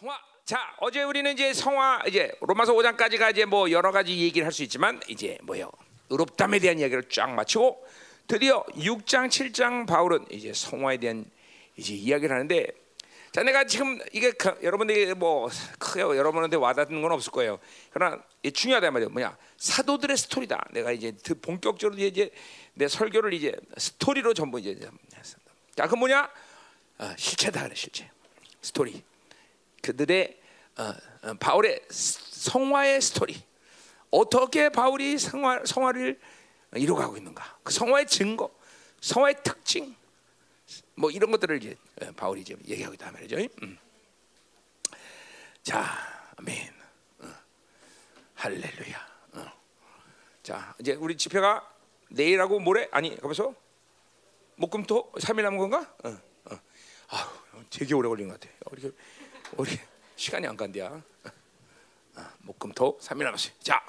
성화. 자, 어제 우리는 이제 성화 이제 로마서 5장까지가 이제 뭐 여러 가지 얘기를 할 수 있지만 이제 뭐요? 의롭담에 대한 이야기를 쫙 마치고 드디어 6장, 7장 바울은 이제 성화에 대한 이제 이야기를 하는데 자, 내가 지금 이게 그, 여러분들이 뭐 크게 여러분한테 와닿는 건 없을 거예요. 그러나 이 중요하단 말이에요. 뭐냐? 사도들의 스토리다. 내가 이제 본격적으로 이제 내 설교를 이제 스토리로 전부 이제. 자, 그 뭐냐? 어, 실체다 그래 실체. 스토리. 그들의 어, 어, 바울의 성화의 스토리. 어떻게 바울이 성화, 성화를 이루어가고 있는가? 그 성화의 증거, 성화의 특징, 뭐 이런 것들을 이제 어, 바울이 이제 얘기하고 있단 말이죠. 음. 자, 아멘. 어. 할렐루야. 어. 자, 이제 우리 집회가 내일하고 모레 아니, 가면서 목금토 3일 남은 건가? 어, 어. 아우, 되게 오래 걸린 것 같아. 우리 우리 시간이 안 간대야. 어, 목금 토 3일 남았어요. 자,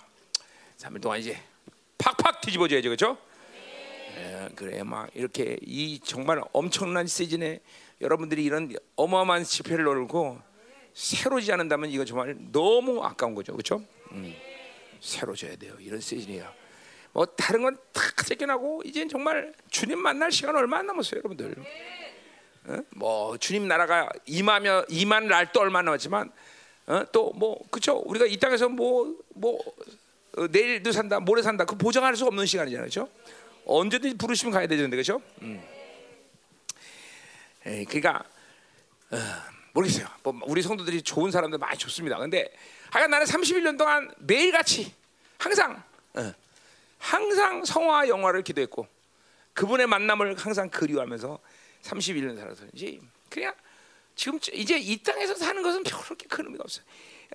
3일 동안 이제 팍팍 뒤집어줘야죠, 그렇죠? 예, 그래 막 이렇게 이 정말 엄청난 시즌에 여러분들이 이런 어마어마한 집회를 열고 새로지 않는다면 이거 정말 너무 아까운 거죠, 그렇죠? 음, 새로져야 돼요. 이런 시즌이야. 뭐 다른 건다 쫓겨나고 이제 정말 주님 만날 시간 얼마 안 남았어요, 여러분들. 어? 뭐 주님 나라가 임하며 임한 날도 얼마 남았지만 어? 또뭐 그쵸 우리가 이 땅에서 뭐뭐 뭐, 어, 내일도 산다 모레 산다 그 보장할 수 없는 시간이잖아요 그렇죠 언제든지 부르시면 가야 되는데 그렇죠 음. 에이, 그러니까 어, 모르겠어요 뭐 우리 성도들이 좋은 사람들 많이 좋습니다 근데 하여간 나는 31년 동안 매일같이 항상 어, 항상 성화 영화를 기도했고 그분의 만남을 항상 그리워하면서 31년 살아서인지 그냥 지금 이제 이 땅에서 사는 것은 그렇게 큰 의미가 없어요.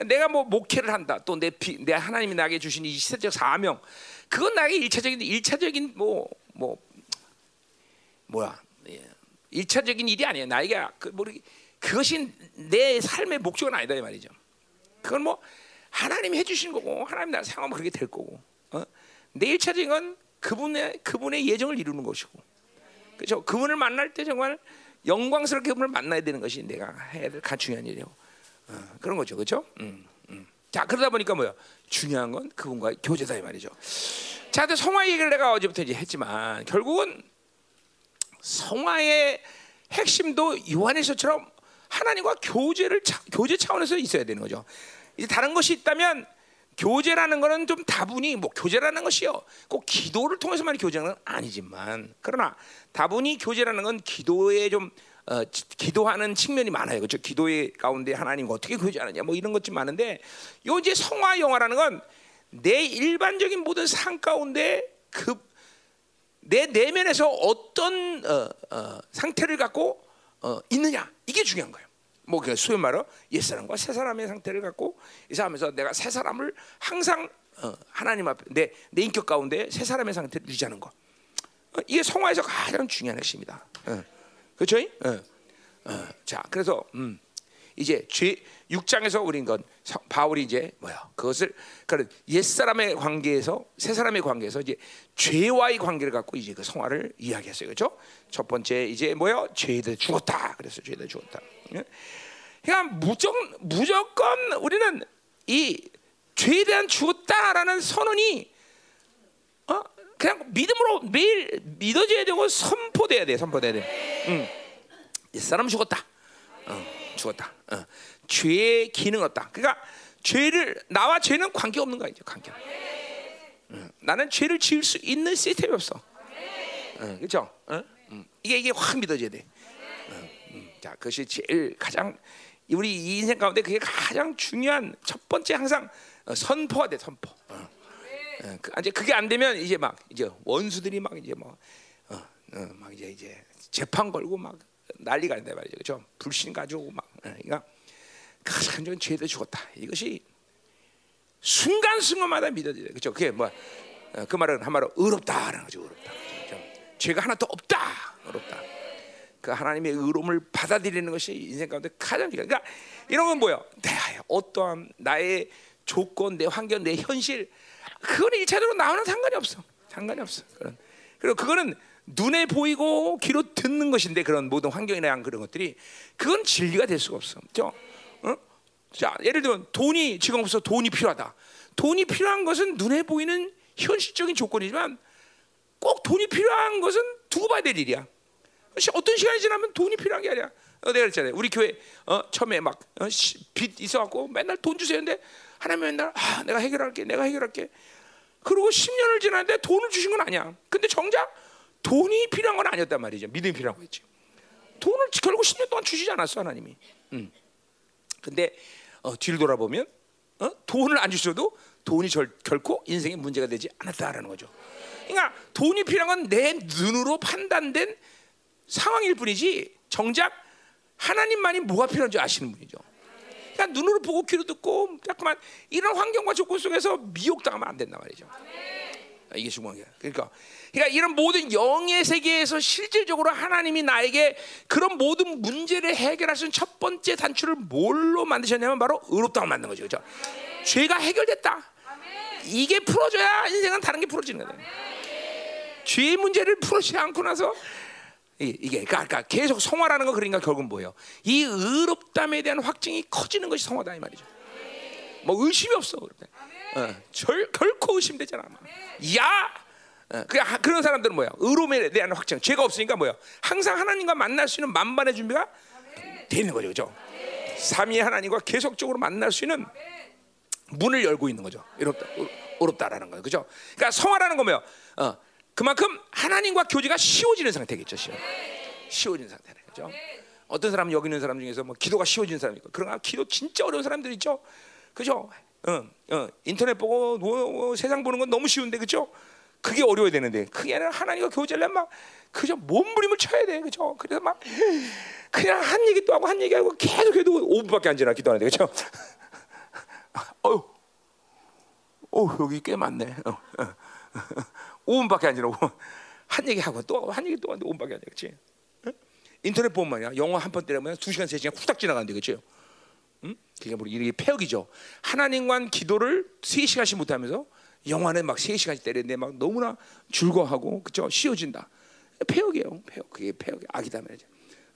내가 뭐 목회를 한다. 또 내 내 하나님이 나에게 주신 이 시대적 사명. 그건 나에게 일차적인 일차적인 뭐뭐 뭐, 뭐 야? 예. 일차적인 일이 아니에요. 나에게 그 뭐, 그것이 내 삶의 목적은 아니다 이 말이죠. 그건 뭐 하나님이 해주신 거고 하나님 나를 사용하면 그렇게 될 거고. 어? 내 일차적인 건 그분의 그분의 예정을 이루는 것이고. 그렇죠? 그분을 만날 때 정말 영광스럽게 그분을 만나야 되는 것이 내가 해야 될 가장 중요한 일이에요. 어, 그런 거죠, 그렇죠? 음, 음. 자 그러다 보니까 뭐야? 중요한 건 그분과의 교제다 이 말이죠. 자, 성화 얘기를 내가 어제부터 이제 했지만 결국은 성화의 핵심도 요한에서처럼 하나님과 교제를 차, 교제 차원에서 있어야 되는 거죠. 이제 다른 것이 있다면 교제라는 것은 좀 다분히 뭐 교제라는 것이요 꼭 기도를 통해서만 교제하는 건 아니지만 그러나 다분히 교제라는 건 기도에 좀 어, 기도하는 측면이 많아요. 그렇죠? 기도의 가운데 하나님과 어떻게 교제하느냐 뭐 이런 것 좀 많은데 요 이제 성화 영화라는 건 내 일반적인 모든 삶 가운데 그내 내면에서 어떤 어, 어, 상태를 갖고 어, 있느냐 이게 중요한 거예요. 뭐 그 소위 말로 옛 사람과 새 사람의 상태를 갖고 이 사람에서 내가 새 사람을 항상 어, 하나님 앞에 내, 내 인격 가운데 새 사람의 상태를 유지하는 거 어, 이게 성화에서 가장 중요한 핵심이다. 어. 그렇죠? 자, 그래서 음, 이제 죄 6장에서 우린 건 바울이 이제 뭐야? 그것을 그런 옛사람의 관계에서 새 사람의 관계에서 이제 죄와의 관계를 갖고 이제 그 성화를 이야기했어요. 그렇죠? 첫 번째 이제 뭐야? 죄에 죽었다. 그래서 죄에 죽었다. 그러니까 무조건 무조건 우리는 이 죄에 대한 죽었다라는 선언이 어 그냥 믿음으로 매일 믿어져야 되고 선포돼야 돼, 선포돼야 돼. 응. 이 사람 죽었다. 어, 죽었다. 어. 죄의 기능 없다. 그러니까 죄를 나와 죄는 관계 없는 거야 이제 관계. 응. 나는 죄를 지을 수 있는 시스템이 없어. 응, 그렇죠? 응? 이게 이게 확 믿어져야 돼. 자, 그것이 제일 가장 우리 인생 가운데 그게 가장 중요한 첫 번째 항상 어, 선포가 돼 선포. 어. 어, 그, 이제 그게 안 되면 이제 막 이제 원수들이 막 이제 뭐 어, 어, 막 이제 이제 재판 걸고 막 난리가 난다 말이죠. 그죠? 불신 가지고 막 어, 그러니까 가장 큰 죄도 죽었다. 이것이 순간 순간마다 믿어져요. 그죠? 그게 뭐그 말은 한마디로 의롭다라는 거죠. 의롭다. 그죠? 죄가 하나도 없다. 의롭다. 그 하나님의 의로움을 받아들이는 것이 인생 가운데 가장 중요해. 그러니까 이런 건 뭐야? 내 어떠한 나의 조건, 내 환경, 내 현실 그거는 일차적으로 나와는 상관이 없어. 상관이 없어. 그런 그리고 그거는 눈에 보이고 귀로 듣는 것인데 그런 모든 환경이나 그런 것들이 그건 진리가 될 수가 없어. 그죠? 어? 자, 예를 들면 돈이 지금 없어 돈이 필요하다. 돈이 필요한 것은 눈에 보이는 현실적인 조건이지만 꼭 돈이 필요한 것은 두고 봐야 될 일이야. 시- 어떤 시간이 지나면 돈이 필요한 게 아니야. 어, 내가 그랬잖아요. 우리 교회 어, 처음에 막빚 있어갖고 맨날 돈 주세요. 근데 하나님 맨날 아, 내가 해결할게, 내가 해결할게. 그리고 10년을 지났는데 돈을 주신 건 아니야. 근데 정작 돈이 필요한 건 아니었단 말이죠. 믿음이 필요한 거였지. 돈을 결국 10년 동안 주시지 않았어 하나님이. 음. 근데 어, 뒤를 돌아보면 어? 돈을 안 주셔도 돈이 절, 결코 인생의 문제가 되지 않았다라는 거죠. 그러니까 돈이 필요한 건 내 눈으로 판단된 상황일 뿐이지 정작 하나님만이 뭐가 필요한지 아시는 분이죠. 그러니까 눈으로 보고 귀로 듣고 잠깐만 이런 환경과 조건 속에서 미혹당하면 안 된단 말이죠. 아, 이게 중요한 게 그러니까 그러니까 이런 모든 영의 세계에서 실질적으로 하나님이 나에게 그런 모든 문제를 해결할 수 있는 첫 번째 단추를 뭘로 만드셨냐면 바로 의롭다고 만든 거죠. 그죠? 죄가 해결됐다. 이게 풀어져야 인생은 다른 게 풀어지는 거예요. 죄의 문제를 풀어지지 않고 나서 이- 이게 그러니까, 그러니까 계속 성화라는 거 그러니까 결국은 뭐예요? 이 의롭담에 대한 확증이 커지는 것이 성화다 이 말이죠. 뭐 의심이 없어 그렇게. 어, 절, 결코 의심되잖아. 야, 어, 그 그런 사람들은 뭐야? 의로움에 대한 확증. 죄가 없으니까 뭐야? 항상 하나님과 만날 수 있는 만반의 준비가 돼 있는 거죠, 그죠? 삼위 하나님과 계속적으로 만날 수 있는 문을 열고 있는 거죠. 의롭다, 의롭다라는 거예요, 그죠? 그러니까 성화라는 거 뭐야? 어, 그만큼 하나님과 교제가 쉬워지는 상태겠죠, 쉬워. 쉬워지는 상태는 그죠? 어떤 사람 여기 있는 사람 중에서 뭐 기도가 쉬워지는 사람이 있고 그런 기도 진짜 어려운 사람들 있죠, 그죠? 어, 어, 인터넷 보고 뭐, 뭐 세상 보는 건 너무 쉬운데 그죠? 그게 어려워야 되는데 그게 아니라 하나님과 교제를 막 그저 몸부림을 쳐야 돼, 그죠? 그래서 막 그냥 한 얘기 또 하고 한 얘기 하고 계속 해도 5분밖에 안 지나 기도하는데 그죠? 어유, 어 여기 꽤 많네. 어, 어. 5분밖에 안 지나고 한 얘기 하고 또 한 얘기 또 하는데 5분밖에 안 돼, 그렇지? 인터넷 보면 말이야 영화 한 편 때리면 2 시간 3 시간 후딱 지나가는데 그렇죠? 응? 그게 뭐 이게 폐역이죠. 하나님과 기도를 3 시간씩 못하면서 영화는 막 3 시간씩 때리는데 막 너무나 즐거워하고 그죠? 쉬워진다. 폐역이에요. 폐역. 그게 폐역이 악이다 말이죠.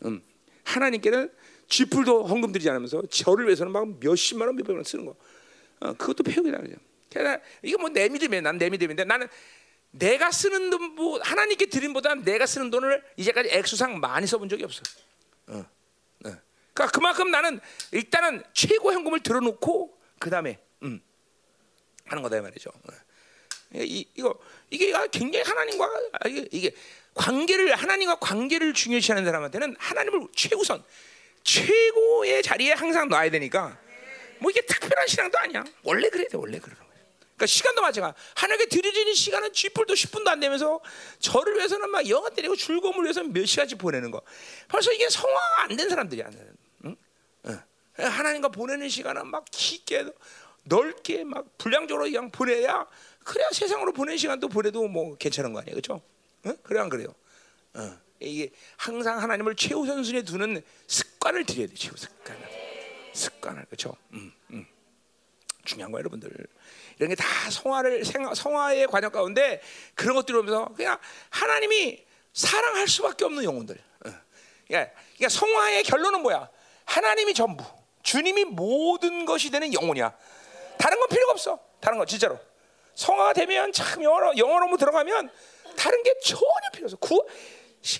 음. 하나님께는 쥐풀도 헌금 드리지 않으면서 저를 위해서는 막 몇십만 원, 몇백만 원 쓰는 거. 어, 그것도 폐역이다. 그러니까 이거 뭐 내 믿음이야. 난내 믿음인데 나는 내가 쓰는 돈, 뭐 하나님께 드림보다 내가 쓰는 돈을 이제까지 액수상 많이 써본 적이 없어. 어, 어. 그러니까 그만큼 나는 일단은 최고 현금을 들어놓고 그 다음에 음, 하는 거다 이 말이죠. 어. 이, 이거 이게 굉장히 하나님과 아, 이게, 관계를 하나님과 관계를 중요시하는 사람한테는 하나님을 최우선 최고의 자리에 항상 놔야 되니까 뭐 이게 특별한 신앙도 아니야. 원래 그래야 돼. 원래 그러는. 그러니까 시간도 마찬가지. 하나님께 드려지는 시간은 쥐뿔도 10분도 안 되면서 저를 위해서는 막 영화 때리고 즐거움을 위해서 몇 시간씩 보내는 거. 벌써 이게 성화가 안 된 사람들이야. 하나님과 보내는 시간은 막 깊게 넓게 막 분량적으로 그냥 보내야 그래야 세상으로 보내는 시간도 보내도 뭐 괜찮은 거 아니에요, 그렇죠? 응? 그래 안 그래요? 어. 이게 항상 하나님을 최우선순위에 두는 습관을 들여야 돼, 최우 습관을. 습관을 그렇죠? 음, 음. 중요한 거예요, 여러분들. 이런 게 다 성화를 성화의 과정 가운데 그런 것들을 보면서 그냥 하나님이 사랑할 수밖에 없는 영혼들. 어. 그러니까 성화의 결론은 뭐야? 하나님이 전부, 주님이 모든 것이 되는 영혼이야. 다른 건 필요가 없어. 다른 건 진짜로. 성화가 되면 참 영어로 영어로 들어가면 다른 게 전혀 필요 없어. 구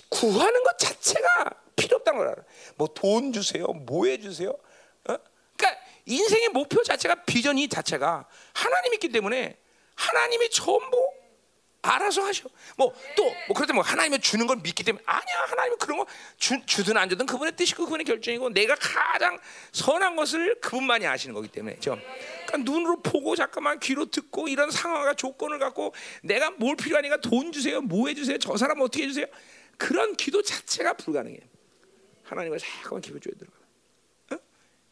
구하는 것 자체가 필요 없다는 걸 알아. 뭐 돈 주세요, 뭐 해 주세요. 어? 그러니까 인생의 목표 자체가 비전이 자체가 하나님 있기 때문에 하나님이 전부 알아서 하셔. 뭐 또뭐 그렇다 뭐 하나님이 주는 걸 믿기 때문에 아니야. 하나님은 그런 거 주, 주든 안 주든 그분의 뜻이고 그분의 결정이고 내가 가장 선한 것을 그분만이 아시는 거기 때문에 죠. 그러니까 눈으로 보고 잠깐만 귀로 듣고 이런 상황과 조건을 갖고 내가 뭘 필요하니까 돈 주세요. 뭐 해주세요. 저 사람 어떻게 해주세요. 그런 기도 자체가 불가능해. 하나님을 잠깐만 기도 줘야 들어가. 어?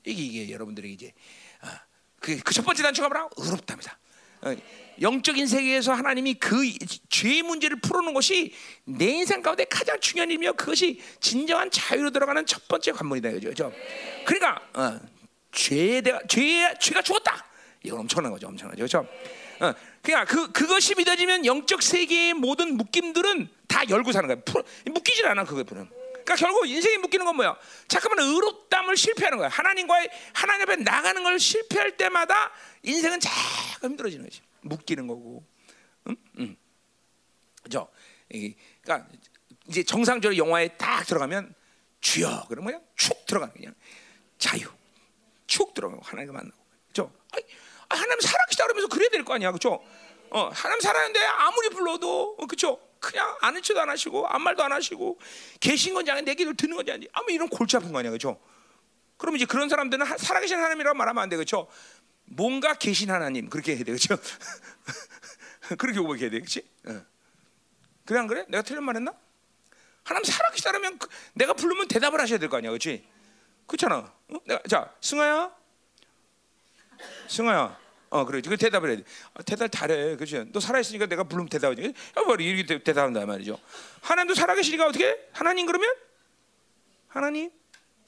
이게 이게 여러분들이 이제 아, 그그 첫 번째 단추가 뭐라? 의롭답니다. 어, 영적인 세계에서 하나님이 그 죄의 문제를 풀어놓은 것이 내 인생 가운데 가장 중요한 일이며 그것이 진정한 자유로 들어가는 첫 번째 관문이다 그죠? 그러니까 어, 죄에 대가 죄 죄가 죽었다. 이건 엄청난 거죠, 엄청나죠, 그렇죠? 어, 그냥 그 그것이 믿어지면 영적 세계의 모든 묶임들은 다 열고 사는 거야. 풀, 묶이질 않아 그거는. 그러니까 결국 인생이 묶이는 건 뭐야? 잠깐만 의롭담을 실패하는 거야. 하나님과의 하나님 앞에 나가는 걸 실패할 때마다 인생은 자꾸 힘들어지는 거지. 묶이는 거고. 응? 응. 그러니까 이제 정상적으로 영화에 딱 들어가면 주여 그런 거야. 축 들어가는 그냥 자유. 축 들어가고 하나님과 만나고. 그죠? 하나님 살아계시다 그러면서 그래야 될 거 아니야. 그죠? 어, 하나님 살아는데 아무리 불러도 어, 그죠? 그냥 아는 척도 안 하시고 아무 말도 안 하시고 계신 건지 아니 내 기도를 듣는 건지 아니 아무 이런 골치 아픈 거 아니야. 그죠? 그럼 이제 그런 사람들은 하- 살아계신 하나님이라고 말하면 안 돼. 그죠? 뭔가 계신 하나님 그렇게 해야 돼. 그죠? 그렇게 고백해야 돼. 그렇지? 어. 그래 안 그래? 내가 틀린 말 했나? 하나님 살아계시다면 그, 내가 부르면 대답을 하셔야 될 거 아니야, 그렇지? 그렇잖아. 어? 내가 자 승아야, 승아야, 어 그래, 그 대답을 해야 돼. 아, 대답 잘해, 그렇지? 너 살아있으니까 내가 부르면 대답하지. 야, 뭐 이렇게 대- 대답한다 말이죠. 하나님도 살아계시니까 어떻게? 해? 하나님 그러면 하나님?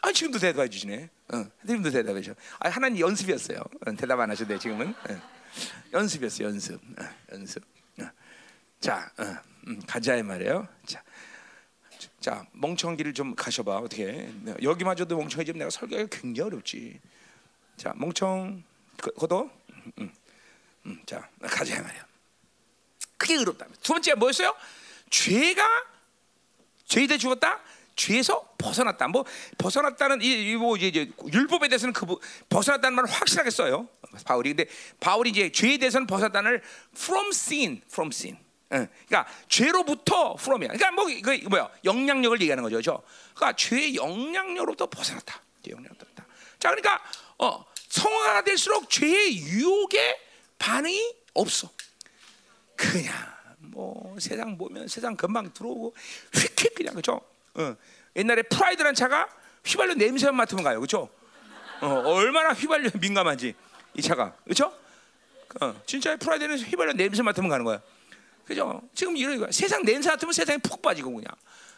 아 지금도 대답해 주시네. 어, 지금도 대답해 줘. 아 하나님 연습이었어요. 어, 대답 안 하셔도 돼 지금은. 어. 연습이었어, 연습, 어, 연습. 어. 자, 어, 음, 가자 이 말이에요. 자. 자 멍청기를 좀 가셔봐 어떻게 여기마저도 멍청해지면 내가 설교가 굉장히 어렵지 자 멍청 거- 걷어 음, 음, 음, 자 가자 말이야. 그게 의롭다. 두 번째 뭐였어요? 죄가 죄에 죽었다? 죄에서 벗어났다. 뭐 벗어났다는 이뭐 이제, 이제 율법에 대해서는 그 부- 벗어났다는 말을 확실하게 써요. 바울이. 근데 바울이 이제 죄에 대해서는 벗어났다는 걸 from sin from sin. 예, 그러니까 죄로부터 from이야. 그러니까 뭐 그 뭐야? 영향력을 얘기하는 거죠, 그렇죠? 그러니까 죄의 영향력으로부터 벗어났다. 벗어났다. 자, 그러니까 어, 성화가 될수록 죄의 유혹에 반응이 없어. 그냥 뭐 세상 보면 세상 금방 들어오고 휙휙 그냥 그죠? 어. 옛날에 프라이드란 차가 휘발유 냄새만 맡으면 가요, 그죠? 어, 얼마나 휘발유 민감한지 이 차가, 그죠? 어, 진짜 프라이드는 휘발유 냄새 맡으면 가는 거야. 그죠? 지금 이런 거야. 세상 냄새 맡으면 세상에 푹 빠지고 그냥.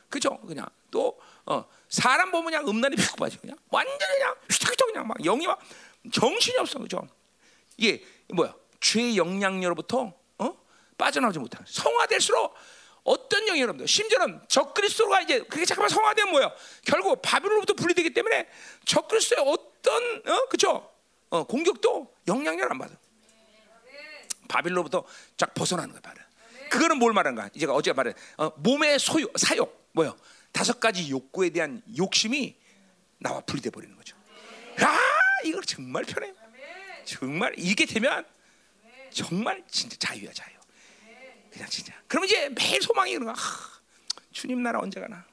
그죠? 그냥 또 어, 사람 보면 그냥 음란이 푹 빠지고 그냥 완전히 그냥 휘적휘적 그냥 막 영이 막 정신이 없어. 그죠? 이게 뭐야? 죄의 영향력으로부터 어? 빠져나오지 못하는 성화될수록 어떤 영이 심지어는 적그리스도가 이제 그게 잠깐만 성화되면 뭐야? 결국 바빌론로부터 분리되기 때문에 적그리스도의 어떤 어 그죠? 어, 공격도 영향력을 안 받아. 바빌로부터 쫙 벗어나는 거야, 바로. 그거는 뭘 말하는가? 제가 어제 말한 어, 몸의 소유, 사욕, 뭐요? 다섯 가지 욕구에 대한 욕심이 나와 분리돼 버리는 거죠. 아, 이거 정말 편해요. 정말 이게 되면 정말 진짜 자유야 자유. 그냥 진짜. 그러면 이제 매일 소망이 그런 거야. 하, 주님 나라 언제 가나?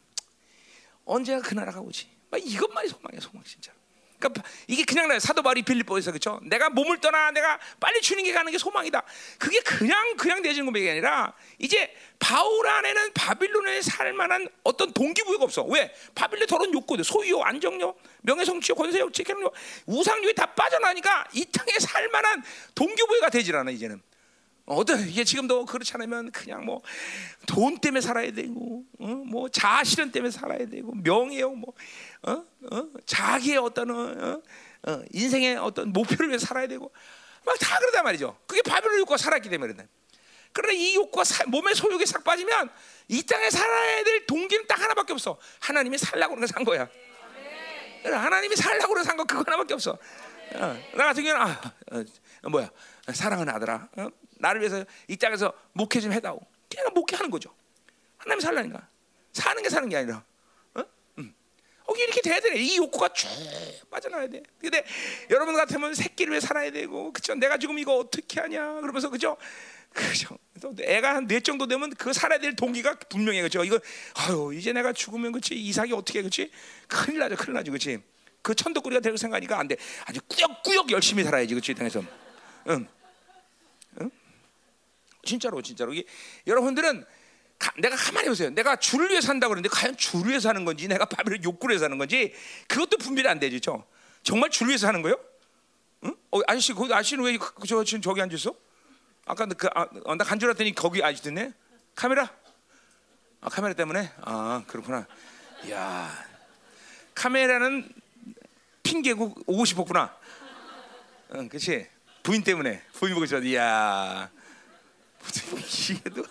언제가 그 나라가 오지? 막 이것만이 소망이야 소망 진짜. 그러니까 이게 그냥. 사도 바울이 빌립보에서 그렇죠. 내가 몸을 떠나 내가 빨리 주님께 가는 게 소망이다. 그게 그냥 그냥 되지는 고백이 아니라 이제 바울 안에는 바빌론에 살 만한 어떤 동기부여가 없어. 왜? 바빌론 더러운 욕구들, 소유욕, 안정욕, 명예성취욕, 권세욕, 재경욕, 우상욕이 다 빠져나니까 이 땅에 살 만한 동기부여가 되질 않아 이제는. 어떤 이게 지금도 그렇지 않으면 그냥 뭐 돈 때문에 살아야 되고, 어? 뭐 자아 실현 때문에 살아야 되고, 명예요, 뭐 어? 어? 자기의 어떤 어? 어? 인생의 어떤 목표를 위해 살아야 되고, 막 다 그러단 말이죠. 그게 바빌론 욕구가 살았기 때문에 그런다. 그러나 이 욕구가 사- 몸의 소욕에 싹 빠지면 이 땅에 살아야 될 동기는 딱 하나밖에 없어. 하나님이 살라고 그런 거산 거야. 그래, 하나님이 살라고 그런 산거 그거 하나밖에 없어. 어, 나 같은 경우는 아, 어, 어, 뭐야 사랑하는 아들아, 어? 나를 위해서 이 땅에서 목회 좀 해다오. 그냥 목회하는 거죠. 하나님 살라니까 사는 게 사는 게 아니라. 어, 이렇게 돼야 돼. 이 욕구가 쭉 빠져나야 돼. 근데 여러분 같으면 새끼를 왜 살아야 되고, 그죠? 내가 지금 이거 어떻게 하냐? 그러면서 그죠? 그죠? 또 애가 한 넷 정도 되면 그 살아야 될 동기가 분명해, 그죠? 이거 아유 이제 내가 죽으면 그치 이삭이 어떻게 그치? 큰일 나죠, 큰일 나죠, 그치? 그 천덕꾸리가 될 생각하니까 안 돼. 아주 꾸역꾸역 열심히 살아야지, 그치? 이 땅에서. 응. 응? 진짜로, 진짜로. 여러분들은 가- 내가 가만히 보세요. 내가 주를 위해 산다고 그러는데 과연 주를 위해 사는 건지 내가 바벨론 욕구를 위해 사는 건지 그것도 분별이 안 되죠. 저. 정말 주를 위해 사는 거예요? 응? 어, 아저씨 거기 아저씨는 왜 그- 저, 지금 저기 앉아 있어? 아까 그, 아, 어, 나 간 줄 알았더니 거기 있네. 카메라? 아 카메라 때문에? 아 그렇구나. 야 카메라는 핑계고 오고 싶었구나. 응, 그렇지. 부인 때문에 부인 보고 싶어. 이야. 이게 또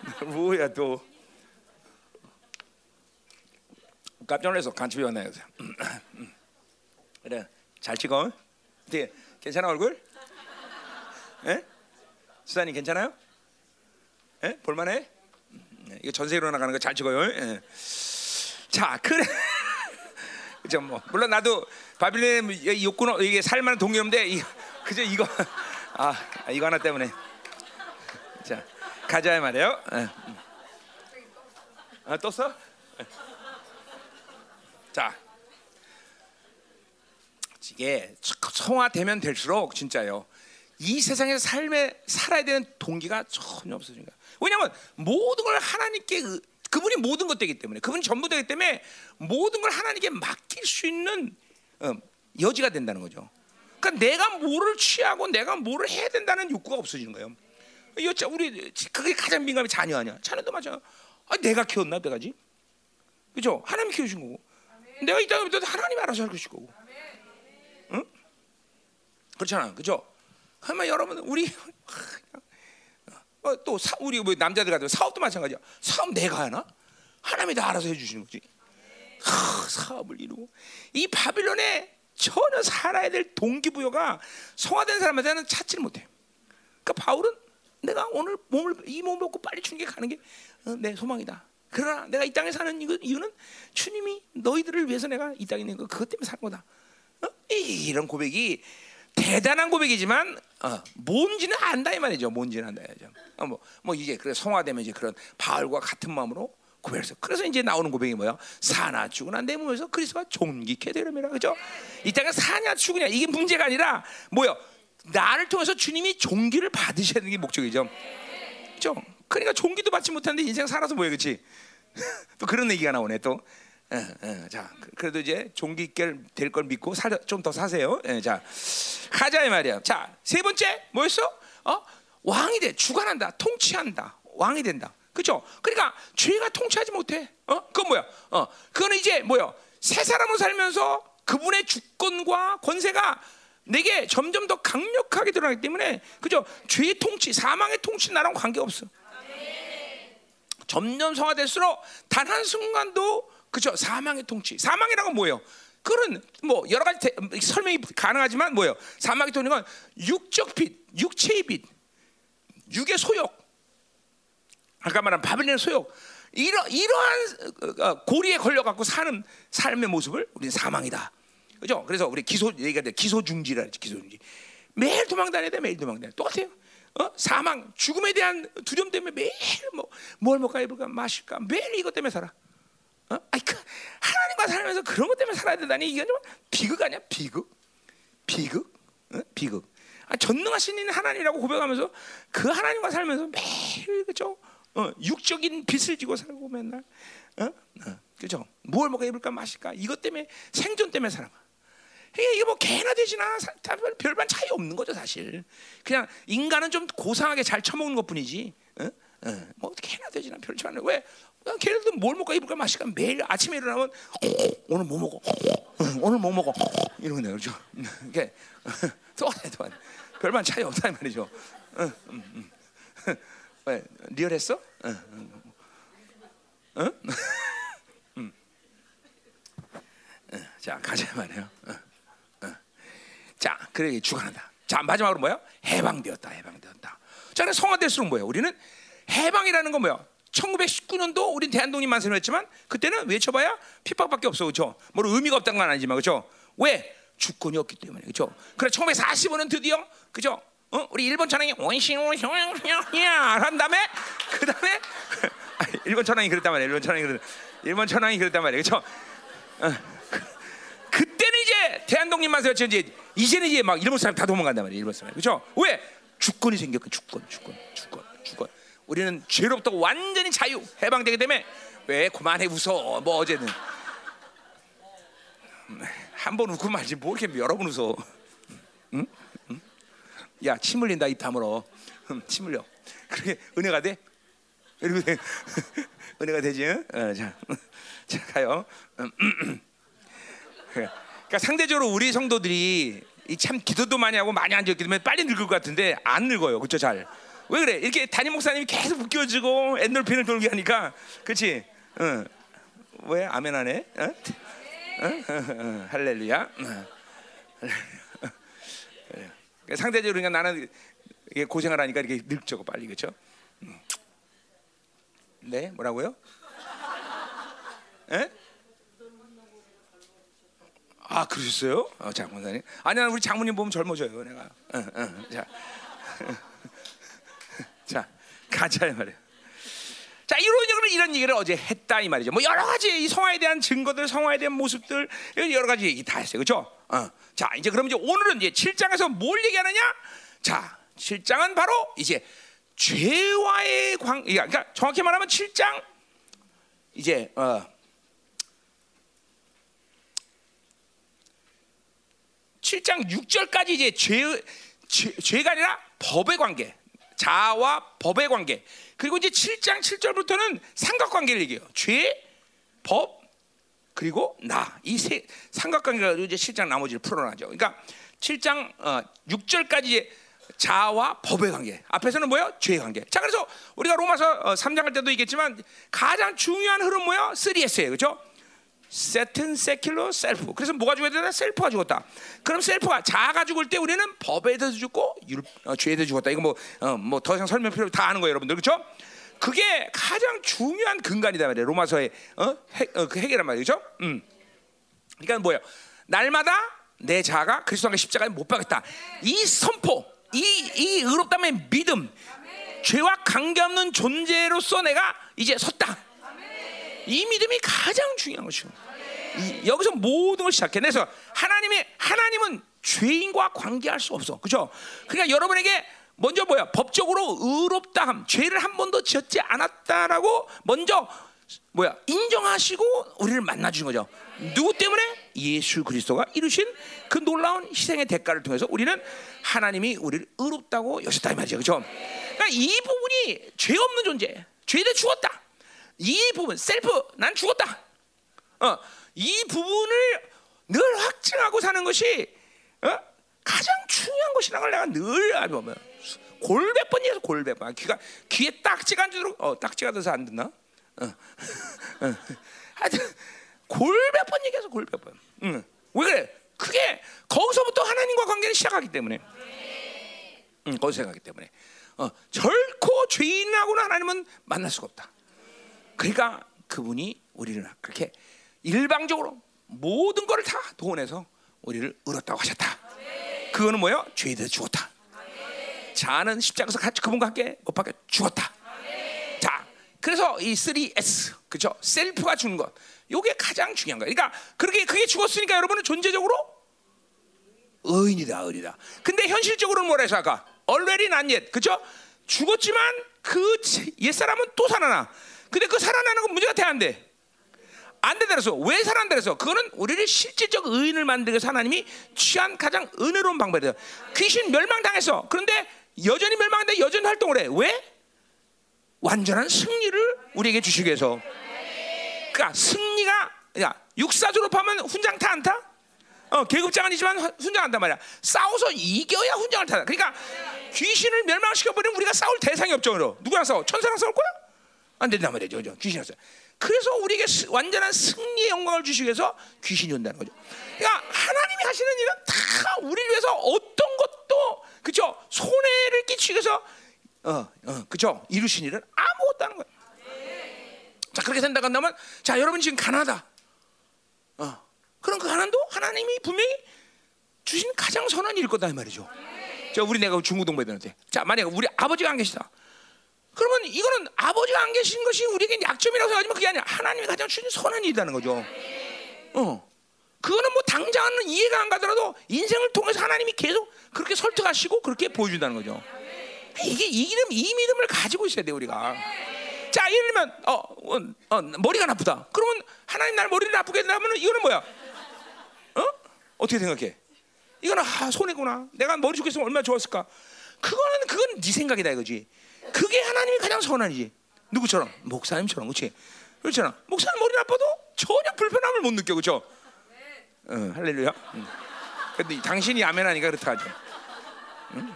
뭐야 또. 깜짝 놀라서 간첩이 왔나요? 그래 잘 찍어. 어떻게 괜찮아 얼굴? 예? 수사님 괜찮아요? 예? 볼만해? 네, 이거 전세로 나가는 거 잘 찍어요. 예. 자 그래. 그죠 뭐 물론 나도 바빌론의 욕구는 이게 살만한 동료인데 이, 그저 이거 아 이거 하나 때문에 자 가자 말이에요. 예. 아, 떴어? 예. 자 이게 성화되면 될수록 진짜요. 이 세상에서 삶에 살아야 되는 동기가 전혀 없어집니다. 왜냐하면 모든 걸 하나님께 그, 그분이 모든 것 되기 때문에 그분이 전부 되기 때문에 모든 걸 하나님께 맡길 수 있는 어, 여지가 된다는 거죠. 그러니까 내가 뭐를 취하고 내가 뭐를 해야 된다는 욕구가 없어지는 거예요. 여자 우리 그게 가장 민감이 자녀 아니야. 자녀도 맞아. 아, 내가 키웠나 내가지? 그죠? 하나님 키우신 거고. 내가 이 땅에 도 하나님이 알아서 할 것일 거고. 응? 그렇잖아, 그죠? 하면 여러분 우리 어, 또 사, 우리 뭐 남자들 같은 사업도 마찬가지야. 사업 내가 하나? 하나님이 다 알아서 해주시는 거지. 하, 사업을 이루고 이 바빌론에 전혀 살아야 될 동기부여가 성화된 사람한테는 찾지를 못해. 그러니까 바울은 내가 오늘 몸을 이 몸을 먹고 빨리 주님께 가는 게내 어, 소망이다. 그러나 내가 이 땅에 사는 이유는 주님이 너희들을 위해서 내가 이 땅에 있는 거 그것 때문에 사는 거다. 어? 이런 고백이 대단한 고백이지만 어, 뭔지는 안다 이 말이죠. 뭔지는 안다 이죠. 어, 뭐, 뭐 이제 그래 성화되면 이제 그런 바울과 같은 마음으로 고백해서 그래서 이제 나오는 고백이 뭐야? 사나 죽으나 내 몸에서 그리스도가 존귀케 되려면 그죠? 이 땅에 사냐 죽으냐 이게 문제가 아니라 뭐요? 나를 통해서 주님이 종기를 받으셔야 되는 게 목적이죠. 그죠? 그러니까 종기도 받지 못하는데 인생 살아서 뭐야, 그렇지? 또 그런 얘기가 나오네 또. 어, 어, 자, 그래도 이제 종기 있게 될걸 믿고 좀 더 사세요. 예, 자, 가자 이 말이야. 자, 세 번째 뭐였어? 어? 왕이 돼, 주관한다, 통치한다, 왕이 된다. 그죠? 그러니까 죄가 통치하지 못해. 어? 그건 뭐야? 어, 그거는 이제 뭐야? 새 사람으로 살면서 그분의 주권과 권세가 내게 점점 더 강력하게 드러나기 때문에 그죠? 죄의 통치, 사망의 통치 나랑 관계 없어. 점점 성화될수록 단 한 순간도 그죠? 사망의 통치. 사망이라고 뭐예요? 그런 뭐 여러 가지 대, 설명이 가능하지만 뭐예요? 사망의 통치는 건 육적 빛, 육체의 빛, 육의 소욕. 아까 말한 바빌론의 소욕. 이러, 이러한 어, 어, 고리에 걸려 갖고 사는 삶의 모습을 우리는 사망이다. 그죠? 그래서 우리 기소 얘기가 돼. 기소 중지라 그러지. 기소 중지. 매일 도망 다녀야 돼. 매일 도망 다녀. 똑같아요. 어? 사망, 죽음에 대한 두려움 때문에 매일 뭐 뭘 먹을까 입을까 마실까 매일 이것 때문에 살아. 어? 아니 그 하나님과 살면서 그런 것 때문에 살아야 된다니 이게 좀 비극 아니야? 비극? 비극? 어? 비극. 아, 전능하신 이 하나님이라고 고백하면서 그 하나님과 살면서 매일 그죠? 어, 육적인 빛을 지고 살고 맨날. 어? 어, 그죠? 뭘 먹어 입을까 마실까 이것 때문에 생존 때문에 살아. 이게 뭐 개나 돼지나 별반 차이 없는 거죠 사실. 그냥 인간은 좀 고상하게 잘 처먹는 것뿐이지. 어? 어. 뭐 개나 돼지나 별 차이 안 왜? 걔네들도 뭘 먹고 입을까 마실까 매일 아침에 일어나면 오늘 뭐 먹어? 오늘 뭐 먹어? 이런 거네 그렇죠? 이게 똑같아 똑같아. 별반 차이 없다 말이죠. 응, 응, 응. 왜 리얼했어? 응, 응. 응? 자 가자 말이에요. 자, 그래 주관한다. 자, 마지막으로 뭐야? 해방되었다. 해방되었다. 자, 성화될수록 뭐야? 우리는 해방이라는 건 뭐야? 1919년도 우리 대한독립 만세를 했지만 그때는 외쳐봐야 핍박밖에 없어, 그렇죠? 뭐 의미가 없다는 건 아니지만, 그렇죠? 왜? 주권이 없기 때문에, 그렇죠? 그래 1945년 드디어, 그죠? 어? 우리 일본 천황이 원신원형형야 한 다음에 그 다음에 일본 천황이 그랬단 말이야. 일본 천황이 그랬 일본 천황이 그랬단 말이야, 그렇죠? 어. 그때는 이제 대한독립만 세웠지 이제 이제는 이제 막 일본 사람 다 도망간단 말이야 일본 사람 그렇죠? 왜 주권이 생겼고 주권 주권 주권 주권 우리는 죄로부터 완전히 자유 해방되기 때문에 왜 그만해 웃어 뭐 어제는 한 번 웃고 말지 뭐 이렇게 여러 번 웃어 응? 응? 야침 흘린다 입 다물어 침 흘려 그렇게 은혜가 돼? 돼 은혜가 되지? 응? 어, 자, 자 가요 그 러니까 상대적으로 우리 성도들이 참 기도도 많이 하고 많이 앉았기 때문에 빨리 늙을 것 같은데 안 늙어요. 그렇죠? 잘. 왜 그래? 이렇게 담임 목사님이 계속 웃겨주고 엔돌핀을 돌게 하니까 그렇지? 응. 왜 아멘하네? 어? 어? 할렐루야. 상대적으로 그러니까 나는 고생을 하니까 이렇게 늙죠 빨리 그렇죠? 네, 뭐라고요? 에? 아 그러셨어요? 어, 장모님. 아니야 우리 장모님 보면 젊어져요 내가. 어, 어, 자, 자 가자 말이야. 자 얘기를 이런 얘기를 어제 했다 이 말이죠. 뭐 여러 가지 이 성화에 대한 증거들, 성화에 대한 모습들 여러 가지 얘기 다 했어요, 그렇죠? 어. 자 이제 그럼 이제 오늘은 이제 7장에서 뭘 얘기하느냐? 자 7장은 바로 이제 죄와의 관, 그러니까 정확히 말하면 7장 이제 어. 7장 6절까지 이제 죄, 죄, 죄가 아니라 법의 관계, 자와 법의 관계. 그리고 이제 7장 7절부터는 삼각관계를 얘기해요. 죄, 법, 그리고 나. 이 세 삼각관계가 이제 7장 나머지를 풀어나죠. 그러니까 7장 어, 6절까지 이제 자와 법의 관계. 앞에서는 뭐예요? 죄의 관계. 자, 그래서 우리가 로마서 3장 할 때도 얘기했지만 가장 중요한 흐름 뭐야? 3S예요. 그렇죠? 세튼 세큘러 셀프. 그래서 뭐가 죽어야 되나? 셀프가 죽었다. 그럼 셀프가 자아가 죽을 때 우리는 법에 대해서 죽고 율, 어, 죄에 대해서 죽었다. 이거 뭐뭐더 이상 설명 필요 다 아는 거예요, 여러분들. 그렇죠? 그게 가장 중요한 근간이다 말이에요. 로마서의 어? 핵, 어, 그 핵이란 말이죠. 음. 그러니까 뭐예요? 날마다 내 자아가 그리스도 안에 십자가에 못 박겠다. 이 선포, 이, 이 의롭다면 믿음, 죄와 관계없는 존재로서 내가 이제 섰다. 이 믿음이 가장 중요한 것이고 이, 여기서 모든 걸 시작해. 그래서 하나님의 하나님은 죄인과 관계할 수 없어, 그렇죠? 그러니까 여러분에게 먼저 뭐야? 법적으로 의롭다함, 죄를 한 번도 지었지 않았다라고 먼저 뭐야? 인정하시고 우리를 만나 주신 거죠. 누구 때문에? 예수 그리스도가 이루신 그 놀라운 희생의 대가를 통해서 우리는 하나님이 우리를 의롭다고 여셨다 이 말이죠, 그렇죠? 그러니까 이 부분이 죄 없는 존재, 죄에 대해 죽었다. 이 부분 셀프 난 죽었다. 어, 이 부분을 늘 확증하고 사는 것이 어? 가장 중요한 것이라는 걸 내가 늘 알고 보면 골백 번이에서 골백 번. 귀가 귀에 딱지가 안 주도록 어 딱지가 돼서 안 듣나? 어. 어. 하여튼 골백 번 얘기해서 골백 번. 응. 왜 그래? 그게 거기서부터 하나님과 관계를 시작하기 때문에. 응, 거기서 생각하기 때문에. 어, 결코 죄인하고는 하나님은 만날 수가 없다. 그러니까 그분이 우리를 그렇게 일방적으로 모든 것을 다 동원해서 우리를 의롭다고 하셨다. 그거는 뭐예요? 죄에 죽었다. 자는 십자가에서 같이 그분과 함께 못 박혀 죽었다. 자, 그래서 이 3S 그죠? 셀프가 주는 것. 요게 가장 중요한 거예요. 그러니까 그렇게 그게 죽었으니까 여러분은 존재적으로 의인이다, 의인이다. 근데 현실적으로는 뭐라 해서 아까 already not yet. 그죠? 죽었지만 그 옛사람은 또 살아나. 근데 그 살아나는 건 문제가 돼 안 돼? 안 그래서 왜 살아난다 그래서 그거는 우리를 실질적 의인을 만들기 위해서 하나님이 취한 가장 은혜로운 방법이에요. 귀신 멸망당했어. 그런데 여전히 멸망한데 여전히 활동을 해. 왜? 완전한 승리를 우리에게 주시기 위해서. 그러니까 승리가 야 육사 졸업하면 훈장 타 안 타? 어, 계급장 아니지만 훈장 한단 말이야. 싸워서 이겨야 훈장을 타다. 그러니까 귀신을 멸망시켜 버리면 우리가 싸울 대상이 없죠. 그럼. 누구랑 싸워? 천사랑 싸울 거야? 안 된단 말이죠. 그죠? 귀신이랑 싸워. 그래서 우리에게 완전한 승리의 영광을 주시기 위해서 귀신이 온다는 거죠. 그러니까 하나님이 하시는 일은 다 우리를 위해서 어떤 것도 그죠 손해를 끼치기 위해서 어, 어, 그죠 이루신 일은 아무것도 하는 거예요. 자 그렇게 생각한다면 자 여러분 지금 가난하다. 어, 그럼 그 가난도 하나님이 분명히 주신 가장 선한 일일 거다 이 말이죠. 자 우리 내가 중고등부애들한테 자 만약 우리 아버지가 안 계시다. 그러면 이거는 아버지가 안 계신 것이 우리에게 약점이라고 생각하지만 그게 아니라 하나님이 가장 주신 선한 일이라는 거죠. 어. 그거는 뭐 당장은 이해가 안 가더라도 인생을 통해서 하나님이 계속 그렇게 설득하시고 그렇게 보여준다는 거죠. 이게 이 믿음, 이 믿음을 가지고 있어야 돼 우리가. 자, 예를 들면 어, 어, 어, 머리가 나쁘다. 그러면 하나님 날 머리를 나쁘게 하면 이거는 뭐야? 어? 어떻게 생각해? 이거는 아, 손해구나. 내가 머리 죽겠으면 얼마나 좋았을까? 그거는 그건 네 생각이다 이거지. 그게 하나님이 가장 선한이지. 누구처럼? 목사님처럼, 그렇지? 그렇잖아. 목사님 머리 나빠도 전혀 불편함을 못 느껴, 그렇죠? 어, 할렐루야. 응. 근데 당신이 아멘하니까 그렇다 하죠. 응?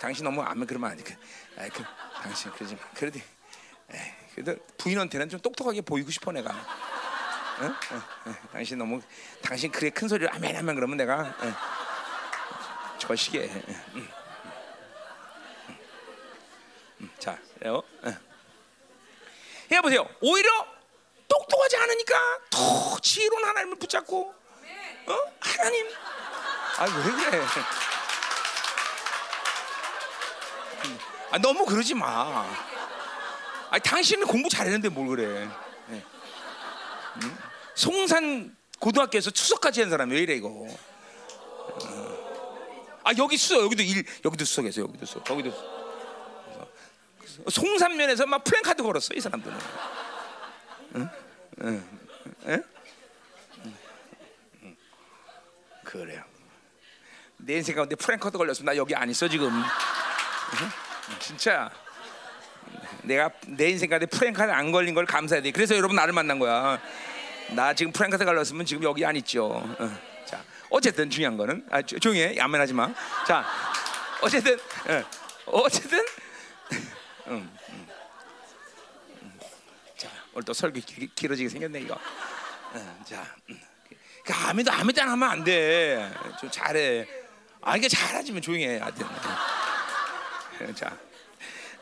당신 너무 아멘 그러면 안 돼. 그, 아이, 그, 당신 그러지 마. 그래도, 에이, 그래도 부인한테는 좀 똑똑하게 보이고 싶어 내가. 어? 어, 어. 당신 너무 당신 그래 큰 소리로 아멘 하면 그러면 내가 어. 저시게. 음. 자, 요. 어. 해 보세요. 오히려 똑똑하지 않으니까 더 지혜로운 하나님을 붙잡고, 어? 하나님, 아왜 그래? 아 너무 그러지 마. 아 당신은 공부 잘했는데 뭘 그래? 네. 음? 송산 고등학교에서 추석까지 한 사람 왜 이래 이거? 어. 아 여기 수석 여기도 일 여기도 수석에서 여기도 수석 거기도 송산면에서 막 플랜카드 걸었어 이 사람들은. 응? 응? 응? 응. 그래요. 내 인생 가운데 플랜카드 걸렸으면 나 여기 안 있어 지금. 진짜 내가 내 인생 가운데 프랭카드 안 걸린 걸 감사해야 돼. 그래서 여러분 나를 만난 거야. 나 지금 프랭카드 걸렸으면 지금 여기 안 있죠. 어. 자, 어쨌든 중요한 거는 아, 조용히 해. 야만하지 마. 자, 어쨌든 어, 어쨌든 음, 음. 자, 오늘 또 설교 기, 길어지게 생겼네 이거. 어, 자, 음. 그 아무도 아무도 안 하면 안 돼. 좀 잘해. 아, 이게 잘하지면 조용히 해. 하여튼. 자,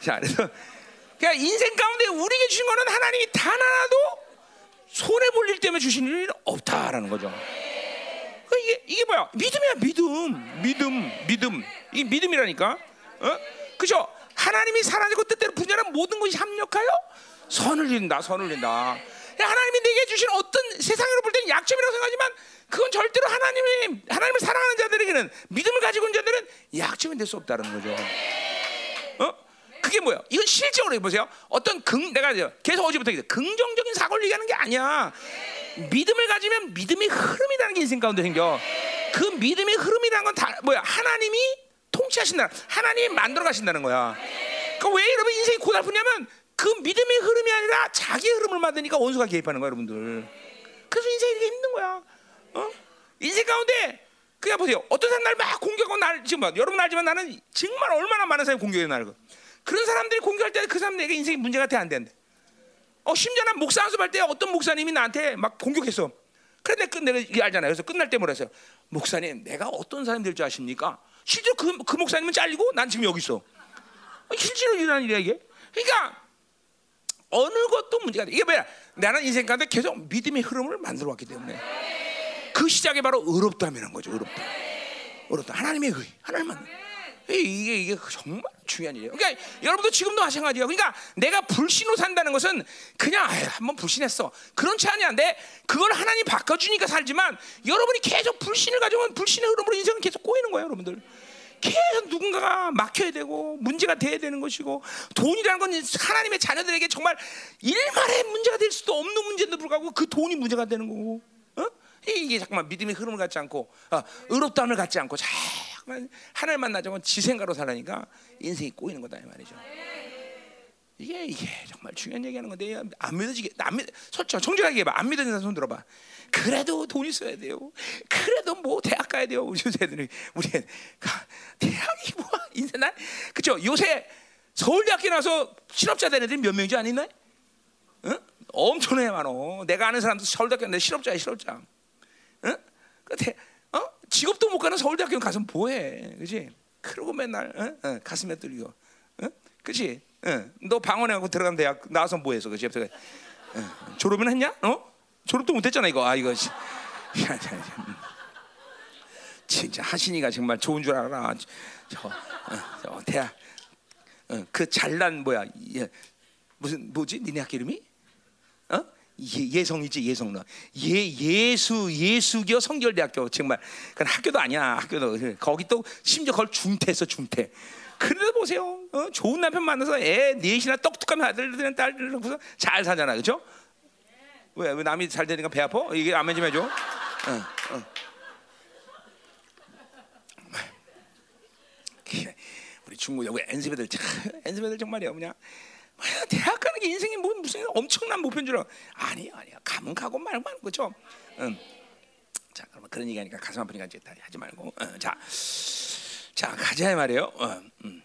자, 그래서 그러니까 인생 가운데 우리에게 주신 거는 하나님이 단 하나도 손해 볼 일 때문에 주신 일이 없다라는 거죠. 그러니까 이게 이게 뭐야? 믿음이야, 믿음, 믿음, 믿음. 이게 믿음이라니까. 어? 그죠? 하나님이 사랑하고 뜻대로 분야는 모든 것이 합력하여 선을 이룬다, 선을 이룬다. 하나님이 내게 주신 어떤 세상으로 볼 때는 약점이라고 생각하지만 그건 절대로 하나님이 하나님을 사랑하는 자들에게는 믿음을 가지고 있는 자들은 약점이 될 수 없다는 거죠. 어? 그게 뭐야? 이건 실제로 보세요. 어떤 긍 내가 계속 어제부터 얘기해. 긍정적인 사고를 얘기하는 게 아니야. 믿음을 가지면 믿음의 흐름이라는 게 인생 가운데 생겨. 그 믿음의 흐름이라는 건 다 뭐야? 하나님이 통치하신다. 하나님이 만들어 가신다는 거야. 그러니까 왜 여러분 인생이 고달프냐면 그 믿음의 흐름이 아니라 자기 흐름을 만드니까 원수가 개입하는 거야, 여러분들. 그래서 인생이 이렇게 힘든 거야. 어? 인생 가운데 그냥 보세요. 어떤 사람 날막 공격하고 날 지금 봐. 여러분 알지만 나는 정말 얼마나 많은 사람이 공격해 나를. 그런 사람들이 공격할 때 그 사람 내게 인생이 문제가 돼안 되는데. 어 심지어 난 목사 연습할 때 어떤 목사님이 나한테 막 공격했어. 그래 내가 끝내 이게 알잖아요. 그래서 끝날 때 뭐라 했어요? 목사님, 내가 어떤 사람이 될줄 아십니까? 실제로 그, 그 목사님은 잘리고 난 지금 여기 있어. 어, 실제로 일어난 일이야 이게. 그러니까 어느 것도 문제가 돼. 이게 뭐야? 나는 인생 가운데 계속 믿음의 흐름을 만들어 왔기 때문에 그 시작이 바로 의롭다면 거죠. 의롭다. 의롭다. 하나님의 의. 하나님만. 이게 이게 정말 중요한 일이에요. 그러니까 여러분도 지금도 마찬가지예요. 그러니까 내가 불신으로 산다는 것은 그냥 아유, 한번 불신했어. 그런 차 아니야. 내 그걸 하나님 바꿔주니까 살지만 여러분이 계속 불신을 가지고 불신의 흐름으로 인생은 계속 꼬이는 거예요, 여러분들. 계속 누군가가 막혀야 되고 문제가 돼야 되는 것이고 돈이라는 건 하나님의 자녀들에게 정말 일말의 문제가 될 수도 없는 문제인데 불구하고 그 돈이 문제가 되는 거고 어? 이게 잠깐만 믿음의 흐름을 갖지 않고 어, 의롭다함을 갖지 않고 하나님 만나자고 지 생각으로 살라니까 인생이 꼬이는 거다 이 말이죠. 이게 이게 정말 중요한 얘기하는 건데 안 믿어지게 안 믿, 솔직히 정직하게 해봐 안 믿어지는 손 들어봐. 그래도 돈 있어야 돼요. 그래도 뭐 대학 가야 돼요. 우리 요새들이 우리 대학이 뭐 인생 날 그죠? 요새 서울대학교 나서 실업자 되는 애들이 몇안 있나요? 응? 엄청나게 많어. 내가 아는 사람도 서울대학교 내 실업자야 실업자. 응? 대, 어? 직업도 못 가는 서울대학교 가서 뭐해, 그지? 그러고 맨날 응? 응, 가슴에 뚫리고, 응? 그지? 응. 너 방언해갖고 들어간 대학 나와서 뭐해서? 응. 졸업은 했냐? 어? 졸업도 못했잖아 이거. 아 이거. 진짜 하신이가 정말 좋은 줄 알아. 저, 어, 저 대학 어, 그 잘난 뭐야? 예, 무슨 뭐지? 니네 학교 이름이? 어? 예, 성이지 예성 너. 예 예수 예수교 성결대학교 정말 그 학교도 아니야 학교도 거기 또 심지어 그걸 중퇴했어 중퇴. 그래도 보세요. 어? 좋은 남편 만나서 애 넷이나 똑똑한 아들들은 딸들 놓고서 잘 사잖아, 그렇죠? 왜, 왜 남이 잘 되니까 배 아파? 이게 아멘 좀 해줘. 어, 어. 우리 중국 여기 엔스배들 엔스배들 정말이야 그냥 대학 가는 게 인생이 뭐 무슨 엄청난 목표인 줄 알아. 아니 아니야 가면 가고 말고 말고 그죠? 응. 자 그러면 그런 얘기하니까 가슴 아프니까 이제 하지 말고 어, 자, 자 가자 말이에요. 어, 음.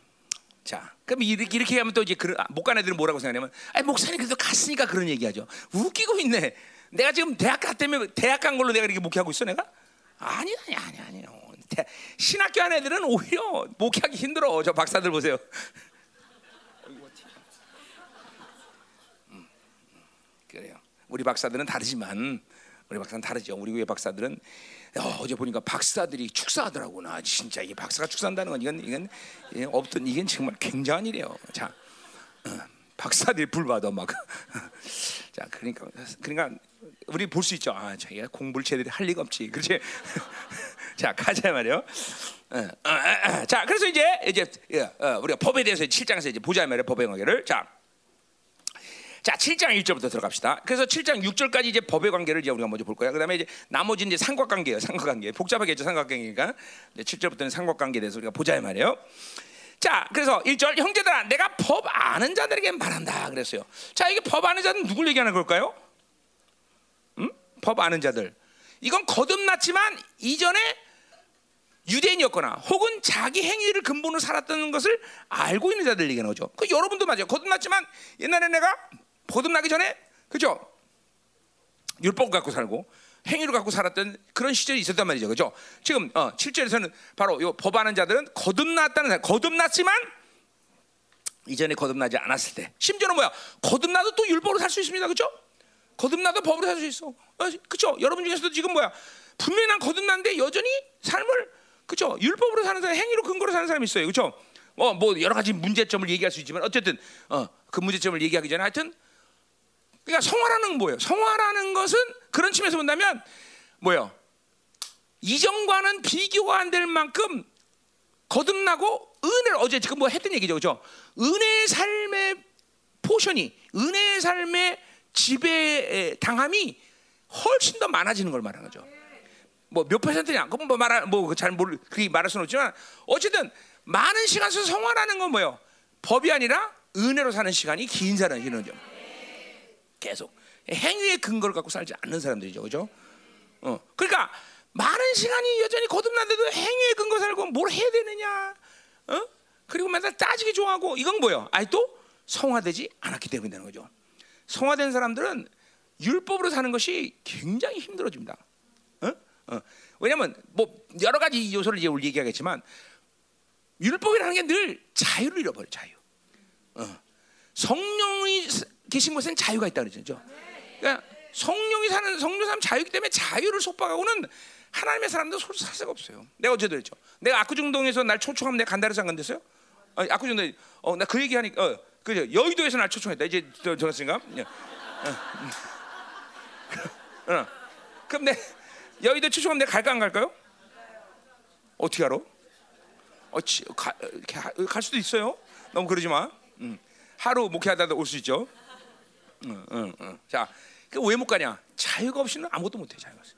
자, 그럼 이렇게, 이렇게 하면 또 이제 그, 못 가는 애들은 뭐라고 생각하냐면, 아니 목사님 그래도 갔으니까 그런 얘기하죠. 웃기고 있네. 내가 지금 대학 갔다면 대학 간 걸로 내가 이렇게 목회하고 있어 내가? 아니 아니 아니 아니요. 대- 신학교 한 애들은 오히려 목회하기 힘들어. 저 박사들 보세요. 음, 그래요. 우리 박사들은 다르지만 우리 박사는 다르죠. 우리 교회 박사들은 어, 어제 보니까 박사들이 축사하더라고. 나 진짜 이게 박사가 축사한다는 건 이건 이건 예, 없던 이건 정말 굉장한 일이에요. 자, 어, 박사들이 불 받아 막. 자, 그러니까 그러니까 우리 볼 수 있죠. 아, 자기가 공부를 제대로 할 리가 없지. 그렇지? 자, 가자 말이요. 어, 어, 어, 어. 자, 그래서 이제 이제 예, 어, 우리가 법에 대해서 7장에서 이제 보자 말이에요. 법의 관계를. 자, 자, 7장 1절부터 들어갑시다. 그래서 7장 6절까지 이제 법의 관계를 이제 우리가 먼저 볼 거야. 그다음에 이제 나머지 이제 삼각관계예요. 삼각관계. 복잡하겠죠, 삼각관계니까. 이제 7절부터는 삼각관계에 대해서 우리가 보자 이 말이에요. 자, 그래서 1절 형제들아, 내가 법 아는 자들에게 말한다 그랬어요. 자, 이게 법 아는 자는 누굴 얘기하는 걸까요? 음? 법 아는 자들. 이건 거듭났지만 이전에 유대인이었거나 혹은 자기 행위를 근본으로 살았던 것을 알고 있는 자들 얘기하는 거죠. 그 여러분도 맞아요. 거듭났지만 옛날에 내가 거듭나기 전에 그죠? 율법 갖고 살고 행위를 갖고 살았던 그런 시절이 있었단 말이죠. 그죠? 지금 어, 7절에서는 바로 요 법하는 자들은 거듭났다는 거듭났지만 이전에 거듭나지 않았을 때 심지어는 뭐야? 거듭나도 또 율법으로 살 수 있습니다. 그죠? 거듭나도 법으로 살 수 있어. 어, 그죠? 여러분 중에서도 지금 뭐야? 분명히 난 거듭났는데 여전히 삶을 그죠? 율법으로 사는 사람, 행위로 근거로 사는 사람이 있어요. 그죠? 어, 뭐 여러 가지 문제점을 얘기할 수 있지만 어쨌든 어, 그 문제점을 얘기하기 전에 하여튼 그러니까 성화라는 건 뭐예요? 성화라는 것은 그런 측면에서 본다면 뭐예요? 이전과는 비교가 안 될 만큼 거듭나고 은혜를 어제 지금 뭐 했던 얘기죠, 그죠? 은혜의 삶의 포션이 은혜의 삶의 지배 당함이 훨씬 더 많아지는 걸 말하는 거죠. 뭐 몇 퍼센트냐? 그건 뭐 말할 뭐잘 모르 그게 말할 수는 없지만 어쨌든 많은 시간 써서 성화라는 건 뭐예요? 법이 아니라 은혜로 사는 시간이 긴 사람이 는 거죠. 계속 행위의 근거를 갖고 살지 않는 사람들이죠, 그죠? 어, 그러니까 많은 시간이 여전히 거듭난데도 행위의 근거 살고 뭘 해야 되느냐, 어? 그리고 맨날 따지기 좋아하고 이건 뭐예요? 아니 또 성화되지 않았기 때문에 되는 거죠. 성화된 사람들은 율법으로 사는 것이 굉장히 힘들어집니다. 어? 어. 왜냐하면 뭐 여러 가지 요소를 이제 우리 얘기하겠지만 율법이라는 게 늘 자유를 잃어버려 자유. 어. 성령이 계신 곳엔 자유가 있다 그러죠. 그러니까 성령이 사는 성령 사람 자유이기 때문에 자유를 속박하고는 하나님의 서로 살 수가 없어요. 내가 어제도 그랬죠. 내가 압구정동에서 날 초청하면 내가 간다해서 안 간댔어요? 아, 압구정동 어나 그 얘기 하니까 어, 그죠 여의도에서 날 초청했다. 이제 저 저랬으니까. 예. 어, 어. 그럼 내 여의도 초청하면 내가 갈까 안 갈까요? 어떻게 알아? 어, 치, 가, 갈 수도 있어요. 너무 그러지 마. 음. 하루 목회하다가 올수 있죠. 응, 응, 응. 자, 그왜못 가냐? 자유가 없이는 아무것도 못해. 자유가 없어.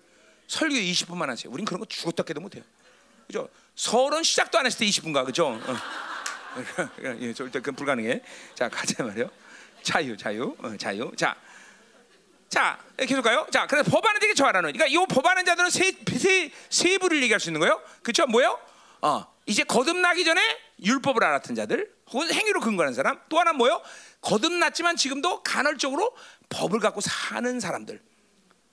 설교 20분만 하세요. 우린 그런 거 죽었다 깨도 못해요. 그죠? 설은 시작도 안 했을 때 20분 가, 그죠? 어. 예, 절대 그건 불가능해. 자, 가자 말이요. 자유, 자유, 어, 자유. 자, 자, 계속 가요. 자, 그래서 법하는 자에게 저하라는. 그러니까 이 법하는 자들은 세, 세, 세 부를 얘기할 수 있는 거예요. 그렇죠? 뭐요? 어, 이제 거듭나기 전에 율법을 알았던 자들, 혹은 행위로 근거하는 사람. 또 하나 뭐요? 거듭났지만 지금도 간헐적으로 법을 갖고 사는 사람들.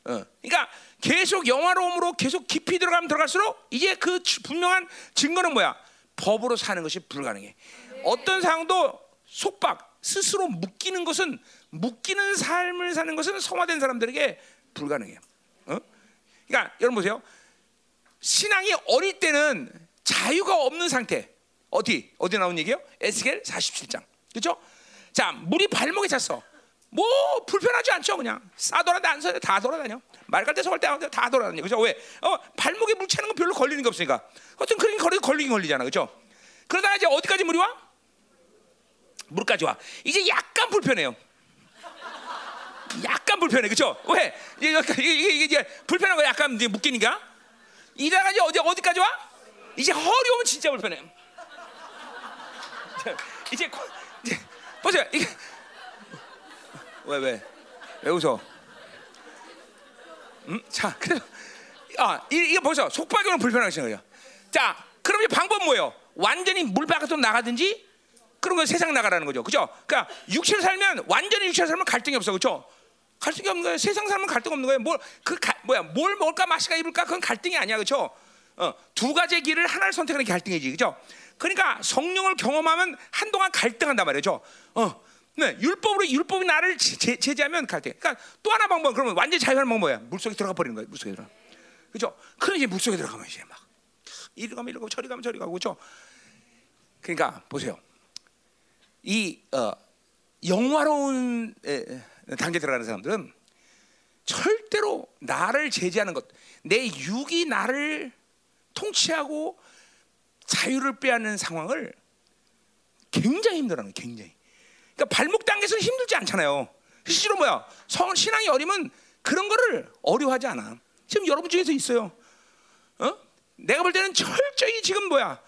어, 그러니까 계속 영화로움으로 계속 깊이 들어가면 들어갈수록 이제 그 주- 분명한 증거는 뭐야? 법으로 사는 것이 불가능해. 어떤 상황도 속박, 스스로 묶이는 것은 묶이는 삶을 사는 것은 성화된 사람들에게 불가능해요. 어? 그러니까 여러분 보세요. 신앙이 어릴 때는 자유가 없는 상태. 어디 어디 나온 얘기예요? 에스겔 47장. 그렇죠? 자, 물이 발목에 찼어. 뭐 불편하지 않죠, 그냥 싸 돌아다녀, 안 싸- 다 돌아다녀. 말갈 때 서갈 때 다 돌아다녀, 그죠? 왜? 어, 발목에 물 차는 건 별로 걸리는 게 없으니까. 어떤 그런 걸리 걸리긴 걸리잖아, 그죠? 그러다가 이제 어디까지 물이 와? 물까지 와. 이제 약간 불편해요. 약간 불편해, 그죠? 왜? 이게, 이게, 이게, 이게 불편한 거 약간 이제 묶이니까. 이다가 이제 어디 어디까지 와? 이제 허리 오면 진짜 불편해. 거- 이제 보세요. 이게 왜 왜? 왜 웃어? 음? 자, 그래. 아, 이- 이게 벌써 속박이는 불편하게 생겨요. 자, 그럼 이 방법 뭐예요? 완전히 물 밖으로 나가든지 그런 건 세상 나가라는 거죠. 그죠? 그러니까 육체를 살면 완전히 육체를 살면 갈등이 없어. 그죠? 갈등이 없는 거예요. 세상 사람은 갈등 없는 거예요. 뭘 그 뭐야 뭘 먹을까 마실까 입을까 그건 갈등이 아니야, 그렇죠? 어, 두 가지의 길을 하나를 선택하는 게 갈등이지, 그렇죠? 그러니까 성령을 경험하면 한동안 갈등한단 말이죠. 어, 네, 율법으로 율법이 나를 제, 제재하면 갈등. 그러니까 또 하나 방법 그러면 완전 히 자유하는 방법이야. 물속에 들어가 버리는 거야. 물속에 들어. 그죠? 그럼 이제 물속에 들어가면 이제 막 이리 가면 이리 가고 저리 가면 저리 가고 그죠? 그러니까 보세요. 이 어, 영화로운 에, 단계 들어가는 사람들은 절대로 나를 제재하는 것, 내 육이 나를 통치하고 자유를 빼앗는 상황을 굉장히 힘들어하는 굉장히. 그러니까 발목 단계에서는 힘들지 않잖아요. 실제로 뭐야? 성 신앙이 어리면 그런 거를 어려워하지 않아. 지금 여러분 중에서 있어요. 어? 내가 볼 때는 철저히 지금 뭐야?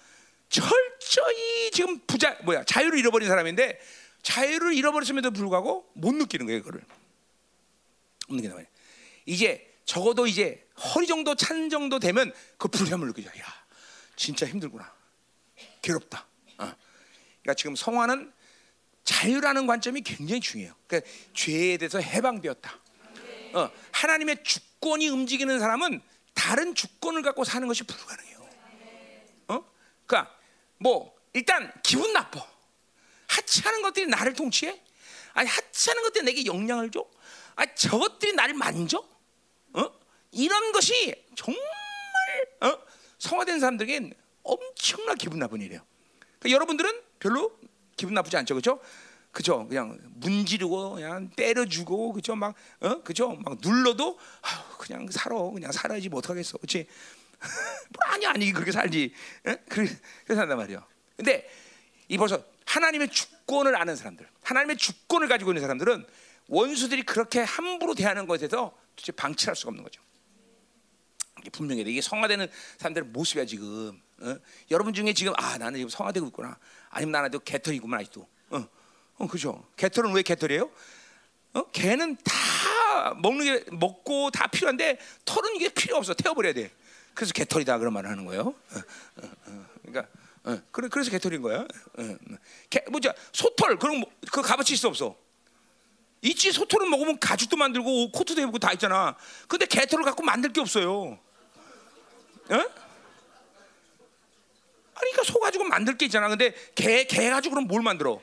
철저히 지금 부자 뭐야? 자유를 잃어버린 사람인데 자유를 잃어버렸음에도 불구하고 못 느끼는 거예요, 그거를. 못 느끼는 거예요. 이제 적어도 이제 허리 정도 찬 정도 되면 그 불편함을 느끼죠. 야, 진짜 힘들구나. 괴롭다. 어. 그러니까 지금 성화는 자유라는 관점이 굉장히 중요해요. 그러니까 죄에 대해서 해방되었다. 어, 하나님의 주권이 움직이는 사람은 다른 주권을 갖고 사는 것이 불가능해요. 어? 그러니까 뭐 일단 기분 나빠. 하찮은 것들이 나를 통치해? 아니 하찮은 것들이 내게 영향을 줘? 아 저것들이 나를 만져? 어? 이런 것이 정말 어? 성화된 사람들에게 엄청나 기분 나쁜 일이에요. 그러니까 여러분들은 별로 기분 나쁘지 않죠, 그렇죠? 그죠? 그냥 문지르고 그냥 때려주고 그죠? 막 어? 그죠? 막 눌러도 아유, 그냥 살아, 그냥 살아야지 못 하겠어, 그렇지? 뭐 아니 아니 그렇게 살지, 어? 그렇게 산단 말이야. 근데 이 벌써 하나님의 주권을 아는 사람들, 하나님의 주권을 가지고 있는 사람들은 원수들이 그렇게 함부로 대하는 것에서 도대체 방치할 수가 없는 거죠. 분명히 이게 성화되는 사람들의 모습이야 지금. 어? 여러분 중에 지금 아 나는 지금 성화되고 있구나. 아니면 나는 개털이구만 아직도. 어, 어 그죠. 개털은 왜 개털이에요? 어? 개는 다 먹는 게 먹고 다 필요한데 털은 이게 필요 없어. 태워버려야 돼. 그래서 개털이다 그런 말을 하는 거예요. 어, 어, 어. 그러니까 어, 그래, 그래서 개털인 거야. 어, 어. 개, 뭐죠? 소털 그런 뭐, 그 값어치 있어 없어? 있지 소털은 먹으면 가죽도 만들고 코트도 해보고 다 있잖아. 근데 개털을 갖고 만들 게 없어요. 그러니까 소 가지고 만들 게 있잖아. 근데 개 개 가지고 그럼 뭘 만들어?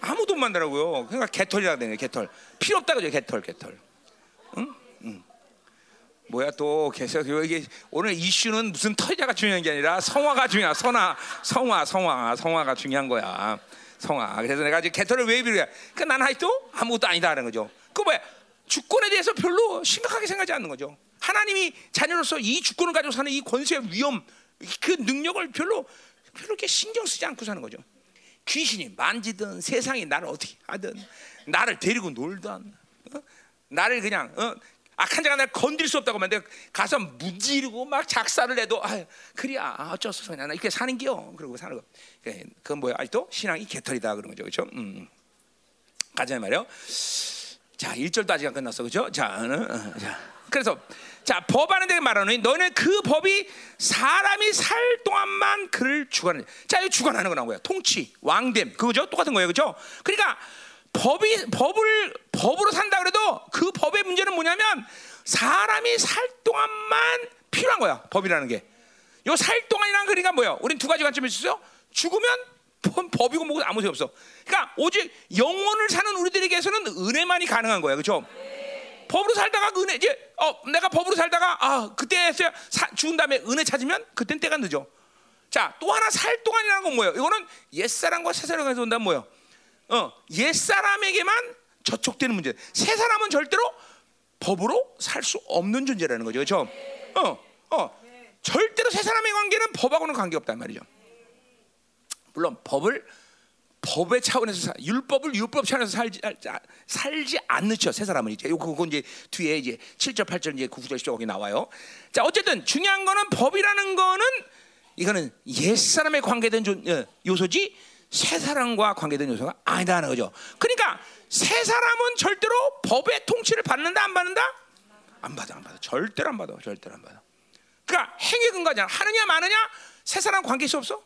아무도 못 만들라고요. 그러니까 개털이라 되네. 개털 필요 없다 그죠? 개털 개털. 응? 응. 뭐야 또 계속 이게 오늘 이슈는 무슨 털자가 중요한 게 아니라 성화가 중요한 성화 성화 성화 성화가 중요한 거야 성화 그래서 내가 지금 개털을 왜 비교해 그러니까 나는 하여도 아무것도 아니다라는 거죠 그 뭐야 주권에 대해서 별로 심각하게 생각하지 않는 거죠. 하나님이 자녀로서 이 주권을 가지고 사는 이 권세의 위험 그 능력을 별로 별로 이렇게 신경 쓰지 않고 사는 거죠. 귀신이 만지든 세상이 나를 어떻게 하든 나를 데리고 놀든 어? 나를 그냥 어? 악한 자가 날 건드릴 수 없다고 하면 가서 문지르고 막 작사를 해도 아 그래야 아, 어쩔 수 없어 나 이렇게 사는 기요 그러고 사는 거. 그건 뭐야? 아직도 신앙이 개털이다 그런 거죠. 그렇죠? 음. 가자 말이요 자 1절도 아직 안 끝났어 그렇죠 자, 어, 자 그래서 자 법하는 데 말하는 너는 그 법이 사람이 살 동안만 그를 주관하는 자 이거 주관하는 거라는 거야 통치 왕됨 그거죠 똑같은 거예요 그렇죠 그러니까 법이 법을 법으로 산다 그래도 그 법의 문제는 뭐냐면 사람이 살 동안만 필요한 거야. 법이라는 게. 요 살 동안이란 그러니까 뭐야? 우린 두 가지 관점이 있어요. 죽으면 법이고 뭐고 아무 소용 없어. 그러니까 오직 영혼을 사는 우리들에게서는 은혜만이 가능한 거야. 그렇죠? 법으로 살다가 그 은혜 이제 어 내가 법으로 살다가 아 그때 죽은 다음에 은혜 찾으면 그땐 때가 늦어. 자, 또 하나 살 동안이라는 건 뭐예요? 이거는 옛 사람과 새 사람에서 온다는 뭐예요? 어, 옛 사람에게만 저촉되는 문제. 새 사람은 절대로 법으로 살 수 없는 존재라는 거죠. 그렇죠? 어, 어. 절대로 새 사람의 관계는 법하고는 관계 없단 말이죠. 물론 법을 법의 차원에서 사, 율법을 율법 차원에서 살지, 살지 않는죠. 새 사람은 이제 그거 이제 뒤에 이제 7절 8절 이제 9절 10절 거기 나와요. 자, 어쨌든 중요한 거는 법이라는 거는 이거는 옛 사람의 관계된 어, 요소지 새 사람과 관계된 요소가 아니다는 거죠. 그러니까 새 사람은 절대로 법의 통치를 받는다 안 받는다? 안 받아 안 받아 절대로 안 받아 절대로 안 받아. 그러니까 행위 근거잖아. 하느냐 마느냐 새 사람 관계 있어 없어?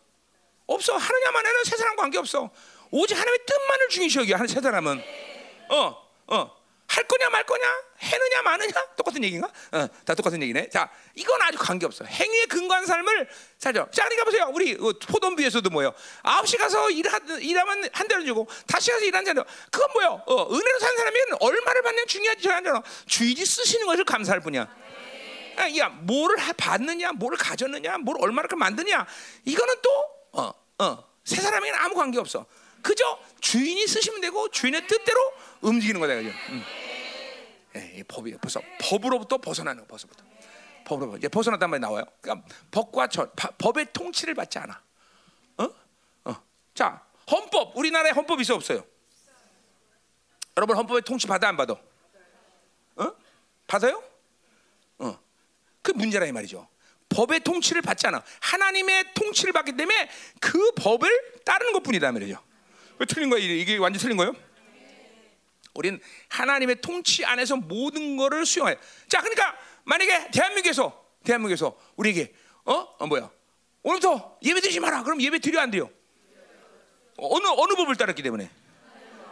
없어 하느냐 마느냐는 새 사람 관계 없어. 오직 하나님의 뜻만을 중요시 여기 하는 새 사람은 어 어. 할 거냐 말 거냐 해느냐 마느냐 똑같은 얘기인가? 어, 다 똑같은 얘기네. 자, 이건 아주 관계 없어. 행위에 근거한 삶을 살죠. 자, 그러니까 보세요. 우리 그 포동비에서도 뭐요? 아홉 시 가서 일하, 일하면 한 대를 주고 다시 가서 일하는 자들. 그건 뭐요? 어, 은혜로 사는 사람이 얼마를 받냐 중요하지 저한테는 주인이 쓰시는 것을 감사할 뿐이야. 야, 야, 뭐를 하- 받느냐, 뭐를 가졌느냐, 뭘 얼마나 만드냐, 이거는 또 어, 어, 세 사람에게는 아무 관계 없어. 그저 주인이 쓰시면 되고 주인의 뜻대로 움직이는 거다 그죠? 음. 예, 이 법이 벌써 법으로부터 벗어나는 거, 벌써부터. 법으로 이제 벗어났단 말이 나와요. 그러니까 법과 저, 바- 법의 통치를 받지 않아. 어? 어. 자, 헌법 우리나라에 헌법 있어 없어요? 여러분 헌법의 통치 받아 안 받아? 어? 받아요? 어. 그 문제라 이 말이죠. 법의 통치를 받지 않아. 하나님의 통치를 받기 때문에 그 법을 따르는 것 뿐이다 말이죠. 왜 틀린 거야? 이게 완전 틀린 거예요? 우리는 하나님의 통치 안에서 모든 것을 수용해. 자, 그러니까 만약에 대한민국에서 대한민국에서 우리에게 어, 어 뭐야? 오늘부터 예배 드리지 마라. 그럼 예배 드려 안 돼요? 어느 어느 법을 따랐기 때문에.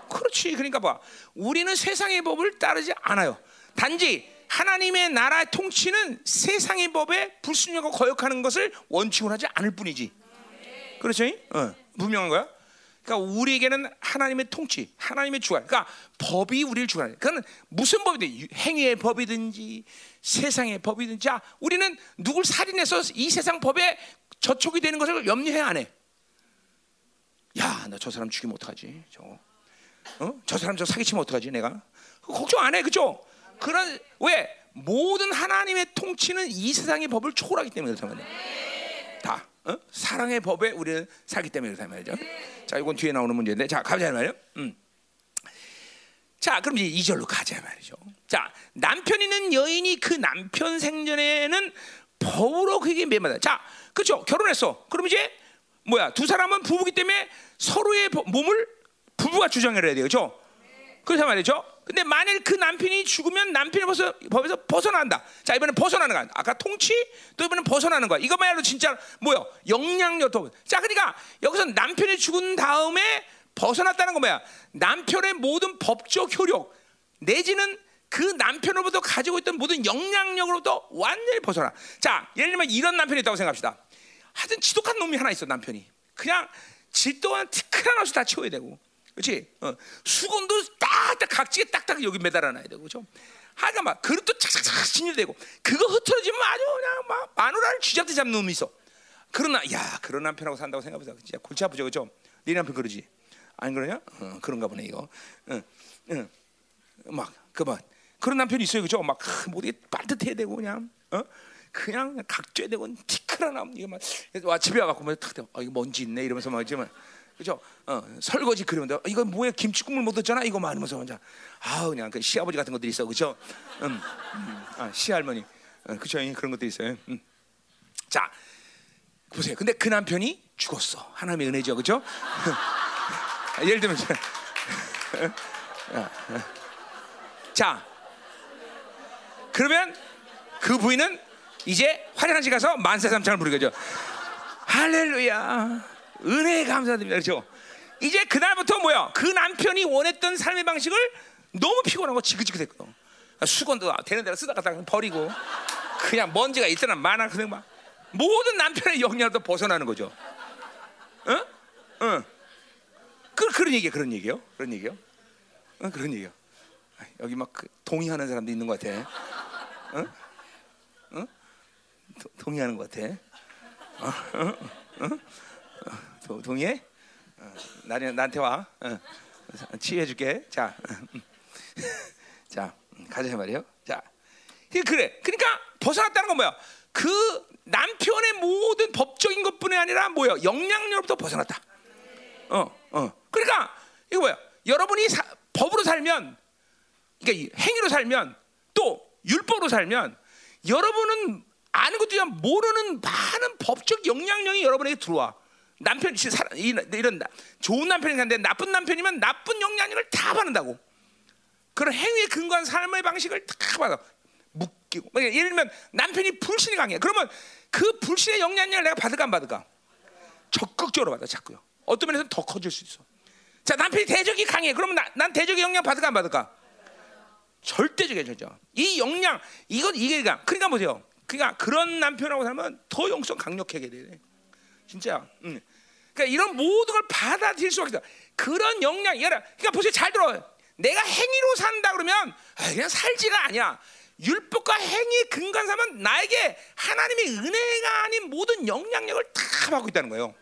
그렇지. 그러니까 봐. 우리는 세상의 법을 따르지 않아요. 단지 하나님의 나라의 통치는 세상의 법에 불순종하고 거역하는 것을 원칙으로 하지 않을 뿐이지. 그렇죠? 어, 분명한 거야. 그러니까 우리에게는 하나님의 통치, 하나님의 주관. 그러니까 법이 우리를 주관해. 그건 무슨 법이든 행위의 법이든지 세상의 법이든지. 자, 우리는 누굴 살인해서 이 세상 법에 저촉이 되는 것을 염려해 안 해. 야, 나 저 사람 죽이면 어떡하지? 저거. 어? 저 사람 저 사기치면 어떡하지? 내가 걱정 안 해, 그죠? 그런 왜 모든 하나님의 통치는 이 세상의 법을 초월하기 때문에 그렇단 말이야. 다 어? 사랑의 법에 우리는 살기 때문에 그렇단 말이죠. 자, 이건 뒤에 나오는 문제인데, 자 가자 말이요. 음. 자, 그럼 이제 2절로 가자 말이죠. 자, 남편 있는 여인이 그 남편 생전에는 법으로 그에게 매맞아. 자, 그렇죠. 결혼했어. 그럼 이제 뭐야? 두 사람은 부부기 때문에 서로의 법- 몸을 부부가 주장을 해야 돼요. 그렇죠? 그렇단 말이죠. 근데 만일 그 남편이 죽으면 남편이 벌써 법에서 벗어난다. 자 이번엔 벗어나는 거야. 아까 통치 또 이번엔 벗어나는 거야. 이거말로 진짜 뭐요? 영향력 도. 자 그러니까 여기서 남편이 죽은 다음에 벗어났다는 건 뭐야? 남편의 모든 법적 효력 내지는 그 남편으로부터 가지고 있던 모든 영향력으로부터 완전히 벗어나. 자 예를 들면 이런 남편이 있다고 생각합시다. 하여튼 지독한 놈이 하나 있어 남편이. 그냥 질도한 티끌 없이 다 치워야 되고. 그렇지? 어, 수건도 딱딱 각지게 딱딱 여기 매달아놔야 되고, 그렇죠? 하여간 막 그릇도 착착착 진열되고 그거 흐트러지면 아주 그냥 막 마누라를 쥐잡듯이 잡는 놈이 있어. 그러나 야 그런 남편하고 산다고 생각해보자. 진짜 골치 아프죠, 그렇죠? 네 남편 그러지? 안 그러냐? 어, 그런가 보네 이거. 응, 응. 막 그만 그런 남편이 있어요, 그죠? 막 모두 반듯해야 되고 그냥 어? 그냥 각져야 되고 티끌 하나 이거 막 와 집에 와갖고 막탁 대. 어 이거 먼지 있네 이러면서 막 이제 막 그죠? 어, 설거지 그러면 돼. 이거 뭐야 김치 국물 못 넣었잖아 이거 막 이러면서 혼자 아 그냥 그 시아버지 같은 것들이 있어, 그죠? 음, 음. 아 시할머니, 어, 그죠? 그런 것도 있어요. 음. 자 보세요. 근데 그 남편이 죽었어. 하나님의 은혜죠, 그죠? 예를 들면 자, 그러면 그 부인은 이제 집 가서 만세 삼창을 부르겠죠. 할렐루야, 은혜 감사드립니다. 그렇죠? 이제 그날부터 뭐야? 그 남편이 원했던 삶의 방식을 너무 피곤하고 지긋지긋 했거든. 수건도 되는 대로 쓰다가 딱 버리고 그냥 먼지가 일단은 많아 그냥 막 모든 남편의 영향도 벗어나는 거죠. 응? 응. 그 그런 얘기야, 그런 얘기요, 그런 얘기요. 응, 그런 얘기요. 여기 막그 동의하는 사람도 있는 것 같아. 응? 응? 도, 동의하는 것 같아. 어? 응? 응? 어, 도, 동의해? 어, 나리 나한테 와. 어. 치유해줄게. 자, 음. 자 음, 가자 말이요. 자, 그- 그래. 그러니까 벗어났다는 건 뭐야? 그 남편의 모든 법적인 것뿐이 아니라 뭐야? 영향력부터 벗어났다. 어, 어. 그러니까 이거 뭐야? 여러분이 사, 법으로 살면, 그러니까 이 행위로 살면, 또 율법으로 살면, 여러분은 아는 것도 모르는 많은 법적 영향력이 여러분에게 들어와. 남편, 이 이런 나- 좋은 남편이 간데 나쁜 남편이면 나쁜 영향력을 다 받는다고. 그런 행위에 근거한 삶의 방식을 다 받아. 묶이고. 뭐 예를 들면 남편이 불신이 강해. 그러면 그 불신의 영향력을 내가 받을까 안 받을까? 적극적으로 받아 자꾸요. 어떤 면에서는 더 커질 수 있어. 자 남편이 대적이 강해. 그러면 나, 난 대적의 영향 받을까 안 받을까? 절대적이야 절대. 이 영양 이건 이게 그러니까 그러니까 보세요. 그러니까 그런 남편하고 살면 더 영성 강력하게 돼. 진짜. 응. 그러니까 이런 모든 걸 받아들일 수밖에 없어. 그런 영향, 이라 그러니까 보세요, 잘 들어. 내가 행위로 산다 그러면 아, 그냥 살지가 아니야. 율법과 행위 근간 삼은 나에게 하나님의 은혜가 아닌 모든 영향력을 다 받고 있다는 거예요.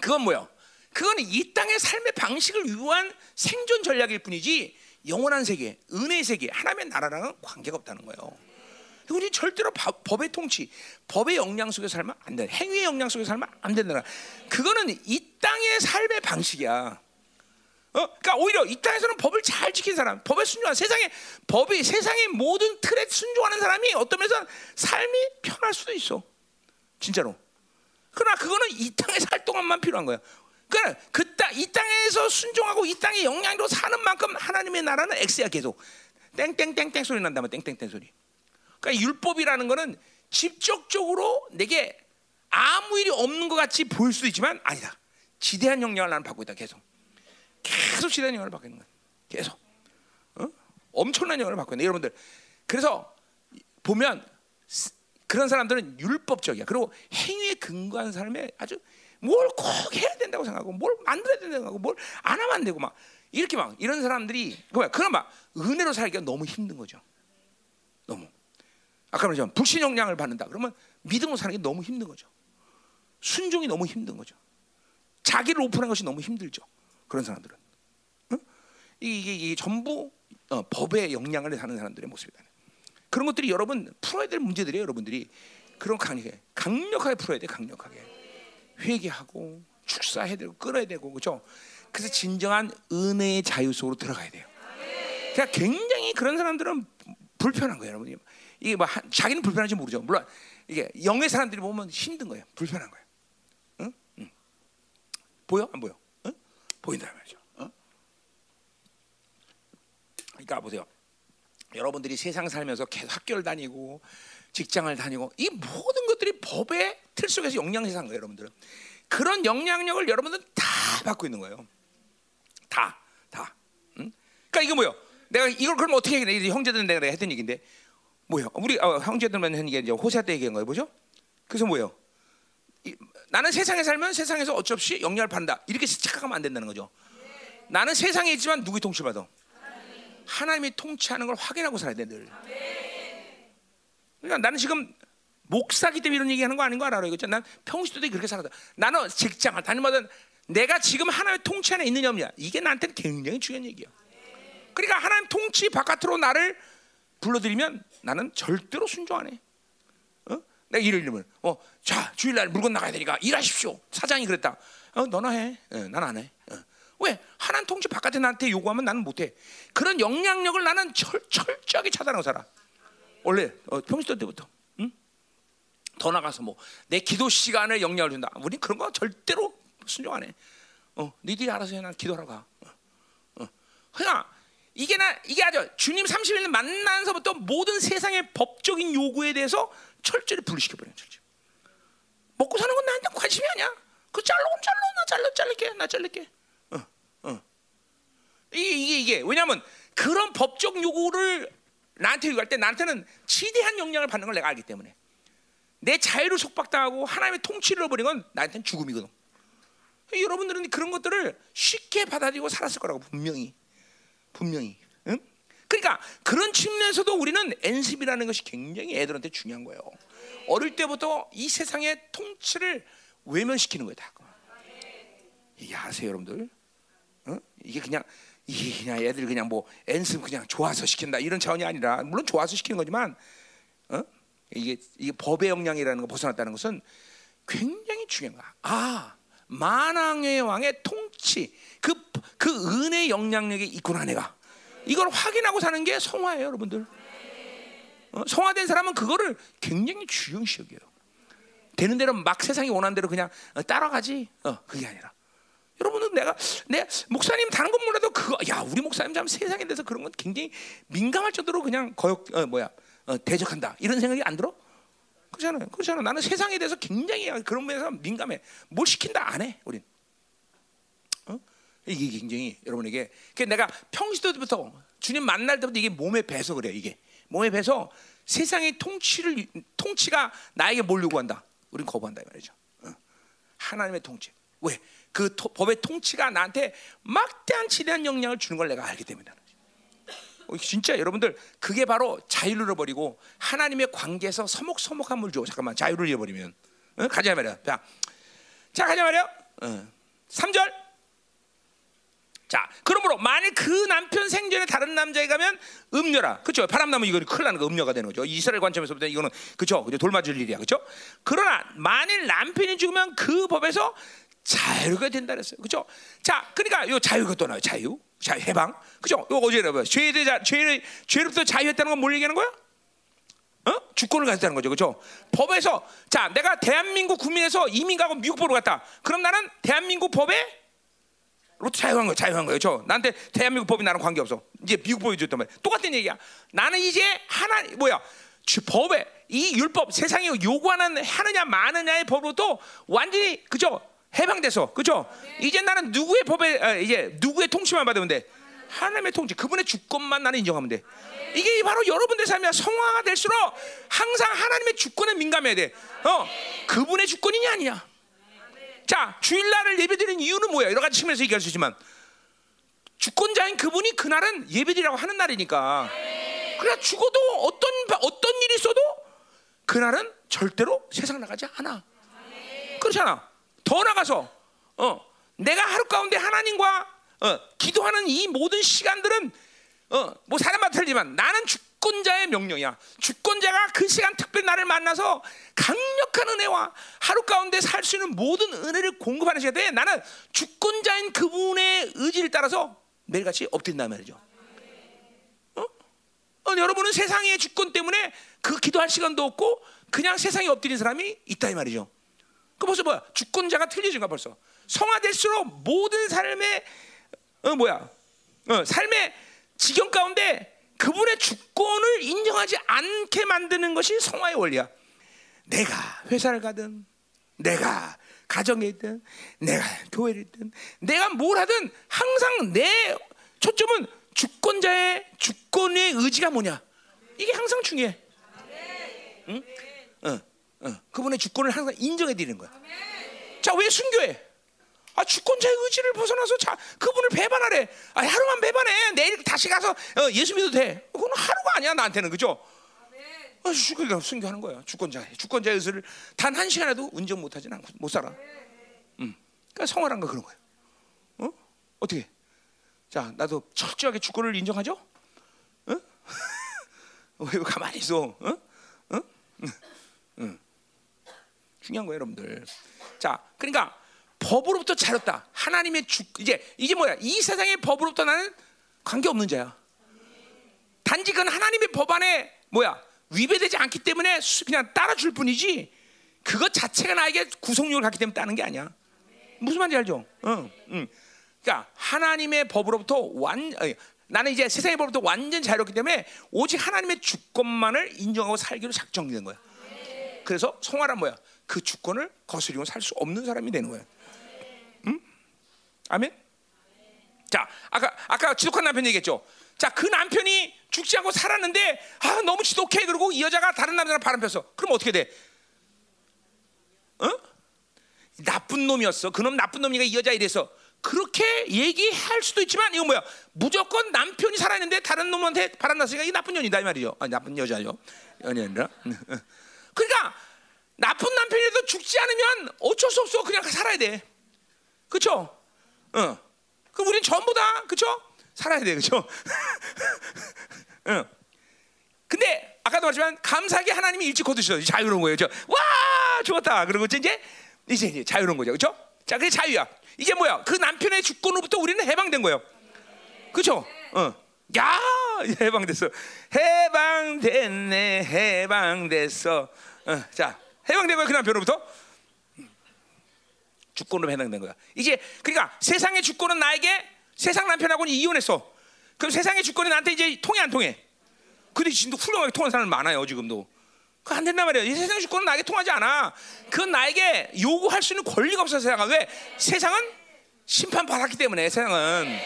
그건 뭐야? 그건 이 땅의 삶의 방식을 위한 생존 전략일 뿐이지 영원한 세계, 은혜의 세계, 하나님의 나라랑은 관계가 없다는 거예요. 우리 절대로 법의 통치, 법의 영향 속에 살면 안 돼. 행위의 영향 속에 살면 안 된다. 그거는 이 땅의 삶의 방식이야. 어? 그러니까 오히려 이 땅에서는 법을 잘 지킨 사람, 법에 순종한 세상에 법이 세상의 모든 틀에 순종하는 사람이 어떤 면에서 삶이 편할 수도 있어. 진짜로. 그러나 그거는 이 땅에 살 동안만 필요한 거야. 그러니까 그 땅, 이 땅에서 순종하고 이 땅의 영향으로 사는 만큼 하나님의 나라는 X야 계속. 땡땡땡땡 소리 난다면 땡땡땡 소리. 그러니까 율법이라는 거는 직접적으로 내게 아무 일이 없는 것 같이 보일 수도 있지만 아니다. 지대한 영향을 나는 받고 있다. 계속. 계속 지대한 영향을 받고 있는 거야. 계속. 어? 엄청난 영향을 받고 있는 여러분들. 그래서 보면 그런 사람들은 율법적이야. 그리고 행위에 근거한 삶에 아주 뭘 꼭 해야 된다고 생각하고 뭘 만들어야 된다고 생각하고 뭘 안 하면 안 되고 막 이렇게 막 이런 사람들이 그만 그런 막 은혜로 살기가 너무 힘든 거죠. 아까 말했죠. 불신 영향을 받는다. 그러면 믿음으로 사는 게 너무 힘든 거죠. 순종이 너무 힘든 거죠. 자기를 오픈한 것이 너무 힘들죠. 그런 사람들은. 응? 이게, 이게, 전부 어, 법의 영향을 사는 사람들의 모습이다. 그런 것들이 여러분 풀어야 될 문제들이에요. 여러분들이 그런 강력하게 강력하게 풀어야 돼. 강력하게 회개하고 축사해야 되고 끌어야 되고 그렇죠. 그래서 진정한 은혜의 자유 속으로 들어가야 돼요. 그러니까 굉장히 그런 사람들은 불편한 거예요, 여러분. 이게 뭐 자기는 불편한지 모르죠. 물론 이게 영의 사람들이 보면 힘든 거예요. 불편한 거예요. 응? 응. 보여? 안 보여? 응? 보인다 말이죠. 응? 그러니까 보세요. 여러분들이 세상 살면서 계속 학교를 다니고 직장을 다니고 이 모든 것들이 법의 틀 속에서 영향을 산 거예요, 여러분들은. 그런 영향력을 여러분들은 다 받고 있는 거예요. 다, 다. 응? 그러니까 이거 뭐요? 내가 이걸 그럼 어떻게 해? 형제들은 내가 했던 얘기인데 뭐예요? 우리 어, 형제들만 하는 게 이제 호세 때 얘기한 거예요, 보죠? 그래서 뭐예요? 이, 나는 세상에 살면 세상에서 어쩔 없이 영향을 받는다. 이렇게 착각하면 안 된다는 거죠. 네. 나는 세상에 있지만 누구의 통치 받아? 하나님. 하나님이 통치하는 걸 확인하고 살아야 돼 늘. 그러니까 나는 지금 목사기 때문에 이런 얘기하는 거 아닌 거 알아요? 이거 난 평소에도 그렇게 살았다. 나는 직장을 다니마다 내가 지금 하나님의 통치 안에 있느냐 없느냐 이게 나한테는 굉장히 중요한 얘기야. 그러니까 하나님 통치 바깥으로 나를 불러들이면 나는 절대로 순종 안 해. 어? 내가 일을 이면 어, 자 주일날 물건 나가야 되니까 일하십시오. 사장이 그랬다. 어, 너나 해. 어, 난안 해. 어. 왜? 하나님 통치 바깥에 나한테 요구하면 나는 못해. 그런 영향력을 나는 철, 철저하게 차단하고 살아. 원래 어, 평소 때부터. 응? 더 나가서 뭐 내 기도 시간을 영향을 준다. 우리 그런 거 절대로 순종 안 해. 어, 니들이 알아서 해. 난 기도하러 가. 어, 어. 그냥 이게 나 이게 아주 주님 30일 만나서부터 모든 세상의 법적인 요구에 대해서 철저히 분리시켜 버려요. 철저히. 먹고 사는 건 나한테 관심이 아니야. 그 잘라 잘라 나 잘라 잘릴게 나 잘릴게. 어, 어. 이게 이게 왜냐하면 그런 법적 요구를 나한테 요구할 때 나한테는 지대한 영향을 받는 걸 내가 알기 때문에 내 자유를 속박당하고 하나님의 통치를 잃어버린 건 나한테는 죽음이거든. 여러분들은 그런 것들을 쉽게 받아들이고 살았을 거라고 분명히. 분명히. 응? 그러니까 그런 측면에서도 우리는 엔습이라는 것이 굉장히 애들한테 중요한 거예요. 어릴 때부터 이 세상의 통치를 외면시키는 거예요. 다. 이게 아세요, 여러분들? 어? 이게 그냥 이게 그냥 애들 그냥 뭐 엔습 그냥 좋아서 시킨다 이런 차원이 아니라 물론 좋아서 시키는 거지만 어? 이게 이게 법의 영향이라는 거 벗어났다는 것은 굉장히 중요한 거야. 아 만왕의 왕의 통치 그, 그 은혜 영향력이 있구나 내가. 이걸 확인하고 사는 게 성화예요 여러분들. 어? 성화된 사람은 그거를 굉장히 중요시 여겨요. 되는 대로 막 세상이 원하는 대로 그냥 어, 따라가지? 어, 그게 아니라. 여러분은 내가 내 목사님 다른 건 몰라도 그거 야 우리 목사님 참 세상에 대해서 그런 건 굉장히 민감할 정도로 그냥 거역 어, 뭐야 어, 대적한다. 이런 생각이 안 들어? 그렇잖아요. 그렇잖아. 나는 세상에 대해서 굉장히 그런 면에서 민감해. 뭘 시킨다 안 해. 우린. 어? 이게 굉장히 여러분에게 내가 평시도부터 주님 만날 때부터 이게 몸에 배서 그래 이게 몸에 배서 세상의 통치를 통치가 나에게 몰려고 한다. 우린 거부한다 이 말이죠. 어. 하나님의 통치. 왜? 그 토, 법의 통치가 나한테 막대한 지대한 영향을 주는 걸 내가 알기. 어, 진짜 여러분들 그게 바로 자유를 잃어버리고 하나님의 관계에서 서먹서먹함을 줘. 잠깐만 자유를 잃어버리면 어? 가자 말이야. 자, 자 가자 말이야. 어. 3절 자, 그러므로 만일 그 남편 생전에 다른 남자에 가면 음녀라. 그렇죠? 바람나무 이거 큰일 나는 거 음녀가 되는 거죠. 이스라엘 관점에서부터 이거는 그렇죠? 돌맞을 일이야. 그렇죠? 그러나 만일 남편이 죽으면 그 법에서 자유가 된다 그랬어요. 그렇죠? 자, 그러니까 요 자유가 또 나요. 자유. 자유 해방. 그렇죠? 요 어제 뭐 죄에 대자 죄를 죄로부터 자유했다는 건 뭘 얘기하는 거야? 어? 주권을 가졌다는 거죠. 그렇죠? 법에서 자, 내가 대한민국 국민에서 이민 가고 미국 보러 갔다. 그럼 나는 대한민국 법에 로또 자유한 거예요. 자유한 거예요. 저 나한테 대한민국 법이 나랑 관계 없어. 이제 미국 법이 줬단 말이야. 똑같은 얘기야. 나는 이제 하나 뭐야? 주 법에 이 율법 세상이 요구하는 하느냐 마느냐의 법으로도 완전히 그죠? 해방돼서 그죠? 이제 나는 누구의 법에 아, 이제 누구의 통치만 받으면 돼. 하나님의 통치, 그분의 주권만 나는 인정하면 돼. 이게 바로 여러분들 삶이야. 성화가 될수록 항상 하나님의 주권에 민감해야 돼. 어, 그분의 주권이냐 아니야. 자, 주일날을 예배드리는 이유는 뭐야? 여러 가지 측면에서 얘기할 수 있지만 주권자인 그분이 그날은 예배드리라고 하는 날이니까. 그래 죽어도 어떤 어떤 일이 있어도 그날은 절대로 세상 나가지 않아. 그렇잖아. 더 나가서 어, 내가 하루 가운데 하나님과 어, 기도하는 이 모든 시간들은 어, 뭐 사람마다 틀리지만 나는 주, 주권자의 명령이야. 주권자가 그 시간 특별히 나를 만나서 강력한 은혜와 하루 가운데 살 수 있는 모든 은혜를 공급하는 시간에 돼. 나는 주권자인 그분의 의지를 따라서 매일같이 엎드린단 말이죠. 어? 어, 여러분은 세상의 주권 때문에 그 기도할 시간도 없고 그냥 세상에 엎드린 사람이 있다 이 말이죠. 그 벌써 뭐야? 주권자가 틀려진가 벌써. 성화될수록 모든 삶의 어 뭐야? 어, 삶의 지경 가운데 그분의 주권을 인정하지 않게 만드는 것이 성화의 원리야. 내가 회사를 가든, 내가 가정에 있든, 내가 교회를 있든, 내가 뭘 하든 항상 내 초점은 주권자의 주권의 의지가 뭐냐. 이게 항상 중요해. 응? 어, 어. 그분의 주권을 항상 인정해 드리는 거야. 자, 왜 순교해? 아, 주권자의 의지를 벗어나서 자, 그분을 배반하래. 아, 하루만 배반해. 내일 다시 가서 어, 예수 믿어도 돼. 그건 하루가 아니야 나한테는 그죠? 아, 그러니까 순교하는 거야. 주권자, 주권자의 의지를 단 한 시간에도 운전 못 하진 않고 못 살아. 음, 그러니까 성화란 거 그런 거야. 어? 어떻게? 자, 나도 철저하게 주권을 인정하죠? 어? 왜 가만히 있어? 어? 어? 응. 응. 중요한 거예요, 여러분들. 자, 그러니까 법으로부터 자렸다. 하나님의 주 이제 이게 뭐야? 이 세상의 법으로부터 나는 관계 없는 자야. 단지 그건 하나님의 법 안에 뭐야? 위배되지 않기 때문에 그냥 따라줄 뿐이지. 그것 자체가 나에게 구속력을 갖기 때문에 따는 게 아니야. 무슨 말인지 알죠? 응, 응. 그러니까 하나님의 법으로부터 완 아니, 나는 이제 세상의 법으로부터 완전 자유롭기 때문에 오직 하나님의 주권만을 인정하고 살기로 작정된 거야. 그래서 성화란 뭐야? 그 주권을 거스리고 살 수 없는 사람이 되는 거야. 아멘. 자, 아까 아까 지독한 남편 얘기했죠. 자, 그 남편이 죽지 않고 살았는데 아 너무 지독해 그러고 이 여자가 다른 남자랑 바람 폈어. 그럼 어떻게 돼? 어? 나쁜 놈이었어. 그놈 나쁜 놈이가 이 여자 이래서 그렇게 얘기할 수도 있지만 이거 뭐야? 무조건 남편이 살아있는데 다른 놈한테 바람 났으니까 이 나쁜 년이다 이 말이죠. 아 나쁜 여자요. 연이 아니라. 그러니까 나쁜 남편이라도 죽지 않으면 어쩔 수 없어. 그냥 살아야 돼. 그렇죠? 어. 그 우린 전부 다 그죠? 살아야 돼, 그죠? 어. 근데 아까도 말했지만 감사하게 하나님이 일찍 거두셔서 자유로운 거예요. 저, 와 좋았다. 그리고 이제 이제 이제 자유로운 거죠, 그렇죠? 자, 그게 자유야. 이게 뭐야? 그 남편의 주권으로부터 우리는 해방된 거예요. 그렇죠? 어. 야 해방됐어. 해방됐네, 해방됐어. 어, 자, 해방된 거야 그 남편으로부터. 주권으로 해당된 거야. 이제 그러니까 세상의 주권은 나에게 세상 남편하고는 이혼했어. 그럼 세상의 주권이 나한테 이제 통해 안 통해? 근데 지금도 훌륭하게 통하는 사람 많아요 지금도. 그안 된단 말이야. 이 세상의 주권은 나에게 통하지 않아. 그건 나에게 요구할 수 있는 권리가 없어 세상은 왜? 세상은 심판 받았기 때문에 세상은.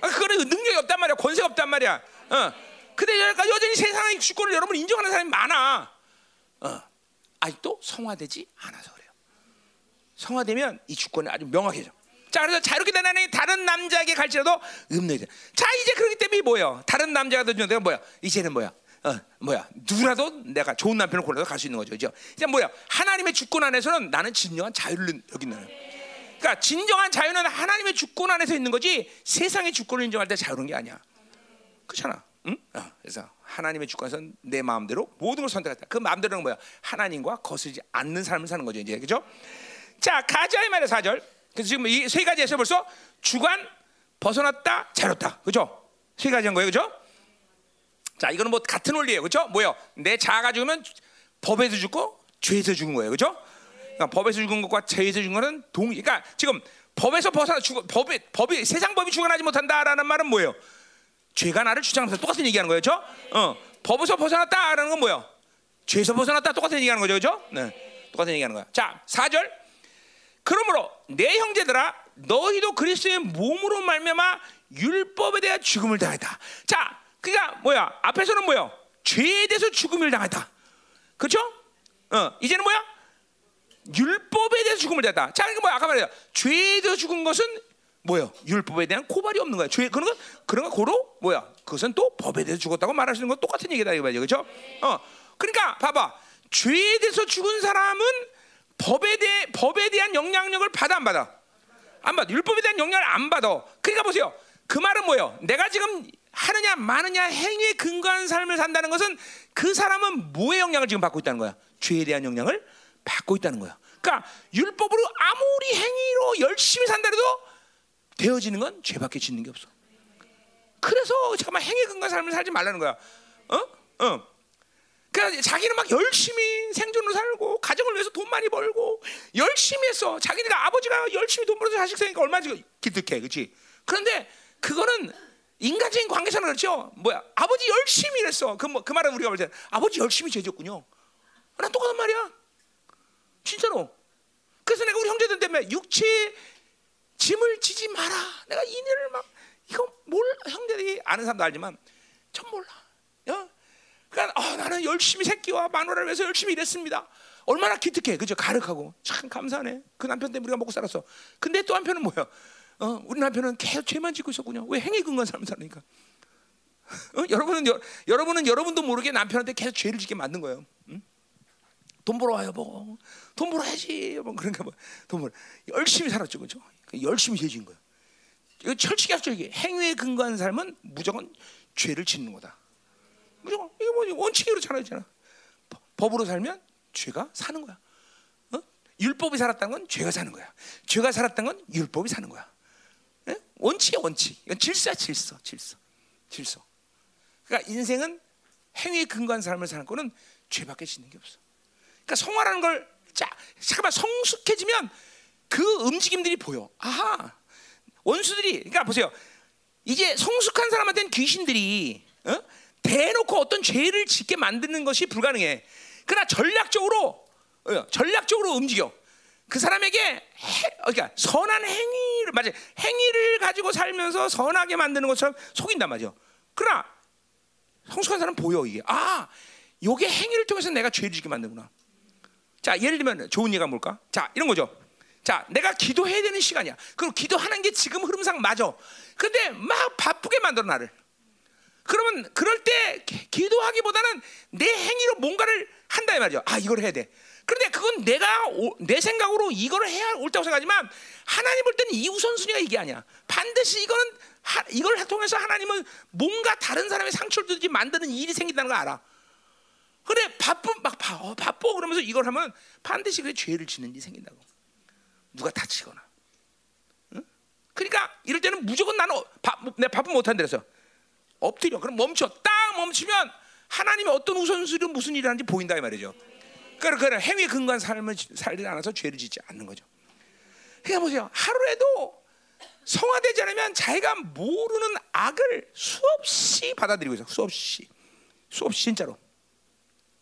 아, 그거는 능력이 없단 말이야. 권세가 없단 말이야. 어. 근데 여전히 세상의 주권을 여러분 인정하는 사람이 많아. 어. 아직도 성화되지 않아서 그래요. 성화되면 이 주권이 아주 명확해져. 자, 그래서 자유롭게 된 하나님 다른 남자에게 갈지라도 읍내자. 자, 이제 그렇기 때문에 뭐예요? 다른 남자가 되면 내가 뭐야? 이제는 뭐야? 어, 뭐야? 누구라도 내가 좋은 남편을 골라서 갈 수 있는 거죠. 그죠? 이제 뭐야? 하나님의 주권 안에서는 나는 진정한 자유를 여기는. 그러니까 진정한 자유는 하나님의 주권 안에서 있는 거지 세상의 주권을 인정할 때 자유로운 게 아니야. 그렇잖아. 응? 어, 그래서 하나님의 주권에서는 내 마음대로 모든 걸 선택했다. 그 마음대로는 뭐야? 하나님과 거슬지 않는 삶을 사는 거죠. 이제 그죠? 자, 가자 이 말이야, 4절. 그래서 지금 이 세 가지에서 벌써 주관 벗어났다, 자유롭다. 그죠? 세 가지 한 거예요. 그죠? 자, 이거는 뭐 같은 원리예요. 그죠? 뭐요? 내 자아가 죽으면 법에서 죽고 죄에서 죽은 거예요. 그죠? 그러니까 법에서 죽은 것과 죄에서 죽은 거는 동 그러니까 지금 법에서 벗어나 죽 법이 법이 세상 법이 주관하지 못한다라는 말은 뭐예요? 죄가 나를 주장하면서 똑같은 얘기하는 거예요. 그죠? 어. 법에서 벗어났다라는 건 뭐예요? 죄에서 벗어났다 똑같은 얘기하는 거죠. 그죠? 네. 똑같은 얘기하는 거야. 자, 4절. 그러므로 내 형제들아 너희도 그리스도의 몸으로 말미암아 율법에 대한 죽음을 당했다. 자, 그러니까 뭐야? 앞에서는 뭐야? 죄에 대해서 죽음을 당했다. 그렇죠? 어, 이제는 뭐야? 율법에 대해서 죽음을 당했다. 자, 그러니까 뭐야? 아까 말했죠. 죄에 대해서 죽은 것은 뭐요? 율법에 대한 고발이 없는 거야. 죄 그런 거 그런 거 고로 뭐야? 그것은 또 법에 대해서 죽었다고 있는 건 똑같은 얘기다 이거 말이죠. 그렇죠? 어. 그러니까 봐봐. 죄에 대해서 죽은 사람은 법에 대해 법에 대한 영향력을 받아 안 받아? 안 받아. 율법에 대한 영향을 안 받아. 그러니까 보세요. 그 말은 뭐예요? 내가 지금 하느냐 마느냐 행위에 근거한 삶을 산다는 것은 그 사람은 뭐의 영향을 지금 받고 있다는 거야? 죄에 대한 영향을 받고 있다는 거야. 그러니까 율법으로 아무리 행위로 열심히 산다 해도 되어지는 건 죄밖에 짓는 게 없어. 그래서 잠깐만 행위 근거한 삶을 살지 말라는 거야. 어? 어. 그러니까 자기는 막 열심히 생존을 살고 가정을 위해서 돈 많이 벌고 열심히 했어. 자기네가 아버지가 열심히 돈 벌어서 자식 생기까 얼마나 기특해, 그렇지? 그런데 그거는 인간적인 관계에서는 그렇죠. 뭐야? 아버지 열심히 일했어. 그, 뭐, 그 말은 우리가 볼때 아버지 열심히 죄졌군요. 난 똑같은 말이야. 진짜로. 그래서 내가 우리 형제들 때문에 육체 짐을 지지 마라. 내가 이내를 막 이거 몰 형제들이 아는 사람도 알지만 전 몰라. 어? 그러니까 어, 나는 열심히 새끼와 마누라를 위해서 열심히 일했습니다. 얼마나 기특해, 그죠? 가득하고 참 감사하네. 그 남편 때문에 우리가 먹고 살았어. 근데 또 한편은 뭐야? 어, 우리 남편은 계속 죄만 짓고 있었군요. 왜 행위 근거한 삶을 사니까? 어? 여러분은 여, 여러분은 여러분도 모르게 남편한테 계속 죄를 짓게 만든 거예요. 응? 돈 벌어 와요, 뭐. 돈 벌어야지. 뭐 그러니까 뭐, 돈 벌어. 열심히 살았죠, 그죠? 열심히 죄진 거예요. 이거 철칙이 없죠, 이게. 행위에 근거한 삶은 무조건 죄를 짓는 거다. 무조건. 이거 뭐 원칙이 그렇잖아, 있잖아. 법으로 살면 죄가 사는 거야. 어? 율법이 살았다는 건 죄가 사는 거야. 죄가 살았다는 건 율법이 사는 거야. 예? 원칙이야, 원칙. 이건 질서야, 질서, 질서, 질서. 그러니까 인생은 행위에 근거한 삶을 사는 거는 죄밖에 짓는 게 없어. 그러니까 성화라는 걸 자, 잠깐만 성숙해지면 그 움직임들이 보여. 아하. 원수들이 그러니까 보세요. 이제 성숙한 사람한테는 귀신들이 어? 대놓고 어떤 죄를 짓게 만드는 것이 불가능해. 그러나 전략적으로 어, 전략적으로 움직여. 그 사람에게 해, 그러니까 선한 행위를 맞아 행위를 가지고 살면서 선하게 만드는 것처럼 속인단 말이죠. 그러나 성숙한 사람 보여 이게 아 요게 행위를 통해서 내가 죄를 짓게 만드구나. 자 예를 들면 좋은 예가 뭘까? 자 이런 거죠. 자, 내가 기도해야 되는 시간이야. 그리고 기도하는 게 지금 흐름상 맞아. 근데 막 바쁘게 만들어 나를. 그러면 그럴 때 기도하기보다는 내 행위로 뭔가를 한다 이 말이죠. 아, 이걸 해야 돼. 그런데 그건 내가 오, 내 생각으로 이걸 해야 옳다고 생각하지만 하나님 볼 때는 이 우선순위가 이게 아니야. 반드시 이거는 하, 이걸 통해서 하나님은 뭔가 다른 사람의 상처를 주지 만드는 일이 생긴다는 걸 알아. 그래 바쁜 막 바, 어, 바빠 그러면서 이걸 하면 반드시 그래 죄를 짓는 일이 생긴다고. 누가 다치거나. 응? 그러니까 이럴 때는 무조건 나는 바, 내 바쁜 못한다 그래서 엎드려. 그럼 멈춰. 딱 멈추면 하나님의 어떤 우선순위로 무슨 일을 하는지 보인다 이 말이죠. 그러니까 그 행위 근거한 삶을 살지 않아서 죄를 짓지 않는 거죠. 그러니까 보세요. 하루에도 성화되지 않으면 자기가 모르는 악을 수없이 받아들이고 있어. 수없이. 수없이 진짜로.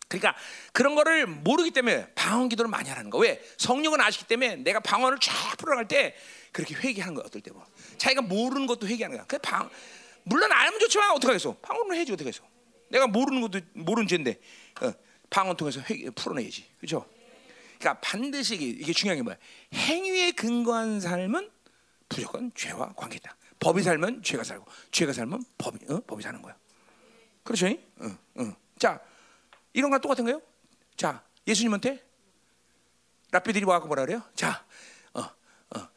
그러니까 그런 거를 모르기 때문에 방언 기도를 많이 하는 거. 왜? 성령은 아시기 때문에 내가 방언을 쫙 풀어갈 때 그렇게 회개하는 거야. 어떨 때 뭐. 자기가 모르는 것도 회개하는 거야. 그 방, 물론 알면 좋지만 어떻게 하겠어? 방언을 해야지 해서? 내가 모르는 것도 모르는 죄인데 어, 방언 통해서 회, 풀어내야지, 그렇죠? 그러니까 반드시 이게, 이게 중요한 게 뭐야? 행위에 근거한 삶은 무조건 죄와 관계다. 법이 살면 죄가 살고, 죄가 살면 법이 어? 법이 사는 거야. 그렇죠? 응, 응. 자, 이런 거 똑같은 거예요. 자, 예수님한테 랍비들이 와갖고 뭐라 그래요? 자, 어, 어,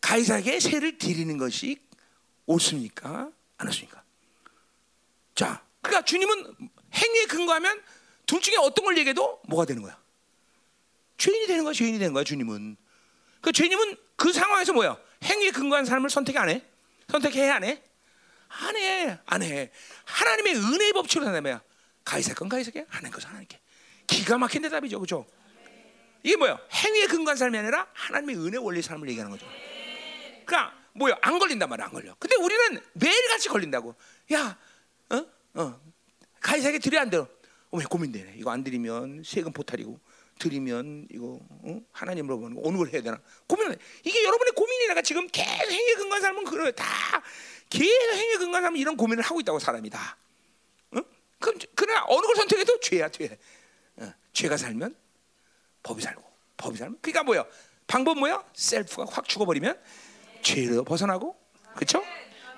가이사에게 세를 드리는 것이 옳습니까? 안 옳습니까? 자, 그러니까 주님은 행위에 근거하면 둘 중에 어떤 걸 얘기해도 뭐가 되는 거야? 죄인이 되는 거야, 죄인이 되는 거야, 주님은. 그 죄인은 그 상황에서 뭐야? 행위에 근거한 삶을 선택 안 해? 선택해야 안 해? 안 해, 안 해. 하나님의 은혜의 법칙으로 산다며. 가이사 건 가이사게, 하나님 것은 하나님께. 기가 막힌 대답이죠, 그죠? 이게 뭐야? 행위에 근거한 삶이 아니라 하나님의 은혜 원리 삶을 얘기하는 거죠. 그러니까 뭐야? 안 걸린단 말이야, 안 걸려. 근데 우리는 매일같이 걸린다고. 야, 어, 어, 가이사에게 드려야 안 돼요. 어, 왜 고민되네. 이거 안 드리면 세금 포탈이고 드리면 이거 어? 하나님 물어보는 거 어느 걸 해야 되나 고민을 해. 이게 여러분의 고민이라가 지금 계속 행위 근거한 삶은 그래 다 계속 행위 근거한 삶은 이런 고민을 하고 있다고 사람이 다. 어? 그럼 그러나 어느 걸 선택해도 죄야 죄. 어, 죄가 살면 법이 살고 법이 살면 그러니까 뭐야 방법 뭐야 셀프가 확 죽어버리면 죄로 벗어나고 그렇죠?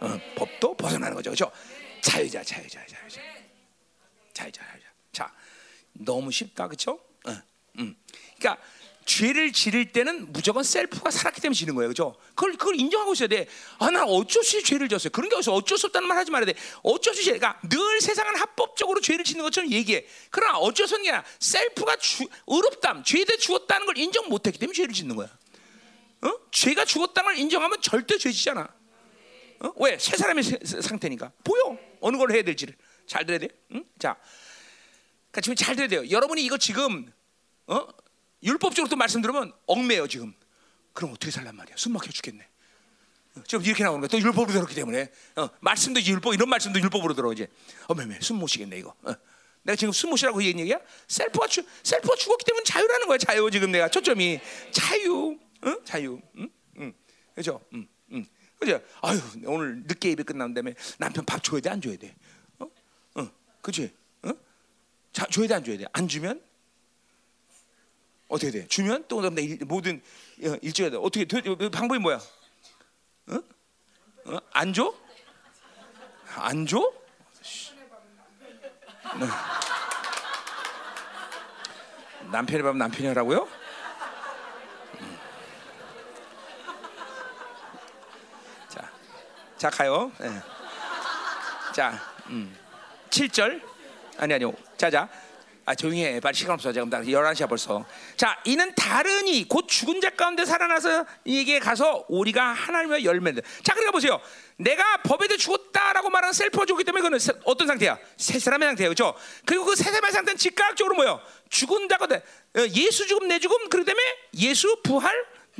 어, 법도 벗어나는 거죠 그렇죠? 자유자 자유자 자유자 자유자 자유자 자 너무 쉽다 그렇죠? 어, 음. 그러니까 죄를 지를 때는 무조건 셀프가 살았기 때문에 지는 거예요. 그죠? 그걸, 그걸 인정하고 있어야 돼. 아, 난 어쩔 수 없이 죄를 졌어요. 그런 게 어디서 어쩔 수 없다는 말 하지 말아야 돼. 어쩔 수 없이. 그러니까 늘 세상은 합법적으로 죄를 짓는 것처럼 얘기해. 그러나 어쩔 수 없냐. 셀프가 주, 의롭담, 죄에 죽었다는 걸 인정 못 했기 때문에 죄를 짓는 거야. 어? 죄가 죽었다는 걸 인정하면 절대 죄 지잖아. 어? 왜? 새 사람의 세, 상태니까. 보여. 어느 걸 해야 될지를. 잘 들어야 돼. 응? 자. 그러니까 지금 잘 들어야 돼요. 여러분이 이거 지금 어? 율법적으로 또 말씀드리면 얽매요 지금. 그럼 어떻게 살란 말이야? 숨 막혀 죽겠네. 어, 지금 이렇게 나오는 거야. 또 율법으로 들었기 때문에 어, 말씀도 율법 이런 말씀도 율법으로 들어 이제. 어메메 숨못 쉬겠네 이거. 어. 내가 지금 숨 못 쉬라고 얘기한 얘기야? 셀프가 죽 셀프가 죽었기 때문에 자유라는 거야. 자유 지금 내가 초점이 자유, 응? 자유, 응? 응. 그죠? 응, 응. 그죠? 아유 오늘 늦게 예배 끝난 다음에 남편 밥 줘야 돼 안 줘야 돼? 어? 어, 그지? 어? 자 줘야 돼 안 줘야 돼? 안 주면 어떻게 돼? 주면 또 일, 모든 어, 일주일에 어떻게 방법이 뭐야? 어? 어? 안 줘? 안 줘? 네. 남편이 밥 남편이 하라고요? 음. 자, 자 가요. 네. 자, 음. 7절 아니 아니요. 자자. 아 조용히 해. 빨리 시간 없어. 지금 11시야 벌써. 자, 이는 다른 이 곧 죽은 자 가운데 살아나서 이게 가서 우리가 하나님의 열매들. 자, 그러니까 보세요. 내가 법에 대해 죽었다라고 말하는 셀프가 죽기 때문에 그는 어떤 상태야? 새 사람의 상태예요. 그렇죠? 그리고 그 새 사람의 상태는 즉각적으로 뭐요? 죽은 자거든. 어, 예수 죽음 내 죽음 그렇기 때문에 예수 부활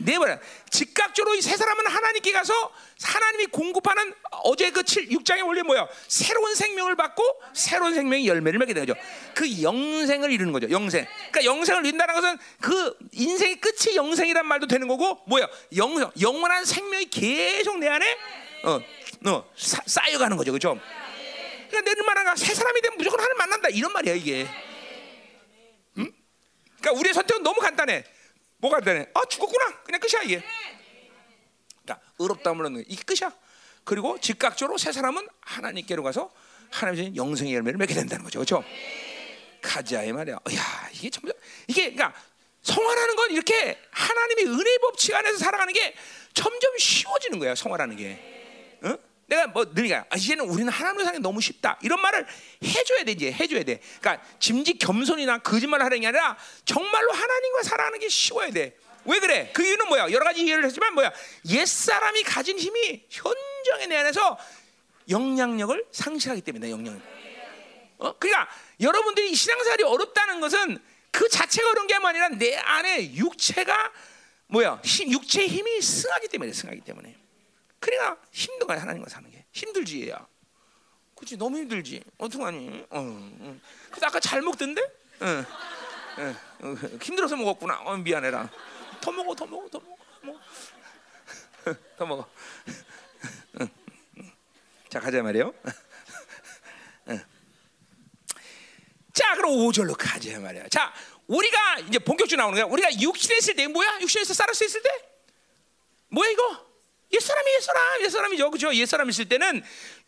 내버려. 즉각적으로 이 세 사람은 하나님께 가서 하나님이 공급하는 어제 그 7, 6장의 원리 뭐야? 새로운 생명을 받고 새로운 생명의 열매를 맺게 되는 거죠. 그 영생을 이루는 거죠. 영생. 그러니까 영생을 이룬다는 것은 그 인생의 끝이 영생이란 말도 되는 거고 뭐야? 영생, 영원한 생명이 계속 내 안에 어, 어 사, 쌓여가는 거죠. 그죠? 그러니까 내는 말하가 새 사람이 되면 무조건 하나님 만난다 이런 말이야 이게. 응? 그러니까 우리의 선택은 너무 간단해. 뭐가 되네? 아 죽었구나. 그냥 끝이야 이게. 그러니까 의롭다면 이게 끝이야. 그리고 즉각적으로 새 사람은 하나님께로 가서 하나님의 영생의 열매를 맺게 된다는 거죠. 그렇죠? 가자이 말이야. 야 이게 참 이게 그러니까 성화라는 건 이렇게 하나님의 은혜 법칙 안에서 살아가는 게 점점 쉬워지는 거야. 성화라는 게. 어? 내가 뭐 늘니까 아, 이제는 우리는 하나님을 사는 게 너무 쉽다 이런 말을 해줘야 돼 이제 해줘야 돼. 그러니까 짐짓 겸손이나 거짓말을 하는 게 아니라 정말로 하나님과 살아가는 게 쉬워야 돼. 왜 그래? 그 이유는 뭐야? 여러 가지 이해를 했지만 뭐야? 옛 사람이 가진 힘이 현정의 내 안에서 영향력을 상실하기 때문에 영향. 어? 그러니까 여러분들이 신앙생활이 어렵다는 것은 그 자체가 어려운 게 아니라 내 안에 육체가 뭐야? 육체의 힘이 승하기 때문에 승하기 때문에. 그러니까 힘든 거야 하나님과 사는 게 힘들지 얘야. 그렇지 너무 힘들지. 어떡하니? 어, 어. 근데 아까 잘 먹던데? 어, 어, 어, 힘들어서 먹었구나. 어, 미안해라. 더 먹어, 더 먹어, 더 먹어, 먹어. 더 먹어. 자 가자 말이요. 자 그럼 5절로 가자 말이야. 자 우리가 이제 본격적으로 나오는 거야. 우리가 육신에 있을 때 뭐야? 육신에서 살았을 있을 때 뭐야 이거? 옛사람이 옛사람, 옛사람이죠. 그죠? 옛사람 있을 때는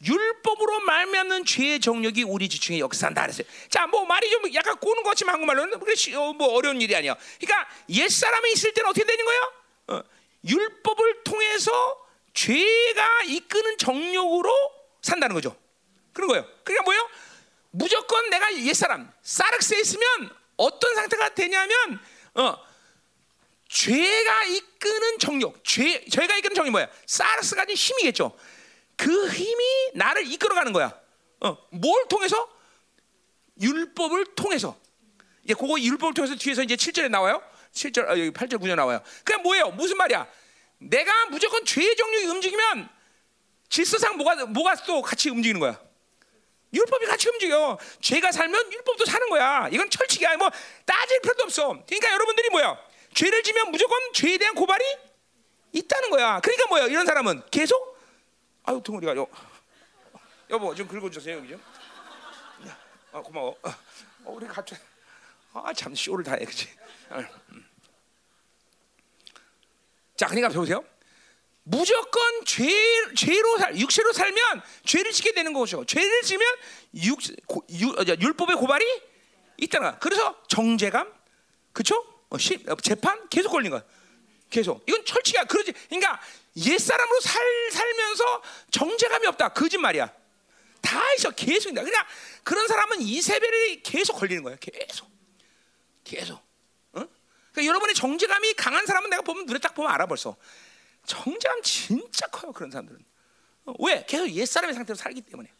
율법으로 말미암는 죄의 정력이 우리 지중에 역사한다 그랬어요. 자, 뭐 말이 좀 약간 꼬는 것 같지만 한국말로는 그래 어, 뭐 어려운 일이 아니야. 그러니까 옛사람이 있을 때는 어떻게 되는 거예요? 어, 율법을 통해서 죄가 이끄는 정력으로 산다는 거죠. 그런 거예요. 그러니까 뭐예요? 무조건 내가 옛사람, 사르스에 있으면 어떤 상태가 되냐면 어, 죄가 이끄는 정력, 죄, 죄가 이끄는 정력이 뭐야? 사르스 가진 힘이겠죠. 그 힘이 나를 이끌어가는 거야. 어, 뭘 통해서? 율법을 통해서. 이제 그거 율법을 통해서 뒤에서 이제 7절에 나와요. 7절, 아, 여기 8절, 9절 나와요. 그게 뭐예요? 무슨 말이야? 내가 무조건 죄의 정력이 움직이면 질서상 뭐가, 뭐가 또 같이 움직이는 거야? 율법이 같이 움직여. 죄가 살면 율법도 사는 거야. 이건 철칙이야. 뭐 따질 필요도 없어. 그러니까 여러분들이 뭐야? 죄를 지면 무조건 죄에 대한 고발이 있다는 거야. 그러니까 뭐야? 이런 사람은 계속 아유 등어리가 요 여보 좀 긁어주세요 여기 좀. 아 고마워. 어, 우리 갑자기 아참 쇼를 다 해, 그렇지? 자, 그러니까 보세요. 무조건 죄, 죄로 살, 육체로 살면 죄를 짓게 되는 것이죠. 죄를 지면 육, 고, 유, 어, 율법의 고발이 있다는 거야. 그래서 정죄감, 그렇죠? 어, 시, 어, 재판 계속 걸린 거야. 계속. 이건 철칙이야. 그러지. 그러니까 옛 사람으로 살 살면서 정죄감이 없다. 거짓말이야. 다 있어. 계속 있다. 그냥 그런 사람은 이세벨이 계속 걸리는 거야. 계속. 계속. 어? 그러니까 여러분의 정죄감이 강한 사람은 내가 보면 눈에 딱 보면 알아 벌써. 정죄감 진짜 커요. 그런 사람들은. 어, 왜? 계속 옛 사람의 상태로 살기 때문에.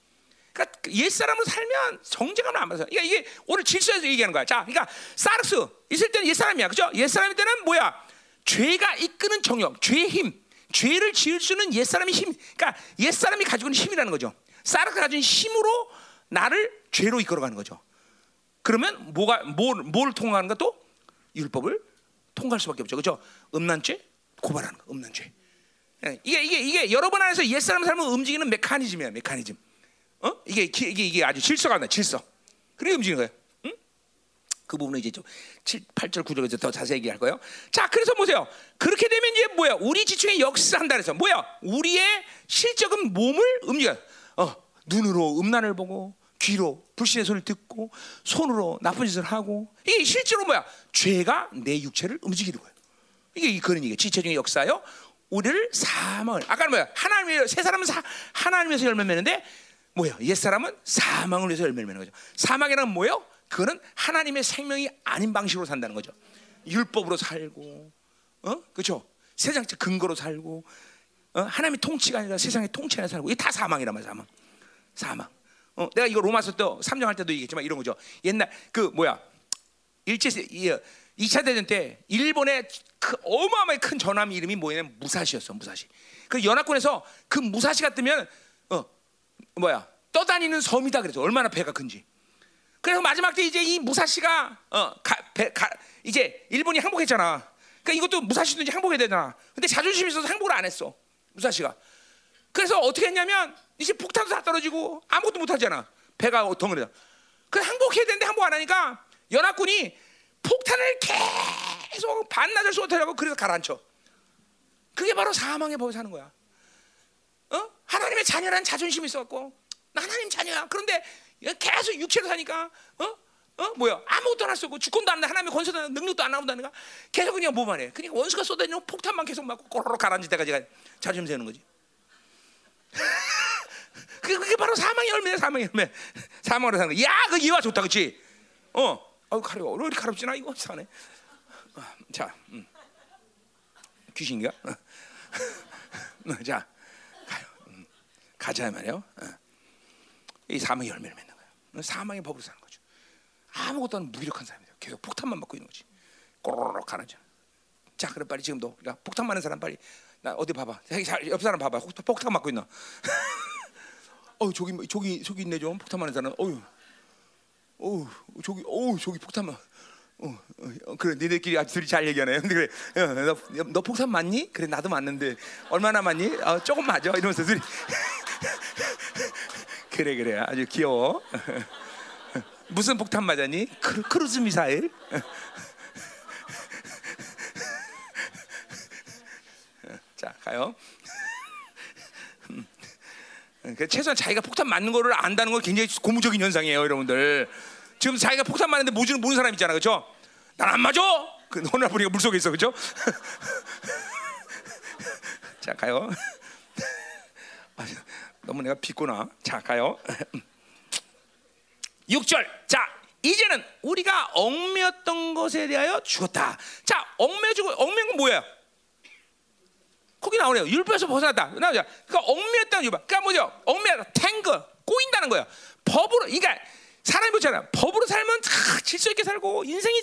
그러니까 옛 사람으로 살면 정죄감을 안 받아서. 그러니까 이게 오늘 질서에서 얘기하는 거야. 자, 그러니까 사르스 있을 때는 옛 사람이야, 그죠? 옛 사람일 때는 뭐야? 죄가 이끄는 정욕, 죄의 힘, 죄를 지을 수는 있옛 사람의 힘. 그러니까 옛 사람이 가지고 있는 힘이라는 거죠. 사르스가 가진 힘으로 나를 죄로 이끌어가는 거죠. 그러면 뭐가 뭘, 뭘 통하는 것도 율법을 통과할 수밖에 없죠. 그죠? 음란죄 고발하는 거, 음란죄. 예, 이게 이게 이게 여러분 안에서 옛 사람 삶을 움직이는 메커니즘이야, 메커니즘. 어? 이게 이게 이게 아주 질서가 나 질서. 그래 움직이는 거예요. 응? 그 부분은 이제 좀 7, 8절 9절에서 더 자세히 얘기할 거예요. 자, 그래서 보세요. 그렇게 되면 이제 뭐야? 우리 지중에 역사한다 그래서 뭐야? 우리의 실적은 몸을 움직여. 어, 눈으로 음란을 보고 귀로 불신의 소리를 듣고 손으로 나쁜 짓을 하고 이게 실제로 뭐야? 죄가 내 육체를 움직이는 거예요. 이게 그런 얘기. 지체적인 역사요. 우리를 사망을 아까는 뭐야? 하나님의 세 사람은 사, 하나님에서 열매 맺는데 뭐예요? 옛 사람은 사망을 위해서 열매를 맺는 거죠. 사망이란 뭐예요? 그거는 하나님의 생명이 아닌 방식으로 산다는 거죠. 율법으로 살고, 어, 그렇죠? 세상 근거로 살고, 어? 하나님의 통치가 아니라 세상의 통치 안에 살고, 이게 다 사망이란 말이야, 사망. 사망. 어, 내가 이거 로마서 때 삼정할 때도 얘기했지만 이런 거죠. 옛날 그 뭐야? 일제 2차 대전 때 일본의 그 어마어마하게 큰 전함 이름이 뭐냐면 무사시였어, 무사시. 그 연합군에서 그 무사시가 뜨면 어 뭐야 떠다니는 섬이다 그래서 얼마나 배가 큰지. 그래서 마지막 때 이제 이 무사시가 어 가, 배, 가, 이제 일본이 항복했잖아. 그러니까 이것도 무사시도 이제 항복해야 되잖아. 근데 자존심이 있어서 항복을 안 했어, 무사시가. 그래서 어떻게 했냐면 이제 폭탄도 다 떨어지고 아무것도 못 하잖아. 배가 덩어리다. 그래서 항복해야 되는데 항복 안 하니까 연합군이 폭탄을 계속 반나절 쏟아내고 그래서 가라앉혀. 그게 바로 사망의 법에 사는 거야. 어? 하나님의 자녀란 자존심이 있었고 나 하나님 자녀야. 그런데 계속 육체로 사니까 어? 어? 뭐야? 아무것도 안 쓰고 주권도 안 나. 하나님의 권세도 능력도 안 나온다니까. 계속 그냥 뭐만 해. 그냥 원수가 쏟아내는 폭탄만 계속 맞고 꼬르륵 가라앉을 때까지 자존심 세는 거지. 그게 바로 사망의 열매야, 사망의 열매. 사망으로 사는 거. 야, 그 이와 좋다, 그렇지? 어. 아유 가려워. 왜 이렇게 가렵지나 이거 사네. 자, 음. 귀신인가? 자, 가요. 음. 가자 말이요. 어. 이 사망의 열매를 맺는 거예요. 사망의 법으로 사는 거죠. 아무것도 안 무기력한 사람이에요. 계속 폭탄만 맞고 있는 거지. 꼬르륵 가라앉아. 자, 그럼 빨리 지금도 그러니까 폭탄 맞는 사람 빨리 나 어디 봐봐. 옆 사람 봐봐. 폭탄 맞고 있나? 어, 저기 저기 저기 있네 좀 폭탄 맞는 사람. 어유. 어 저기 어 저기 폭탄만 어, 어, 그래 니네끼리 둘이 잘 얘기하네 근데 그래 너, 너, 너 폭탄 맞니? 그래 나도 맞는데 얼마나 맞니? 어, 조금 맞아 이러면서 둘이 그래 그래 아주 귀여워. 무슨 폭탄 맞았니? 크루, 크루즈 미사일? 자 가요. 그 최소한 자기가 폭탄 맞는 거를 안다는 건 굉장히 고무적인 현상이에요, 여러분들. 지금 자기가 폭탄 맞는데 모르는 모르는 사람 있잖아, 그렇죠? 난 안 맞아. 그 너나 보니까 물 속에 있어, 그렇죠? 자 가요. 너무 내가 비꼬나. 자 가요. 6절. 자, 이제는 우리가 얽매였던 것에 대하여 죽었다. 자, 얽매 죽어 얽매는 건 뭐예요? 거기 나오네요. 율법에서 벗어났다. 나오죠. 그러니까 얽매였다는 율법. 그러니까 뭐죠? 얽매다. 탱거 꼬인다는 거예요. 법으로 그러니까 사람이 보잖아요. 법으로 살면 다 질서 있게 살고 인생이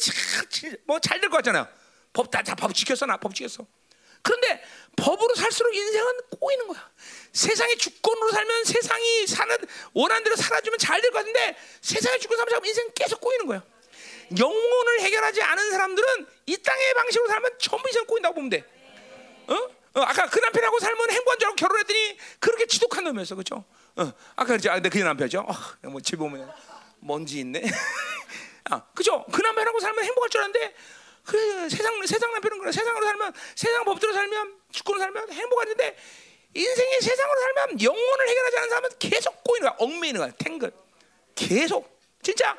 뭐잘 될 것 같잖아요. 법다법 지켰어 나 법 지켰어. 그런데 법으로 살수록 인생은 꼬이는 거야. 세상의 주권으로 살면 세상이 사는 원하는 대로 살아주면 잘 될 것 같은데 세상의 주권 살면 인생 계속 꼬이는 거야. 영혼을 해결하지 않은 사람들은 이 땅의 방식으로 살면 전부 인생 꼬인다고 보면 돼. 어? 어, 아까 그 남편하고 살면 행복한 줄 알고 결혼했더니 그렇게 지독한 놈이었어, 그렇죠? 어, 아까 그랬지, 아, 그 남편이죠. 어, 뭐 집에 오면 먼지 있네. 아, 그죠? 그 남편하고 살면 행복할 줄 알았는데 그 세상 세상 남편은 그래. 세상으로 살면 세상 법대로 살면 주권으로 살면 행복한데 인생의 세상으로 살면 영혼을 해결하지 않는 사람은 계속 꼬이는 거야. 얽매이는 거야. 탱글. 계속. 진짜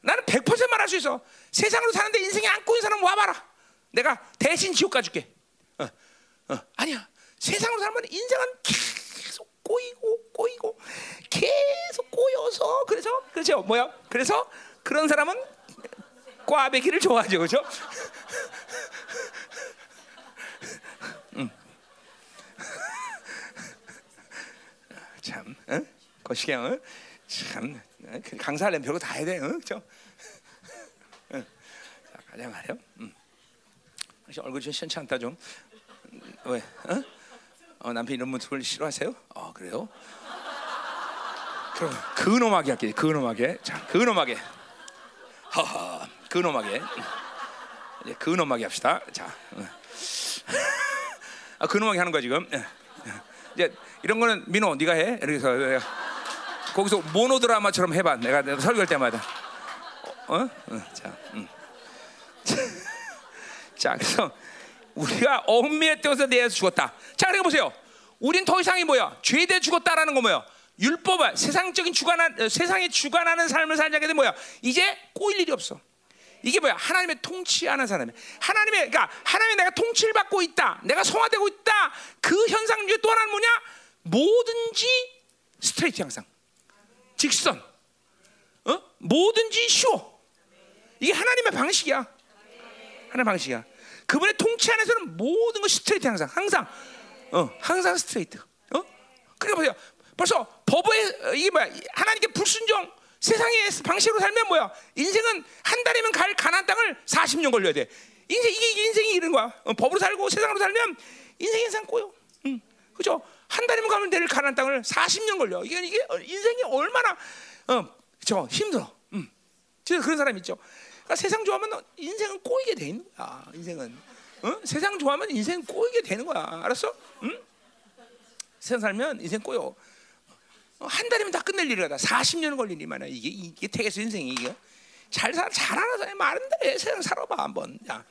나는 100% 말할 수 있어. 세상으로 사는데 인생이 안 꼬인 사람 와봐라. 내가 대신 지옥 가줄게. 어, 어, 아니야. 세상으로 살면 인생은 계속 꼬이고 꼬이고 계속 꼬여서 그래서 그렇죠. 뭐야? 그래서 그런 사람은 꽈배기를 좋아하죠? 음. 참, 어? 거시경, 어? 참 어? 그 강사하려면 별거 다 해야 돼, 어? 그렇죠? 자, 가자 말이요. 음. 얼굴 좀 시원치 않다 좀. 왜? 어? 어, 남편 이런 모습을 싫어하세요? 어, 그래요? 그럼 근엄하게 할게, 근엄하게. 자, 근엄하게. 허허. 근엄하게. 이제 근엄하게 합시다. 자, 아, 근엄하게 하는 거야 지금. 이제 이런 거는 민호 네가 해. 이렇게 해서 거기서 모노 드라마처럼 해봐. 내가, 내가 설교할 때마다. 어? 어? 자, 음. 자, 그래서 우리가 엄미의 때에서 내에서 죽었다. 자, 그러니까 보세요. 우린 더 이상이 뭐야? 죄대 죽었다라는 거 뭐야? 율법은 세상적인 주관한 세상에 주관하는 삶을 살자게 되면 뭐야? 이제 꼬일 일이 없어. 이게 뭐야? 하나님의 통치하는 사람이 하나님의 그러니까 하나님의 내가 통치를 받고 있다. 내가 성화되고 있다. 그 현상 중에 또 하나는 뭐냐? 뭐든지 스트레이트 항상 직선. 어? 뭐든지 쉬워. 이게 하나님의 방식이야. 하나님의 방식이야. 그분의 통치 안에서는 모든 것 스트레이트 항상 항상 어 항상 스트레이트. 어? 그러니까 보세요. 벌써 법에 이게 뭐야? 하나님께 불순종 세상의 방식으로 살면 뭐야? 인생은 한 달이면 갈 가나안 땅을 40년 걸려야 돼. 인생 이게 인생이 이런 거야. 어, 법으로 살고 세상으로 살면 인생 인생 꼬여. 응. 그죠? 한 달이면 가면 될 가난 땅을 40년 걸려. 이게 이게 인생이 얼마나 어, 저 힘들어. 응. 진짜 그런 사람 있죠. 그러니까 세상 좋아하면 인생은 꼬이게 돼 있는 거야. 인생은. 어? 세상 좋아하면 인생 꼬이게 되는 거야. 알았어? 응? 세상 살면 인생 꼬여. 한 달이면 다 끝낼 일이다. 40년 걸리니만 이게 이게 태계수 인생이 이게 잘 살, 잘 알아서 말은데 세상 살아봐 한번. 자,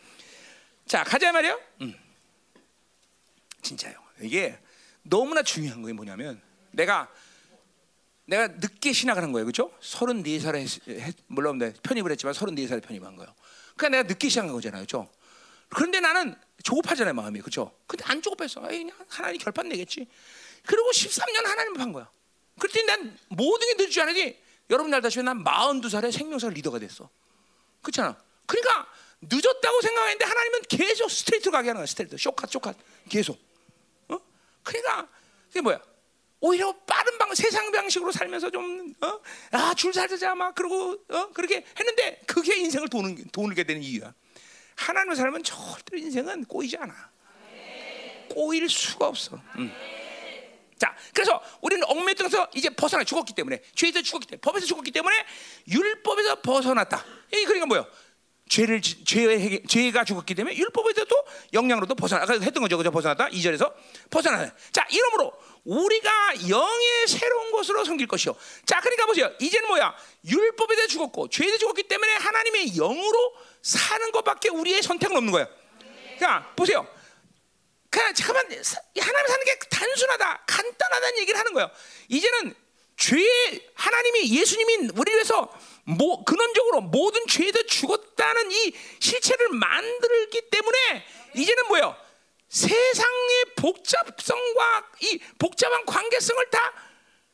자 가자 말이요. 음. 진짜요. 이게 너무나 중요한 거예요. 뭐냐면 내가 내가 늦게 신학을 한 거예요. 그렇죠? 34살에 물론 내 편입을 했지만 34살에 편입한 거예요. 그러니까 내가 늦게 시작한 거잖아요. 그렇죠? 그런데 나는 조급하잖아요, 마음이. 그렇죠? 근데 안 조급했어. 에이, 그냥 하나님 결판 내겠지. 그리고 13년 하나님을 판 거야. 그랬더니 난 모든 게줄 알았지. 여러분 알다시피 난 42살에 생명사 리더가 됐어. 그렇잖아. 그러니까 늦었다고 생각했는데 하나님은 계속 스트레이트로 가게 하는 거야. 스트레이트. shortcut shortcut. 계속. 어? 그러니까 그게 뭐야? 오히려 빠른 방 세상 방식으로 살면서 좀 어? 아, 잘 살자 막 그러고 어? 그렇게 했는데 그게 인생을 도는 도는게 되는 이유야. 하나님을 살면 절대 인생은 꼬이지 않아. 꼬일 수가 없어. 응. 자, 그래서 우리는 얽매여서 이제 벗어나 죽었기 때문에 죄에서 죽었기 때문에 법에서 죽었기 때문에 율법에서 벗어났다. 이 그러니까 뭐요? 죄를 지- 죄의 죄가 죽었기 때문에 율법에서도 영향으로도 벗어나 아까 했던 거죠. 그죠? 벗어나다. 2절에서 벗어나다. 자, 이러므로 우리가 영의 새로운 것으로 섬길 것이요. 자, 그러니까 보세요. 이제는 뭐야? 율법에 대해 죽었고 죄에 죽었기 때문에 하나님의 영으로 사는 것밖에 우리의 선택은 없는 거예요. 자, 보세요. 그냥 잠깐만 사- 하나님 사는 게 단순하다, 간단하다는 얘기를 하는 거예요. 이제는 죄 하나님이 예수님이 우리 위해서 뭐 근원적으로 모든 죄에도 죽었다는 이 실체를 만들기 때문에 이제는 뭐예요? 세상의 복잡성과 이 복잡한 관계성을 다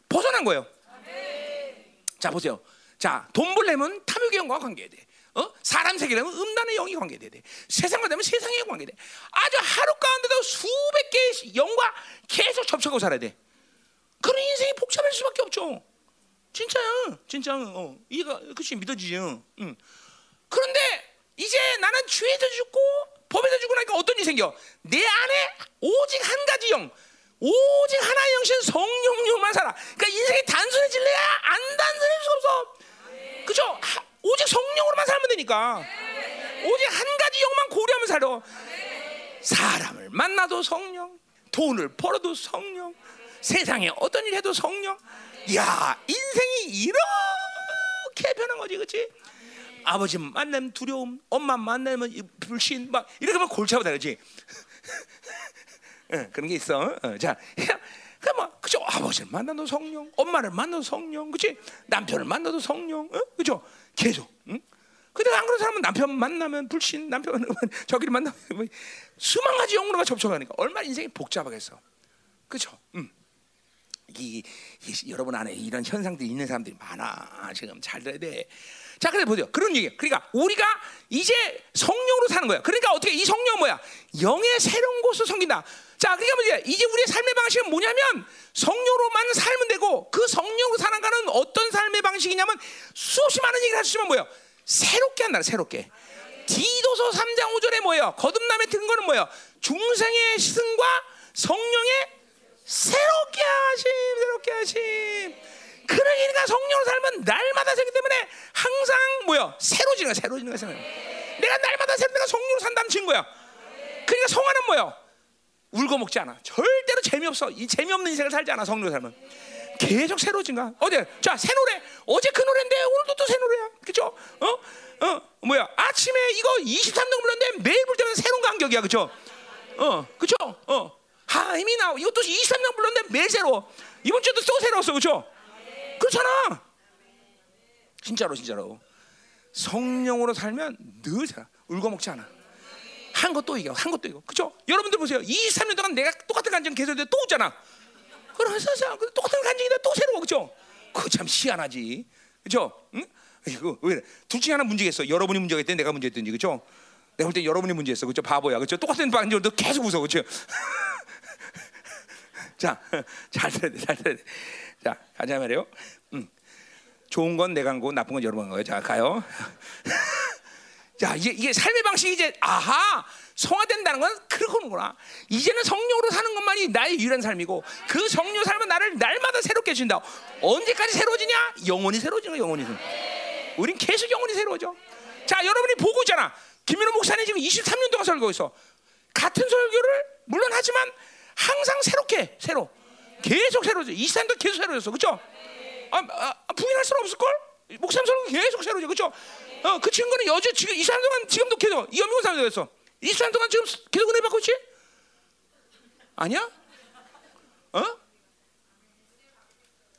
벗어난 거예요. 자 보세요. 자 돈 벌려면 탐욕의 영과 관계돼. 어? 사람 세계라면 음란의 영이 관계돼야 돼. 세상과 되면 세상의 영 관계돼. 아주 하루 가운데도 수백 개의 영과 계속 접촉하고 살아야 돼. 그런 인생이 복잡할 수밖에 없죠. 진짜야, 진짜. 어, 이해가 그치 믿어지지. 응. 응. 그런데 이제 나는 죄에도 죽고 법에도 죽고 나니까 어떤 일이 생겨? 내 안에 오직 한 가지 영, 오직 하나의 영신 성령님만 살아. 그러니까 인생이 단순해질래야 안 단순해질 수 없어. 그죠? 하- 오직 성령으로만 살면 되니까. 오직 한 가지 영만 고려하면 살아. 사람을 만나도 성령, 돈을 벌어도 성령, 세상에 어떤 일 해도 성령. 야, 인생이 이렇게 변한 거지, 그렇지? 아버지 만나면 두려움, 엄마 만나면 이 불신, 막 이렇게 하면 골치 아프다, 그렇지? 응, 그런 게 있어. 어, 자, 그뭐 그죠? 아버지를 만나도 성령, 엄마를 만나도 성령, 그렇지? 남편을 만나도 성령, 어? 그죠? 계속. 응? 근데 안 그런 사람은 남편 만나면 불신, 남편 만나면 저기를 만나면 뭐 수만 가지 영으로만 접촉하니까 얼마나 인생이 복잡하겠어. 그죠? 음. 이, 이- 여러분 안에 이런 현상들이 있는 사람들이 많아. 지금 잘 들어야 돼. 자, 그래 보세요. 그런 얘기. 그러니까 우리가 이제 성령으로 사는 거야. 그러니까 어떻게 이 성령 뭐야? 영의 새로운 곳을 섬긴다. 자, 그러니까 뭐야? 이제 우리의 삶의 방식은 뭐냐면 성령으로만 살면 되고 그 성령으로 거는 어떤 삶의 방식이냐면 수없이 많은 얘기를 있지만 뭐야? 새롭게 한다. 새롭게. 디도서 3장 5절에 뭐예요? 거듭남의 근거는 뭐예요? 중생의 승과 성령의 새롭게 하심, 새롭게 하심. 그러니까 성령으로 살면 날마다 새기 때문에 항상 뭐야? 새로지는 거야, 새로지는 거야, 새로. 내가 날마다 새로 내가 성령으로 산다는 증거야. 그러니까 성화는 뭐야? 울고 먹지 않아. 절대로 재미없어. 이 재미없는 인생을 살지 않아. 성령으로 살면. 계속 새로진 거야. 어제 자, 새 노래. 어제 그 노래인데 오늘도 또 새 노래야. 그죠? 어? 어? 뭐야? 아침에 이거 23등 불렀는데 매일 볼 때마다 새로운 감격이야. 그죠? 어, 그죠? 어. 하임이 나. 이것도 23년 불렀는데 매일 새로워. 이번 주도 또 새로웠어. 그죠? 그렇잖아. 진짜로 진짜로. 성령으로 살면 늘 살아. 울고 먹지 않아. 한 것도 이겨. 한 것도 이겨. 그죠? 여러분들 보세요. 23년 동안 내가 똑같은 간증 계속 했는데 또 웃잖아. 그래서 자, 그 똑같은 간증인데 또 새로워. 그죠? 그거 참 희한하지. 그죠? 응? 왜? 둘 중에 하나 문제겠어. 여러분이 문제겠든 내가 문제겠든지. 그죠? 내가 볼때 여러분이 문제였어. 그죠? 바보야. 그죠? 똑같은 반지도 계속 웃어. 그죠? 자, 잘 들어야 돼. 잘 들어야 돼. 자, 가자 말이에요. 음. 좋은 건 내가 한 거고 나쁜 건 여러분 한 거예요. 자, 가요. 자, 이게, 이게 삶의 방식이 이제 아하 성화된다는 건 그렇구나. 이제는 성령으로 사는 것만이 나의 유일한 삶이고 그 성령 삶은 나를 날마다 새롭게 해 준다. 언제까지 새로워지냐? 영원히 새로워지는 영원히. 우린 계속 영원히 새로워져. 자, 여러분이 보고 있잖아. 김민호 목사님 지금 23년 동안 있어. 같은 설교를 물론 하지만 항상 새롭게 새로 계속 새로워져. 23년 계속 새로워졌어. 그렇죠? 아, 아, 아, 부인할 수는 없을 걸? 목사님 설교 계속 새로워져. 그렇죠? 어, 그 친구는 여자 지금 23년 동안 지금도 계속 이현민 목사님 됐어. 23년 동안 지금 계속 은혜 받고 있지? 아니야? 어?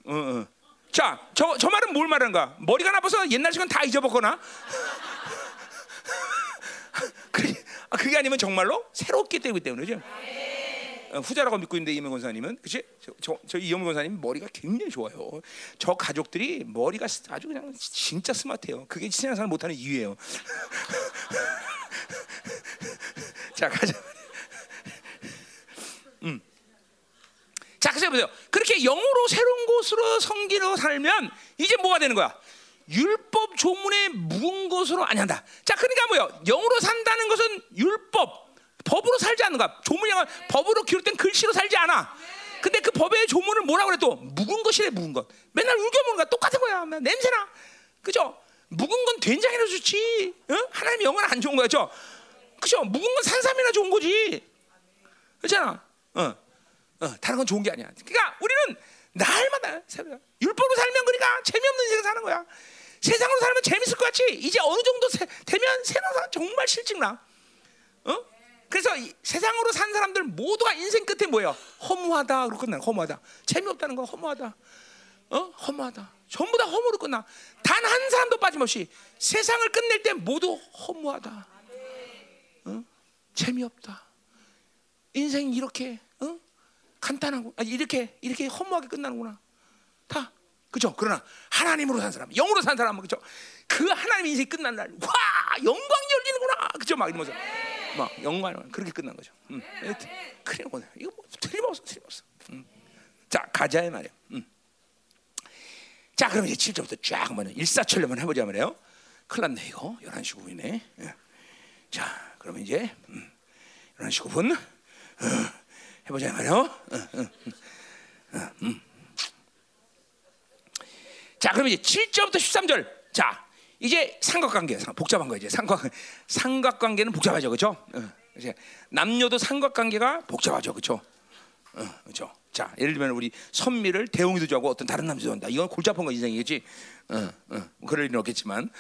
어, 어. 자, 저, 저 말은 뭘 말하는가? 머리가 나빠서 옛날 시간 다 잊어먹거나? 그게, 아, 그게 아니면 정말로 새롭게 되기 때문이죠. 어, 후자라고 믿고 있는데 이명 권사님은 그치? 저, 저, 저 이명 권사님 머리가 굉장히 좋아요. 저 가족들이 머리가 아주 그냥 진짜 스마트해요. 그게 신앙생활 못하는 이유예요. 자 가자. 음. 자, 그래서 보세요. 그렇게 영으로 새로운 곳으로 성기로 살면 이제 뭐가 되는 거야? 율법 조문에 묵은 것으로 아니한다. 자, 그러니까 뭐요? 영으로 산다는 것은 율법, 법으로 살지 않는 거야. 조문이 아니라 법으로 기록된 글씨로 살지 않아. 근데 그 법의 조문을 뭐라고 그래 또 묵은 것이래 묵은 것. 맨날 울겨 먹는 거야. 똑같은 거야. 맨날 냄새나. 그죠? 묵은 건 된장이나 좋지. 어? 하나님 영은 안 좋은 거죠. 그죠? 묵은 건 산삼이나 좋은 거지. 그렇잖아. 어, 어, 다른 건 좋은 게 아니야. 그러니까 우리는 날마다 율법으로 살면 그러니까 재미없는 인생 사는 거야. 세상으로 살면 재밌을 것 같지. 이제 어느 정도 세, 되면 세상 정말 실증나. 어? 그래서 이, 세상으로 산 사람들 모두가 인생 끝에 뭐예요? 허무하다. 그러고 끝나. 허무하다. 재미없다는 거 허무하다. 어? 허무하다. 전부 다 허무로 끝나. 단 한 사람도 빠짐없이 세상을 끝낼 때 모두 허무하다. 어? 재미없다. 인생 이렇게 어? 간단하고 아, 이렇게 이렇게 허무하게 끝나는구나. 다 그죠? 그러나 하나님으로 산 사람, 영으로 산 사람은 그죠? 그 하나님 인생이 끝난 날, 와 영광이 열리는구나, 그죠? 막 이러면서 막 영광 그렇게 끝난 거죠. 음. 그래 뭐 이거 뭐 틀림없어, 틀림없어. 음. 자 가자 이 말이야. 음. 자 그럼 이제 7절부터 쫙 한번 일사천리만 해보자 말이에요. 큰일 났네 이거 11시 9분이네. 예. 자 그러면 이제 음. 11시 9분 어. 해보자 말이에요. 어, 어, 음. 자, 그럼 이제 7절부터 13절. 자, 이제 삼각관계, 복잡한 거 이제 삼각 삼각관계는 복잡하죠, 그렇죠? 이제 남녀도 삼각관계가 복잡하죠, 그렇죠? 어, 그렇죠. 자, 예를 들면 우리 선미를 대웅이도 좋아하고 어떤 다른 남자도 한다. 이건 골치 아픈 거 인생이겠지. 어, 어, 그럴 일은 없겠지만.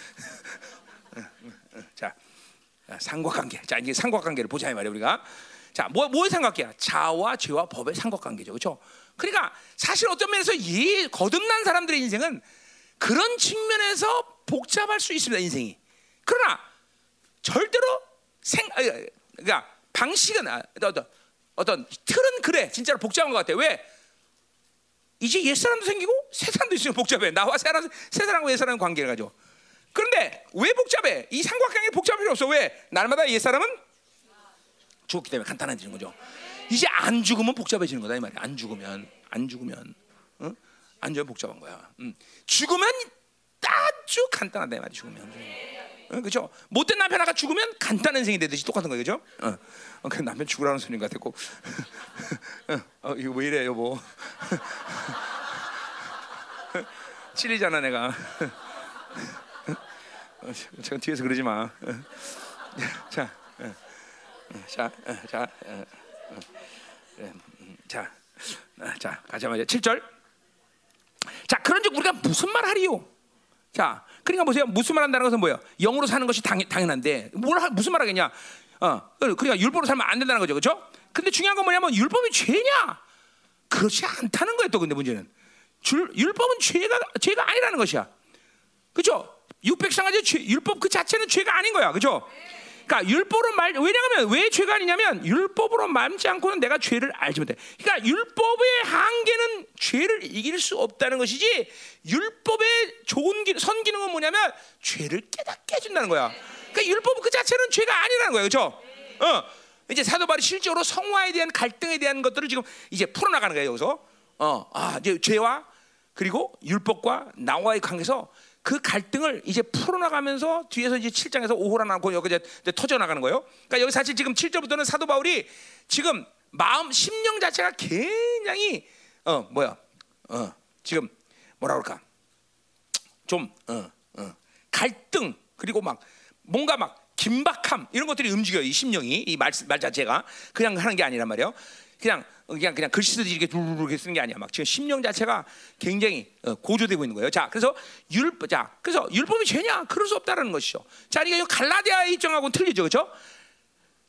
자, 삼각관계. 자, 이제 삼각관계를 보자 이 말이야 우리가. 자, 뭐 뭐의 삼각계야? 자와 죄와 법의 삼각관계죠, 그렇죠? 그러니까 사실 어떤 면에서 이 거듭난 사람들의 인생은 그런 측면에서 복잡할 수 있습니다, 인생이. 그러나 절대로 생, 그러니까 방식은 어떤 어떤 틀은 그래, 진짜로 복잡한 것 같아. 왜? 이제 옛 사람도 생기고 새 사람도 있으면 복잡해. 나와 새 사람, 새 사람과 옛 사람 관계를 가지고. 그런데 왜 복잡해? 이 삼각관계 복잡할 필요 없어. 왜? 날마다 옛 사람은 죽었기 때문에 간단해지는 거죠. 이제 안 죽으면 복잡해지는 거다 이 말이야. 안 죽으면 안 죽으면 어? 안 죽으면 복잡한 거야. 음. 죽으면 아주 간단하다 이 말이야. 죽으면. 어, 그죠? 못된 남편 하나 죽으면 간단한 인생이 되듯이 똑같은 그죠? 어, 어, 그 남편 죽으라는 소리 같았고, 어, 어, 이거 왜 이래, 여보? 찔리잖아, 내가. 어, 저 뒤에서 그러지 마. 자, 자, 자, 자, 자, 가자마자 7절. 자, 그런즉 우리가 무슨 말 하리요? 자, 그러니까 보세요. 무슨 말 한다는 것은 뭐예요? 영으로 사는 것이 당, 당연한데 뭘 하, 무슨 말 하겠냐? 어, 그러니까 율법으로 살면 안 된다는 거죠, 그렇죠? 근데 중요한 건 뭐냐면 율법이 죄냐? 그렇지 않다는 거예요. 또 근데 문제는 줄, 율법은 죄가 죄가 아니라는 것이야, 그렇죠? 육백상하지 율법 그 자체는 죄가 아닌 거야, 그렇죠? 그러니까 율법으로 말 왜냐하면 왜 죄가 아니냐면 율법으로 말지 않고는 내가 죄를 알지 못해. 그러니까 율법의 한계는 죄를 이길 수 없다는 것이지 율법의 좋은 기, 선 기능은 뭐냐면 죄를 깨닫게 해준다는 거야. 그러니까 율법 그 자체는 죄가 아니라는 거야, 그렇죠? 어. 이제 사도 바울이 실제로 성화에 대한 갈등에 대한 것들을 지금 이제 풀어나가는 거예요 여기서. 어, 아 이제 죄와 그리고 율법과 나와의 관계에서 그 갈등을 이제 풀어나가면서 뒤에서 이제 7장에서 오호라 나고 여기 이제 터져 나가는 거예요. 그러니까 여기 사실 지금 7절부터는 사도 바울이 지금 마음 심령 자체가 굉장히 어 뭐야 어 지금 뭐라 그럴까 좀 어, 어, 갈등 그리고 막 뭔가 막 긴박함 이런 것들이 움직여요 이 심령이 이 말 말 자체가 그냥 하는 게 아니란 말이에요. 그냥 그냥 그냥 글씨 쓰듯이 이렇게 두르르 쓰는 게 아니야. 막 지금 심령 자체가 굉장히 어, 고조되고 있는 거예요. 자, 그래서 율법, 자, 그래서 율법이 죄냐? 그럴 수 없다라는 것이죠. 자, 이게 갈라디아 입장하고는 틀리죠, 그렇죠?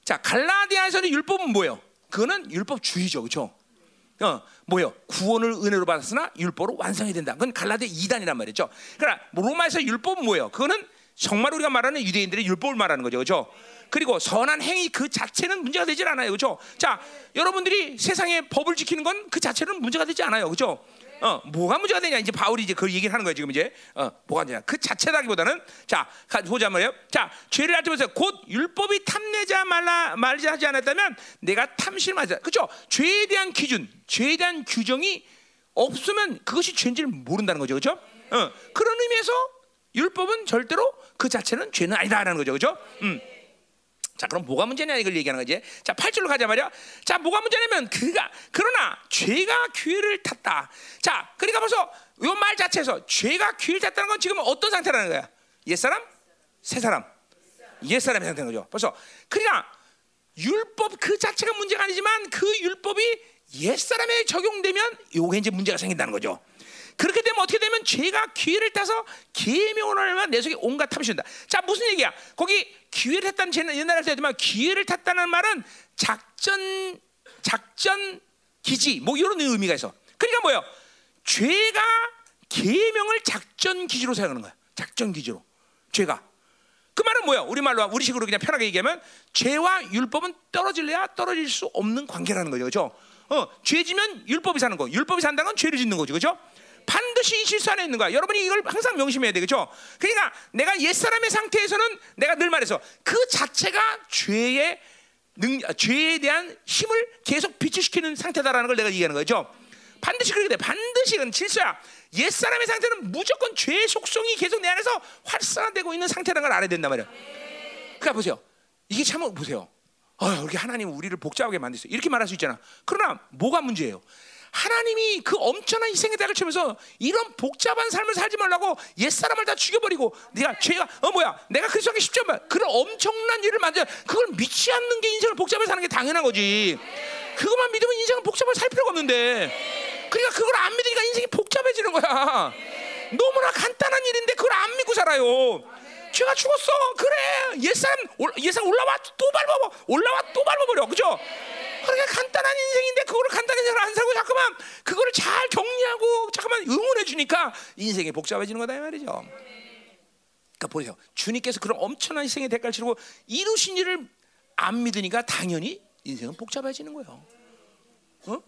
자, 갈라디아에서는 율법은 뭐예요? 그거는 율법주의죠, 그렇죠? 어, 뭐요? 구원을 은혜로 받았으나 율법으로 완성이 된다. 그건 갈라디아 2단이란 말이죠. 그러나 로마에서 율법은 뭐예요? 그거는 정말 우리가 말하는 유대인들의 율법을 말하는 거죠, 그렇죠? 그리고 선한 행위 그 자체는 문제가 되질 않아요. 그렇죠? 자, 여러분들이 세상의 법을 지키는 건 그 자체는 문제가 되지 않아요. 그렇죠? 어, 뭐가 문제가 되냐? 이제 바울이 이제 그 얘기를 하는 거예요. 지금 이제 어, 뭐가 되냐? 그 자체라기보다는 자, 보자 말이에요. 자, 죄를 알지면서 곧 율법이 탐내자 말라 말지 하지 않았다면 내가 탐심하자. 그렇죠? 죄에 대한 기준, 죄에 대한 규정이 없으면 그것이 죄인지를 모른다는 거죠. 그렇죠? 어, 그런 의미에서 율법은 절대로 그 자체는 죄는 아니다라는 거죠. 그렇죠? 음. 자, 그럼 뭐가 문제냐 이걸 얘기하는 거지. 자, 8절로 가자 말이야. 자, 뭐가 문제냐면 그가 그러나 죄가 귀를 탔다. 자, 그러니까 벌써 이 말 자체에서 죄가 귀를 탔다는 건 지금 어떤 상태라는 거야? 옛사람, 새 사람. 옛사람의 상태인 거죠. 벌써 그러니까 율법 그 자체가 문제가 아니지만 그 율법이 옛사람에 적용되면 요게 이제 문제가 생긴다는 거죠. 그렇게 되면 어떻게 되면 죄가 기회를 타서 계명을 하면 내 속에 온갖 탐이 든다. 자 무슨 얘기야? 거기 기회를 탔다는 쟤는 옛날에 했지만 기회를 탔다는 말은 작전 작전 기지 뭐 이런 의미가 있어. 그러니까 뭐요? 죄가 계명을 작전 기지로 사용하는 거야. 작전 기지로 죄가 그 말은 뭐야? 우리 말로 우리 식으로 그냥 편하게 얘기하면 죄와 율법은 떨어질래야 떨어질 수 없는 관계라는 거죠. 그렇죠? 어, 죄 지면 율법이 사는 거. 율법이 산다는 건 죄를 짓는 거죠. 그렇죠? 반드시 이 실수 안에 있는 거야. 여러분이 이걸 항상 명심해야 되겠죠. 그러니까 내가 옛 사람의 상태에서는 내가 늘 말해서 그 자체가 죄의 능, 죄에 대한 힘을 계속 비추시키는 상태다라는 걸 내가 얘기하는 거죠. 반드시 그렇게 돼. 반드시 그 질서야. 옛 사람의 상태는 무조건 죄의 속성이 계속 내 안에서 활성화되고 있는 상태라는 걸 알아야 된단 말이야. 그러니까 보세요. 이게 참 보세요. 어, 이렇게 하나님 우리를 복잡하게 만드어요 이렇게 말할 수 있잖아. 그러나 뭐가 문제예요? 하나님이 그 엄청난 희생의 대가를 치면서 이런 복잡한 삶을 살지 말라고 옛 사람을 다 죽여버리고 네가 죄가 어 뭐야 내가 그리스도께 십자만 그런 엄청난 일을 만져 그걸 믿지 않는 게 인생을 복잡하게 사는 게 당연한 거지. 그것만 믿으면 인생은 복잡하게 살 필요가 없는데 그러니까 그걸 안 믿으니까 인생이 복잡해지는 거야. 너무나 간단한 일인데 그걸 안 믿고 살아요. 죄가 죽었어. 그래. 옛사람 옛사람 올라와 또 밟아버 올라와 또 밟아버려. 그죠? 그러니까 간단한 인생인데 그거를 간단한 인생을 안 살고 자꾸만 그거를 잘 정리하고 잠깐만 응원해 주니까 인생이 복잡해지는 거다 이 말이죠. 그러니까 보세요. 주님께서 그런 엄청난 희생의 대가를 치르고 이루신 일을 안 믿으니까 당연히 인생은 복잡해지는 거예요. 어?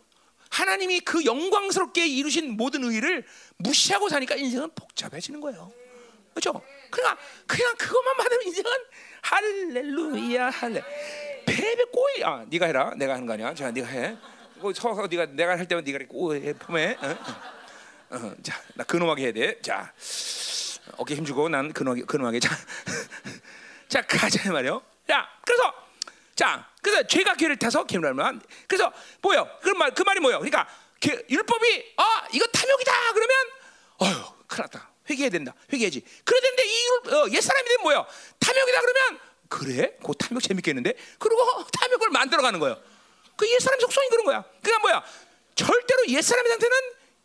하나님이 그 영광스럽게 이루신 모든 의를 무시하고 사니까 인생은 복잡해지는 거예요. 그렇죠? 그냥 그냥 그것만 받으면 인생은 할렐루야 할레. 배배 꼬이. 아, 네가 해라. 내가 하는 거 아니야. 자, 네가 해. 뭐 서서 네가 내가 할 때만 네가 꼬해 폼에. 어? 어, 자, 나 근엄하게 해야 돼. 자, 어깨 힘주고 난 근엄하게 근엄하게. 자, 자 가자 말이요. 자, 그래서 자, 그래서 죄가 죄를 타서 개물하면 그래서 뭐요? 그 말, 그 말이 뭐요? 그러니까 개, 율법이 아 이거 탐욕이다 그러면 어휴 큰일 났다. 회개해야 된다. 회개해야지. 그래야 되는데 이 어, 옛 사람이 되면 뭐야? 탐욕이다 그러면 그래? 그 탐욕 재밌겠는데? 그리고 탐욕을 만들어 가는 거예요. 그 옛 사람 속성이 그런 거야. 그러니까 뭐야? 절대로 옛 사람의 상태는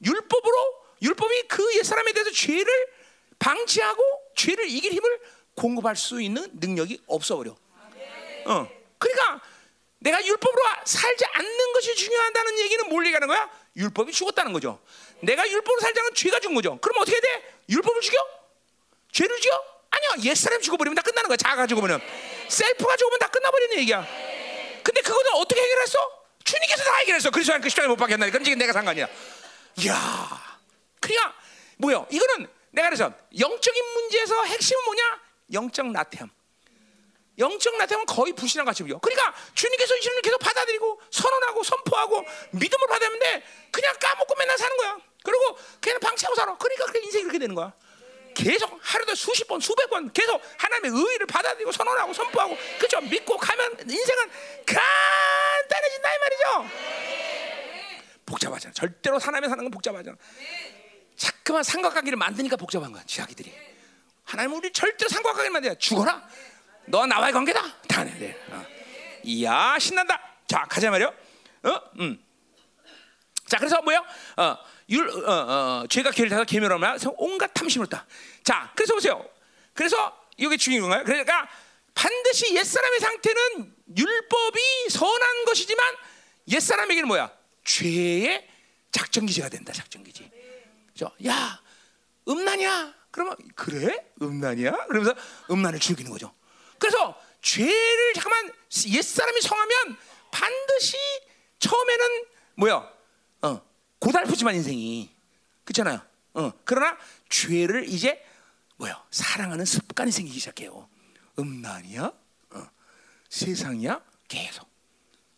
율법으로 율법이 그 옛 사람에 대해서 죄를 방치하고 죄를 이길 힘을 공급할 수 있는 능력이 없어 버려. 어. 그러니까 내가 율법으로 살지 않는 것이 중요하다는 얘기는 뭘 얘기하는 거야? 율법이 죽었다는 거죠. 내가 율법으로 살자는 죄가 죽은 거죠. 그럼 어떻게 돼? 율법을 죽여? 죄를 죽여? 아니야. 옛사람 죽어버리면 다 끝나는 거야. 자가 죽으면. 셀프가 죽으면 다 끝나버리는 얘기야. 근데 그거는 어떻게 해결했어? 주님께서 다 해결했어. 그리스도 그 십자가에 못 박혔나. 그럼 지금 내가 상관이야. 이야. 그러니까 뭐요? 이거는 내가 그래서 영적인 문제에서 핵심은 뭐냐? 영적 나태함. 영적 나태함은 거의 불신앙 보여. 그러니까 주님께서 이 신을 계속 받아들이고 선언하고 선포하고 믿음을 받았는데 그냥 까먹고 맨날 사는 거야. 그리고 그냥 방치하고 살아. 그러니까 그 인생이 그렇게 되는 거야. 계속 하루도 수십 번, 수백 번 계속 하나님의 의를 받아들이고 선언하고 선포하고 그죠? 믿고 가면 인생은 간단해진다 이 말이죠. 복잡하잖아. 절대로 하나님의 사는 건 복잡하잖아. 자꾸만 삼각관계를 만드니까 복잡한 거야. 자기들이. 하나님 우리 절대로 삼각관계 만들어 죽어라. 너 나와의 관계다. 다 해야 돼. 어. 이야 신난다. 자 가자 말이요. 어, 음. 자 그래서 뭐요? 어, 율, 어, 어, 죄가 죄를 타서 계멸하면 온갖 탐심을 다. 자 그래서 보세요. 그래서 이게 중요한 거예요. 그러니까 반드시 옛 사람의 상태는 율법이 선한 것이지만 옛 사람에게는 뭐야? 죄의 작전 기지가 된다. 작전 기지. 야 음란이야. 그러면 그래? 음란이야? 그러면서 음란을 죽이는 거죠. 그래서 죄를 잠깐만 옛 사람이 성하면 반드시 처음에는 뭐야? 어, 고달프지만 인생이 그렇잖아요. 어, 그러나 죄를 이제 뭐야? 사랑하는 습관이 생기기 시작해요. 음란이야? 어, 세상이야? 계속.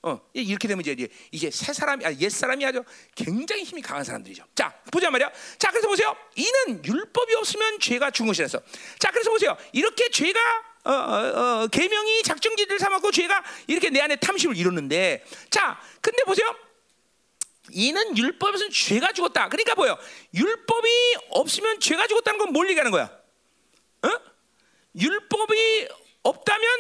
어, 이렇게 되면 이제 이제 새 사람이 아 옛 사람이 아주 굉장히 힘이 강한 사람들이죠. 자, 보자 말이야. 자, 그래서 보세요. 이는 율법이 없으면 죄가 죽은 것이라서. 자, 그래서 보세요. 이렇게 죄가 어, 어, 어, 계명이 작정지를 삼았고 죄가 이렇게 내 안에 탐심을 이뤘는데 자 근데 보세요 이는 율법에서는 죄가 죽었다 그러니까 뭐요 율법이 없으면 죄가 죽었다는 건 뭘 얘기하는 거야 어? 율법이 없다면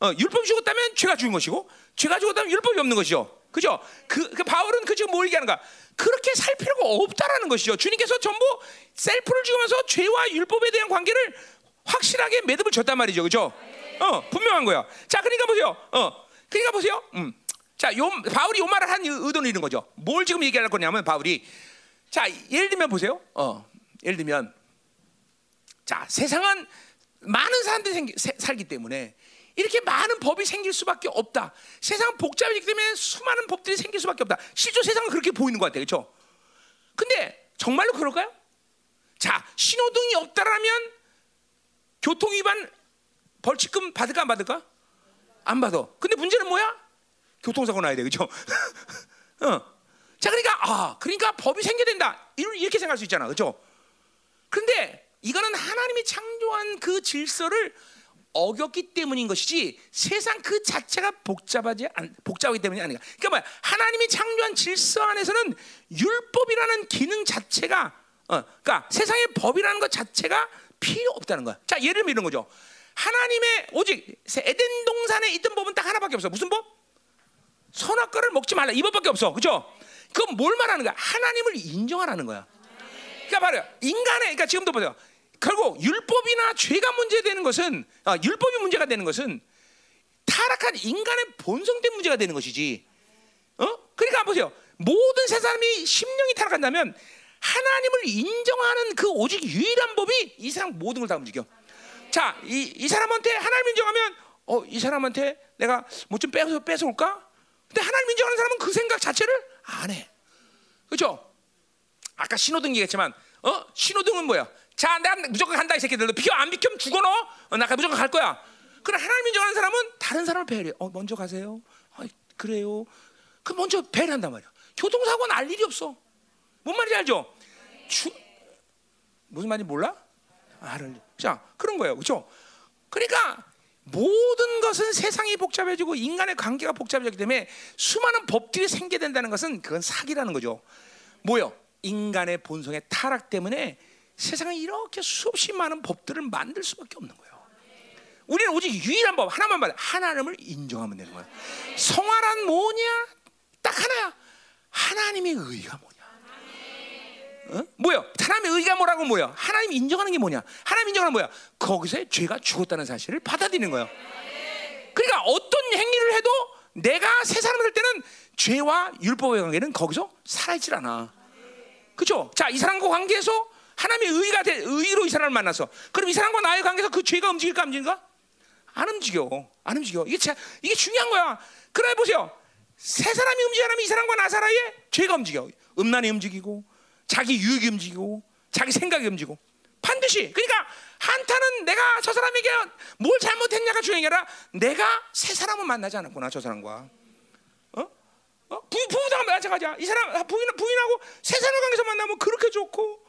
어, 율법이 죽었다면 죄가 죽은 것이고 죄가 죽었다면 율법이 없는 것이죠. 그죠? 그, 그 바울은 그 지금 뭘 얘기하는가? 그렇게 살 필요가 없다라는 것이죠. 주님께서 전부 셀프를 죽으면서 죄와 율법에 대한 관계를 확실하게 매듭을 졌단 말이죠. 그죠? 어, 분명한 거야. 자, 그러니까 보세요. 어, 그러니까 보세요. 음. 자, 요, 바울이 요 말을 한 의도는 이런 거죠. 뭘 지금 얘기할 거냐면 바울이 자, 예를 들면 보세요. 어, 예를 들면 자, 세상은 많은 사람들이 생기, 세, 살기 때문에 이렇게 많은 법이 생길 수밖에 없다. 세상은 복잡해지기 때문에 수많은 법들이 생길 수밖에 없다. 실제 세상은 그렇게 보이는 것 같아요. 그렇죠? 근데 정말로 그럴까요? 자, 신호등이 없다라면 교통 위반 벌칙금 받을까 안 받을까? 안 받아. 근데 문제는 뭐야? 교통사고 나야 돼. 그렇죠? 어. 자, 그러니까 아, 그러니까 법이 생겨야 된다. 이렇게 생각할 수 있잖아. 그렇죠? 근데 이거는 하나님이 창조한 그 질서를 어겼기 때문인 것이지 세상 그 자체가 복잡하지 않, 복잡하기 때문이 아니야. 그러니까 뭐야? 하나님이 창조한 질서 안에서는 율법이라는 기능 자체가 어, 그러니까 세상의 법이라는 것 자체가 필요 없다는 거야. 자, 예를 들면 이런 거죠. 하나님의 오직 에덴 동산에 있던 법은 딱 하나밖에 없어. 무슨 법? 선악과를 먹지 말라. 이 법밖에 없어. 그죠? 그건 뭘 말하는 거야? 하나님을 인정하라는 거야. 그러니까 바로 인간의 그러니까 지금도 보세요. 결국 율법이나 죄가 문제되는 것은 아, 율법이 문제가 되는 것은 타락한 인간의 본성된 문제가 되는 것이지. 어? 그러니까 보세요. 모든 세 사람이 심령이 타락한다면 하나님을 인정하는 그 오직 유일한 법이 이 사람 모든 걸 다 움직여. 자, 이, 이 사람한테 하나님 인정하면 어, 이 사람한테 내가 뭐좀 뺏어 뺏어올까? 근데 하나님 인정하는 사람은 그 생각 자체를 안 해. 그렇죠? 아까 신호등 얘기했지만 어? 신호등은 뭐야? 자, 내가 무조건 간다 이 새끼들. 비켜 안 비켜면 죽어 너. 어, 나 무조건 갈 거야. 그럼 하나님 인정하는 사람은 다른 사람을 배려해. 어, 먼저 가세요. 어, 그래요. 그 먼저 배려한단 말이야. 교통사고는 알 일이 없어. 뭔 말인지 알죠? 주... 무슨 말인지 몰라? 알을. 자, 그런 거예요. 그렇죠? 그러니까 모든 것은 세상이 복잡해지고 인간의 관계가 복잡해졌기 때문에 수많은 법들이 생겨야 된다는 것은 그건 사기라는 거죠. 뭐요? 인간의 본성의 타락 때문에 세상에 이렇게 수없이 많은 법들을 만들 수밖에 없는 거예요. 우리는 오직 유일한 법 하나만 받아 하나님을 인정하면 되는 거야. 성화란 뭐냐? 딱 하나야. 하나님의 의가 뭐냐? 어? 뭐야? 하나님의 의가 뭐라고 뭐야? 하나님 인정하는 게 뭐냐? 하나님 인정하는 뭐야? 거기서 죄가 죽었다는 사실을 받아들이는 거예요. 그러니까 어떤 행위를 해도 내가 새 사람을 할 때는 죄와 율법의 관계는 거기서 살아있질 않아. 그렇죠? 자, 이 사람과 관계에서 하나님의 의가 돼, 의로 이 사람을 만나서 그럼 이 사람과 나의 관계에서 그 죄가 움직일까 안 움직일까? 안 움직여. 안 움직여. 이게 자, 이게 중요한 거야. 그래 보세요. 세 사람이 움직이면 이 사람과 나 사이에 죄가 움직여. 음란이 움직이고 자기 유익이 움직이고 자기 생각이 움직이고 반드시 그러니까 한타는 내가 저 사람에게 뭘 잘못했냐가 중요한 게 아니라 내가 새 사람을 만나지 않았구나 저 사람과 어? 어? 부, 부부도 마찬가지야 이 사람 부인, 부인하고 새 사람 관계에서 만나면 그렇게 좋고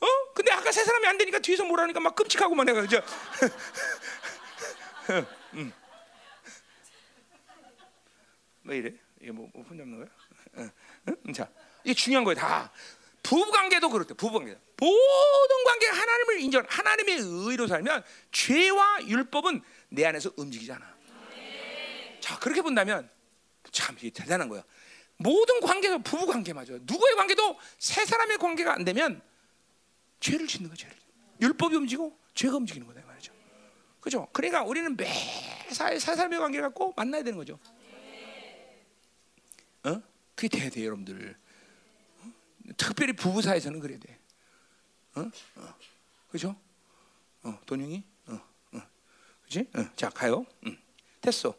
어? 근데 아까 새 사람이 안 되니까 뒤에서 뭐라니까 막 끔찍하고만 해가 그죠? 음. 왜 이래? 이게 뭐 오픈 잡는 거야? 응? 응? 자, 이게 중요한 거예요. 다 부부 관계도 그렇대. 부부 관계. 모든 관계 하나님을 인정, 하나님의 의로 살면 죄와 율법은 내 안에서 움직이잖아. 자, 그렇게 본다면 참 대단한 거야. 모든 관계도 부부 관계마저 누구의 관계도 세 사람의 관계가 안 되면 죄를 짓는 거죠. 율법이 움직이고 죄가 움직이는 거다 말이죠. 그죠? 그러니까 우리는 매사에 세 사람의 관계 갖고 만나야 되는 거죠. 어? 그게 돼야 돼, 여러분들. 특별히 부부 사이에서는 그래야 돼. 어? 어. 그죠? 어, 돈영이? 어, 어. 그지? 어. 자, 가요. 음. 됐어.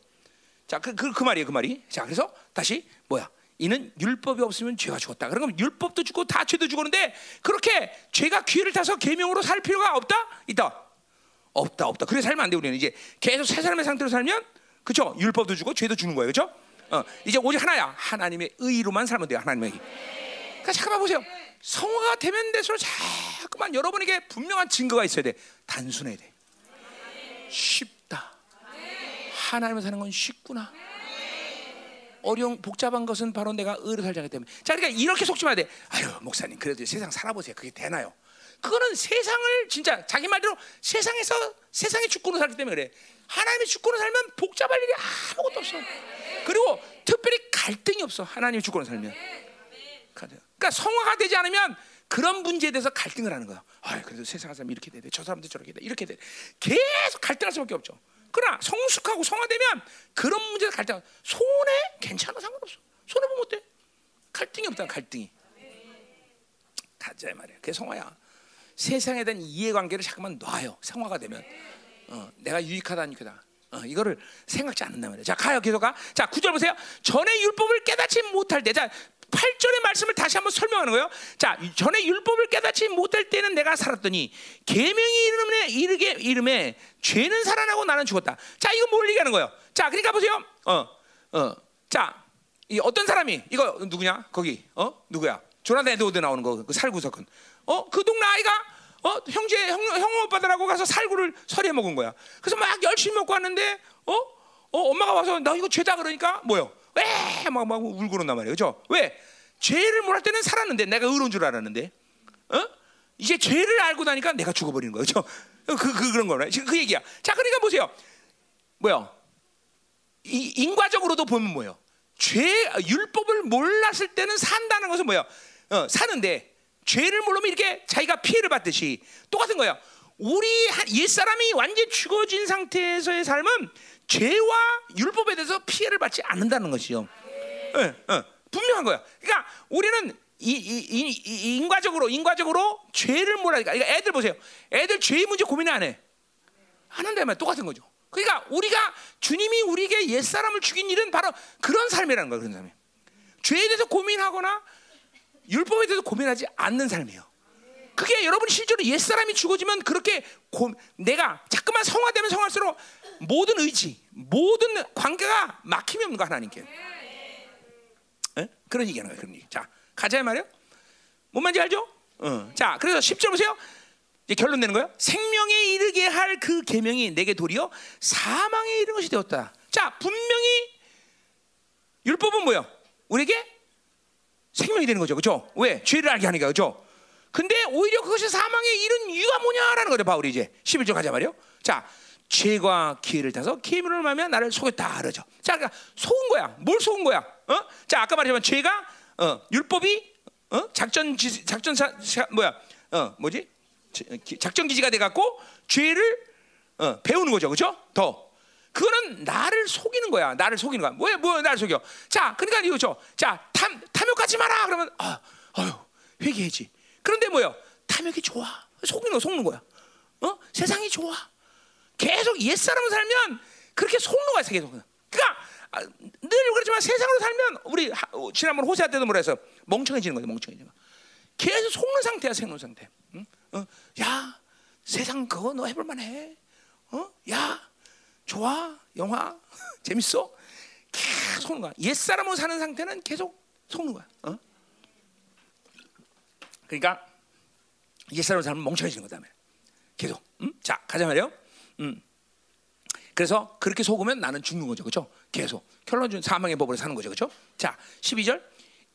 자, 그, 그, 그 말이에요, 그 말이. 자, 그래서 다시, 뭐야? 이는 율법이 없으면 죄가 죽었다. 그러면 율법도 죽고 다 죄도 죽었는데 그렇게 죄가 귀를 타서 계명으로 살 필요가 없다? 있다. 없다, 없다. 그래 살면 안 돼. 우리는 이제 계속 새 사람의 상태로 살면 그죠? 율법도 죽고 죄도 죽는 거예요, 그죠? 어, 이제 오직 하나야. 하나님의 의로만 살면 돼요. 하나님의 의. 그러니까 잠깐만 보세요. 성화가 되면 될수록 자꾸만 여러분에게 분명한 증거가 있어야 돼. 단순해야 돼. 쉽다. 하나님을 사는 건 쉽구나. 어려운 복잡한 것은 바로 내가 의로 살자기 때문에. 자, 그러니까 이렇게 속지 마야 돼. 아유, 목사님, 그래도 세상 살아보세요. 그게 되나요? 그거는 세상을 진짜 자기 말대로 세상에서 세상의 주권으로 살기 때문에 그래. 하나님의 주권으로 살면 복잡할 일이 아무것도 없어. 그리고 특별히 갈등이 없어. 하나님의 주권으로 살면. 그러니까 성화가 되지 않으면 그런 문제에 대해서 갈등을 하는 거야. 아, 그래도 세상 사람 이렇게 돼야 돼. 저 사람도 저렇게 돼. 이렇게 돼. 계속 갈등할 수밖에 없죠. 그러나 성숙하고 성화되면 그런 문제에서 갈등. 손해 괜찮아 상관없어. 손해 보면 어때? 갈등이 없다. 갈등이. 가자 말이야. 그게 성화야. 세상에 대한 이해관계를 잠깐만 놔요. 성화가 되면 어, 내가 유익하다 아니다. 어, 이거를 생각지 않는단 말이야. 자 가요 계속 가. 자 구절 보세요. 전에 율법을 깨닫지 못할 때, 자 8절의 말씀을 다시 한번 설명하는 거예요. 자, 전에 율법을 깨닫지 못할 때는 내가 살았더니 계명이 이름에 이르게 이름에 죄는 살아나고 나는 죽었다. 자, 이거 뭘 얘기하는 거예요? 자, 그러니까 보세요. 어, 어, 자, 이 어떤 사람이 이거 누구냐? 거기 어 누구야? 조나단 에드워드 나오는 거 그 살구 사건. 어, 그 동네 아이가 어 형제 형, 형 오빠들하고 가서 살구를 서리해 먹은 거야. 그래서 막 열심히 먹고 왔는데 어, 어 엄마가 와서 나 이거 죄다 그러니까 뭐요? 왜? 막, 막 울고 그런단 말이에요. 그죠? 왜? 죄를 몰할 때는 살았는데 내가 의로운 줄 알았는데 어? 이제 죄를 알고 나니까 내가 죽어버리는. 그죠? 그, 그, 그런 거네. 지금 그 얘기야. 자, 그러니까 보세요. 뭐요? 이, 인과적으로도 보면 뭐요? 죄, 율법을 몰랐을 때는 산다는 것은 뭐요? 어, 사는데 죄를 모르면 이렇게 자기가 피해를 받듯이 똑같은 거예요. 우리 옛사람이 완전히 죽어진 상태에서의 삶은 죄와 율법에 대해서 피해를 받지 않는다는 것이요. 네, 네, 분명한 거야. 그러니까 우리는 이, 이, 이, 인과적으로 인과적으로 죄를 몰라니까. 그러니까 애들 보세요. 애들 죄 문제 고민 안 해. 안 한다면 똑같은 거죠. 그러니까 우리가 주님이 우리에게 옛 사람을 죽인 일은 바로 그런 삶이라는 거야. 그런 삶이. 죄에 대해서 고민하거나 율법에 대해서 고민하지 않는 삶이에요. 그게 여러분 실제로 옛 사람이 죽어지면 그렇게 고, 내가 자꾸만 성화되면 성할수록 모든 의지, 모든 관계가 막힘이 없는 거 하나님께. 에? 그런 얘기하는 거예요. 그런 얘기. 자, 가자 말이요. 뭔 말인지 알죠? 어. 자, 그래서 10절 보세요. 이제 결론 내는 거예요. 생명에 이르게 할 그 계명이 내게 도리어 사망에 이르는 것이 되었다. 자, 분명히 율법은 뭐요? 우리에게 생명이 되는 거죠. 그렇죠? 왜? 죄를 알게 하니까. 그렇죠? 근데 오히려 그것이 사망에 이른 이유가 뭐냐라는 거죠. 바울이 이제 11절 가자 말이요. 자, 죄과 기회를 타서 계명을 말하면 나를 속였다 그러죠. 자, 그러니까 속은 거야. 뭘 속은 거야? 어? 자, 아까 말했지만 죄가 어, 율법이 어? 작전 지, 작전 사, 사, 뭐야? 어, 뭐지? 작전 기지가 돼 갖고 죄를 어, 배우는 거죠. 그렇죠? 더 그거는 나를 속이는 거야. 나를 속이는 거야. 뭐야, 뭐 나를 속여? 자, 그러니까 이거죠. 자, 탐 탐욕하지 마라. 그러면 아, 어휴, 회개해지. 그런데 뭐요? 탐욕이 좋아. 속이는 거 속는 거야. 어? 세상이 좋아. 계속 옛 사람을 살면 그렇게 속는 거야, 계속. 그러니까 아, 늘 그렇지만 세상으로 살면 우리 어, 지난번 호세아 때도 뭐라 해서 멍청해지는 거죠, 멍청해지는 거. 계속 속는 상태야, 속는 상태. 응? 어? 야, 세상 그거 너 해볼 만해. 어? 야, 좋아, 영화 재밌어. 계속 속는 거야. 옛 사람으로 사는 상태는 계속 속는 거야. 어? 그러니까 옛 사람 삶은 멍청해지는 거다 계속. 음? 자 가자 말이요. 음. 그래서 그렇게 속으면 나는 죽는 거죠, 그렇죠? 계속 결론 준 사망의 법으로 사는 거죠, 그렇죠? 자 12절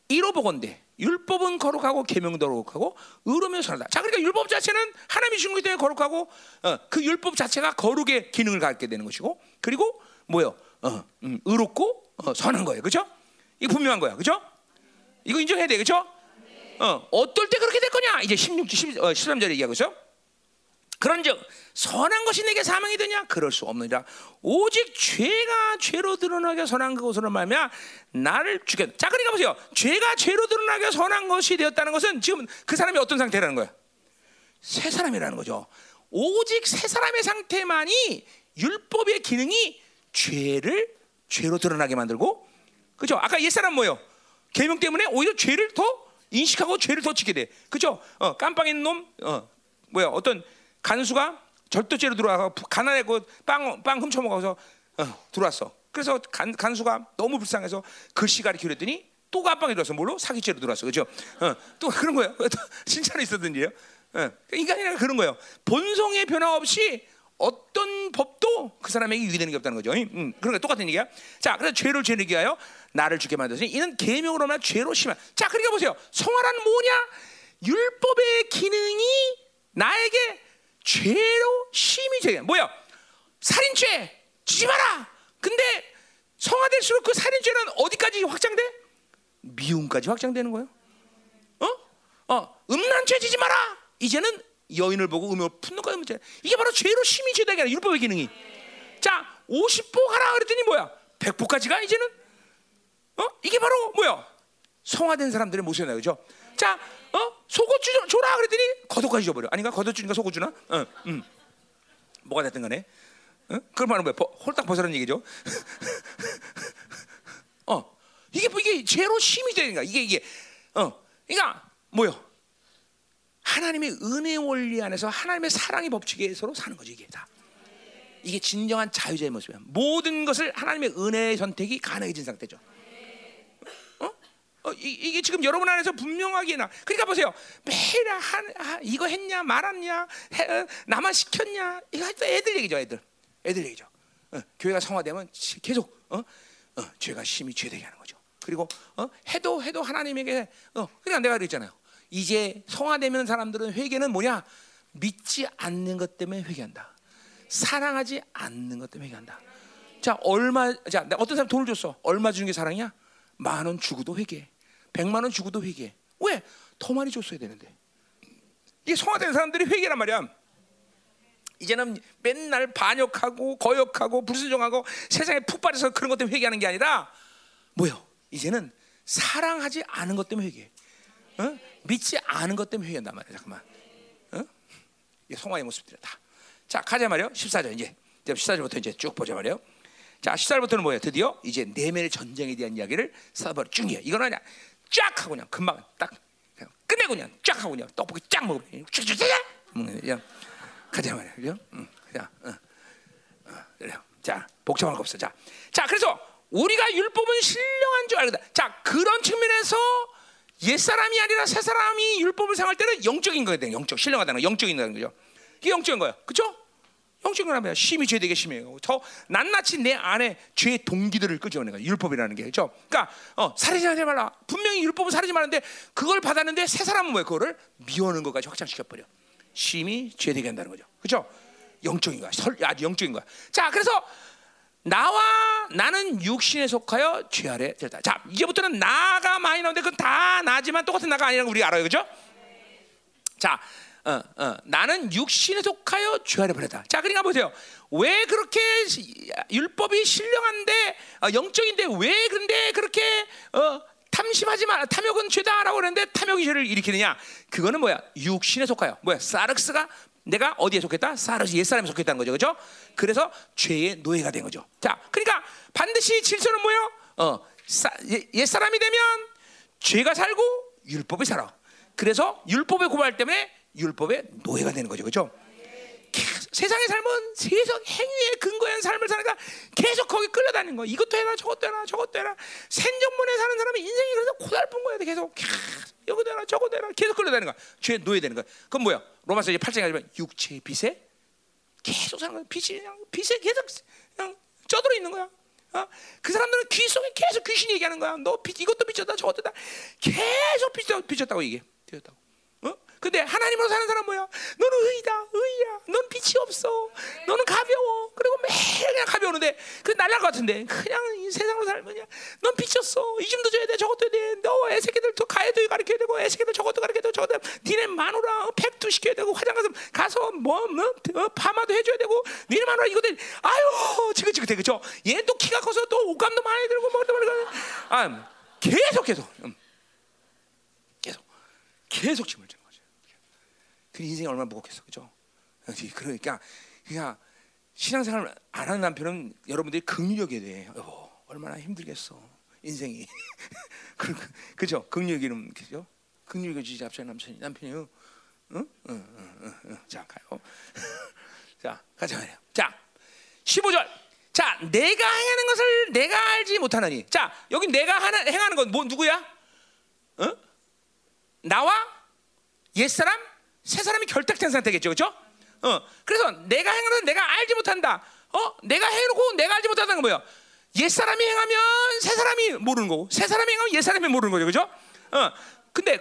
이로 보건대 율법은 거룩하고 계명도 거룩하고 의로면 선하다. 자 그러니까 율법 자체는 하나님이 주신 때문에 거룩하고 어, 그 율법 자체가 거룩의 기능을 갖게 되는 것이고 그리고 뭐요? 어, 음, 의롭고 어, 선한 거예요, 그렇죠? 이거 분명한 거야, 그렇죠? 이거 인정해야 돼, 그렇죠? 어, 어떨 때 그렇게 될 거냐? 이제 16, 10, 어, 13절에 얘기하고 있어. 그런즉 선한 것이 내게 사망이 되냐? 그럴 수 없느니라. 오직 죄가 죄로 드러나게 선한 그것으로 말미암아 나를 죽였. 자, 그러니까 보세요. 죄가 죄로 드러나게 선한 것이 되었다는 것은 지금 그 사람이 어떤 상태라는 거야? 새 사람이라는 거죠. 오직 새 사람의 상태만이 율법의 기능이 죄를 죄로 드러나게 만들고, 그죠? 아까 옛 사람 뭐요? 계명 때문에 오히려 죄를 더 인식하고 죄를 더 짓게 돼. 그죠? 어, 깜빵 있는 놈, 어, 뭐야, 어떤 간수가 절도죄로 들어와서 가난하고 빵, 빵 훔쳐 먹어서 어, 들어왔어. 그래서 간, 간수가 너무 불쌍해서 글씨가리 기울였더니 또 깜빵에 들어서 뭘로? 사기죄로 들어왔어. 그죠? 어, 또 그런 거예요. 진짜로 있었던 일이에요. 어, 인간이란 그런 거예요. 본성의 변화 없이 어떤 법도 그 사람에게 유기되는 게 없다는 거죠. 음, 그러니까 똑같은 얘기야. 자, 그래서 죄를 죄르게 하여 나를 죽게 만드으니 이는 계명으로만 죄로 심한. 자, 그러니까 보세요. 성화란 뭐냐? 율법의 기능이 나에게 죄로 심히 죄. 뭐야? 살인죄 지지 마라. 근데 성화될수록 그 살인죄는 어디까지 확장돼? 미움까지 확장되는 거예요. 어? 어, 음란죄 지지 마라. 이제는 여인을 보고 음욕을 품는 거예요. 문제. 이게 바로 죄로 심히 죄되게 하는 율법의 기능이. 자, 50보 가라 그랬더니 뭐야? 100보까지 가 이제는. 어? 이게 바로 뭐야? 성화된 사람들의 모습이나 그죠? 자, 어? 속옷 주, 줘라 그랬더니 겉옷까지 줘버려. 아닌가? 겉옷 주니까 속옷 주나? 어, 음. 뭐가 됐든 간에. 어? 그런 말은 뭐야? 홀딱 벗으라는 얘기죠. 어, 이게 뭐 이게 죄로 심이 되는 거야. 이게 이게 어, 그러니까 뭐요? 하나님의 은혜 원리 안에서 하나님의 사랑의 법칙에 서로 사는 거지 이게 다. 이게 진정한 자유자의 모습이야. 모든 것을 하나님의 은혜의 선택이 가능해진 상태죠. 어? 어, 이, 게 지금 여러분 안에서 분명하게 나. 그러니까 보세요. 매일 한, 아, 이거 했냐 말았냐, 해, 어, 나만 시켰냐. 이거 애들 얘기죠, 애들. 애들 얘기죠. 어, 교회가 성화되면 계속 어? 어, 죄가 심히 죄되게 하는 거죠. 그리고 어? 해도 해도 하나님에게 어, 그러니까 내가 그랬잖아요. 이제 성화되면 사람들은 회개는 뭐냐? 믿지 않는 것 때문에 회개한다. 사랑하지 않는 것 때문에 회개한다. 자, 얼마 자, 어떤 사람 돈을 줬어. 얼마 주는 게 사랑이야? 만 원 주고도 회개. 백만 원 주고도 회개. 왜? 더 많이 줬어야 되는데. 이게 성화된 사람들이 회개란 말이야. 이제는 맨날 반역하고 거역하고 불순종하고 세상에 푹 빠져서 그런 것 때문에 회개하는 게 아니라 뭐요? 이제는 사랑하지 않은 것 때문에 회개. 어? 믿지 않은 것 때문에 회개한단 말이야. 잠깐만. 어? 이 성화의 모습들이 다. 자, 가자 말이요. 14절 이제. 14절부터 이제 쭉 보자 말이요. 자, 14절부터는 뭐예요? 드디어 이제 내면의 전쟁에 대한 이야기를 쭉 해. 이거는 그냥 쫙 하고 그냥 금방 딱 그냥 끝내고 그냥 쫙 하고 그냥 떡볶이 쫙 먹으면 쭉쭉쭉 그냥 가자 말이야. 그죠? 응. 자, 응. 어, 그래요. 자, 복잡한 거 없어. 자, 자, 그래서 우리가 율법은 신령한 줄 알거든. 자, 그런 측면에서 옛 사람이 아니라 새 사람이 율법을 생할 때는 영적인 거거든요. 영적, 신령하다는 거, 영적인 거죠. 이게 영적인 거야, 그렇죠? 영적인 거라면 심히 죄되게 심해요. 더 낱낱이 내 안에 죄의 동기들을 끄집어내는. 율법이라는 게 그렇죠. 그러니까 어, 살인하지 말라. 분명히 율법은 살인하지 말는데 그걸 받았는데 새 사람은 뭐야? 그거를 미워하는 것까지 확장시켜 버려. 심히 죄되게 한다는 거죠. 그렇죠? 영적인 거야. 설, 아주 영적인 거야. 자, 그래서 나와 나는 육신에 속하여 죄 아래 들다. 자, 이제부터는 나가 많이 나오는데 그건 다 나지만 똑같은 나가 아니라는 거 우리가 알아요. 그죠? 자, 어, 어, 나는 육신에 속하여 죄 아래 버렸다. 자, 그러니까 보세요. 왜 그렇게 율법이 신령한데 어, 영적인데 왜 근데 그렇게 어, 탐심하지 마. 탐욕은 죄다라고 그러는데 탐욕이 죄를 일으키느냐? 그거는 뭐야? 육신에 속하여. 뭐야? 사르스가 내가 어디에 속했다? 사르스 옛사람에 속했다는 거죠. 그죠? 그래서 죄의 노예가 된 거죠. 자, 그러니까 반드시 질서는 뭐예요? 어, 옛사람이 되면 죄가 살고 율법이 살아. 그래서 율법의 고발 때문에 율법의 노예가 되는 거죠. 그죠? 세상의 삶은 세상 행위에 근거한 삶을 사니까 계속 거기 끌려다니는 거. 이것도 해라, 저것도 해라, 저것도 해라. 생존문에 사는 사람은 인생이 그래서 고달픈 거야. 계속 여기도 해라, 저것도 해라. 계속 끌려다니는 거야. 죄 노예 되는 거야. 그건 뭐야? 로마서 이제 8장에 가지면 육체의 빛에 계속 사는 거야. 빛이 그냥 빛에 계속 그냥 쪄들어 있는 거야. 어? 그 사람들은 귀 속에 계속 귀신이 얘기하는 거야. 너 빛, 이것도 비쳤다, 저것도 다. 계속 비쳤, 비쳤다고 얘기해. 비쳤다고. 근데 하나님으로 사는 사람 뭐야? 너는 의다, 의야. 넌 빛이 없어. 너는 가벼워. 그리고 매일 그냥 가벼우는데 그 날날 것 같은데 그냥 이 세상으로 살면 넌 빛이었어. 이즘도 줘야 돼, 저것도 돼. 너 애새끼들도 가해도 가르쳐야 되고 애새끼들 저것도 가르쳐야 되고 저것도 니네 마누라 팩도 시켜야 되고 화장 가서 가서 뭐, 뭐 어, 파마도 해줘야 되고 니네 마누라 이거 돼. 아유 지긋지긋해 그죠? 얘 또 키가 커서 또 옷감도 많이 들고 뭐도 말고 아 계속 계속 음. 계속 계속 져. 그 인생이 얼마나 무겁겠어, 그죠? 그러니까 그냥 신앙생활 안 하는 남편은 여러분들이 긍휼하게 돼. 여보, 얼마나 힘들겠어, 인생이. 그, 그죠? 긍휼기는 그죠? 긍휼게 주지 앞서 남편이 남편이 응? 응? 응, 응, 응, 자 가요. 자 가자 말이야. 자 15절. 자 내가 행하는 것을 내가 알지 못하느니. 자 여기 내가 하나, 행하는 건 뭐 누구야? 어? 나와 옛사람 새 사람이 결탁된 상태겠죠, 그렇죠? 어, 그래서 내가 행하는 내가 알지 못한다. 어, 내가 해놓고 내가 알지 못한다는 건 뭐야? 옛 사람이 행하면 새 사람이 모르는 거고, 새 사람이 행하면 옛 사람이 모르는 거죠, 그렇죠? 어, 근데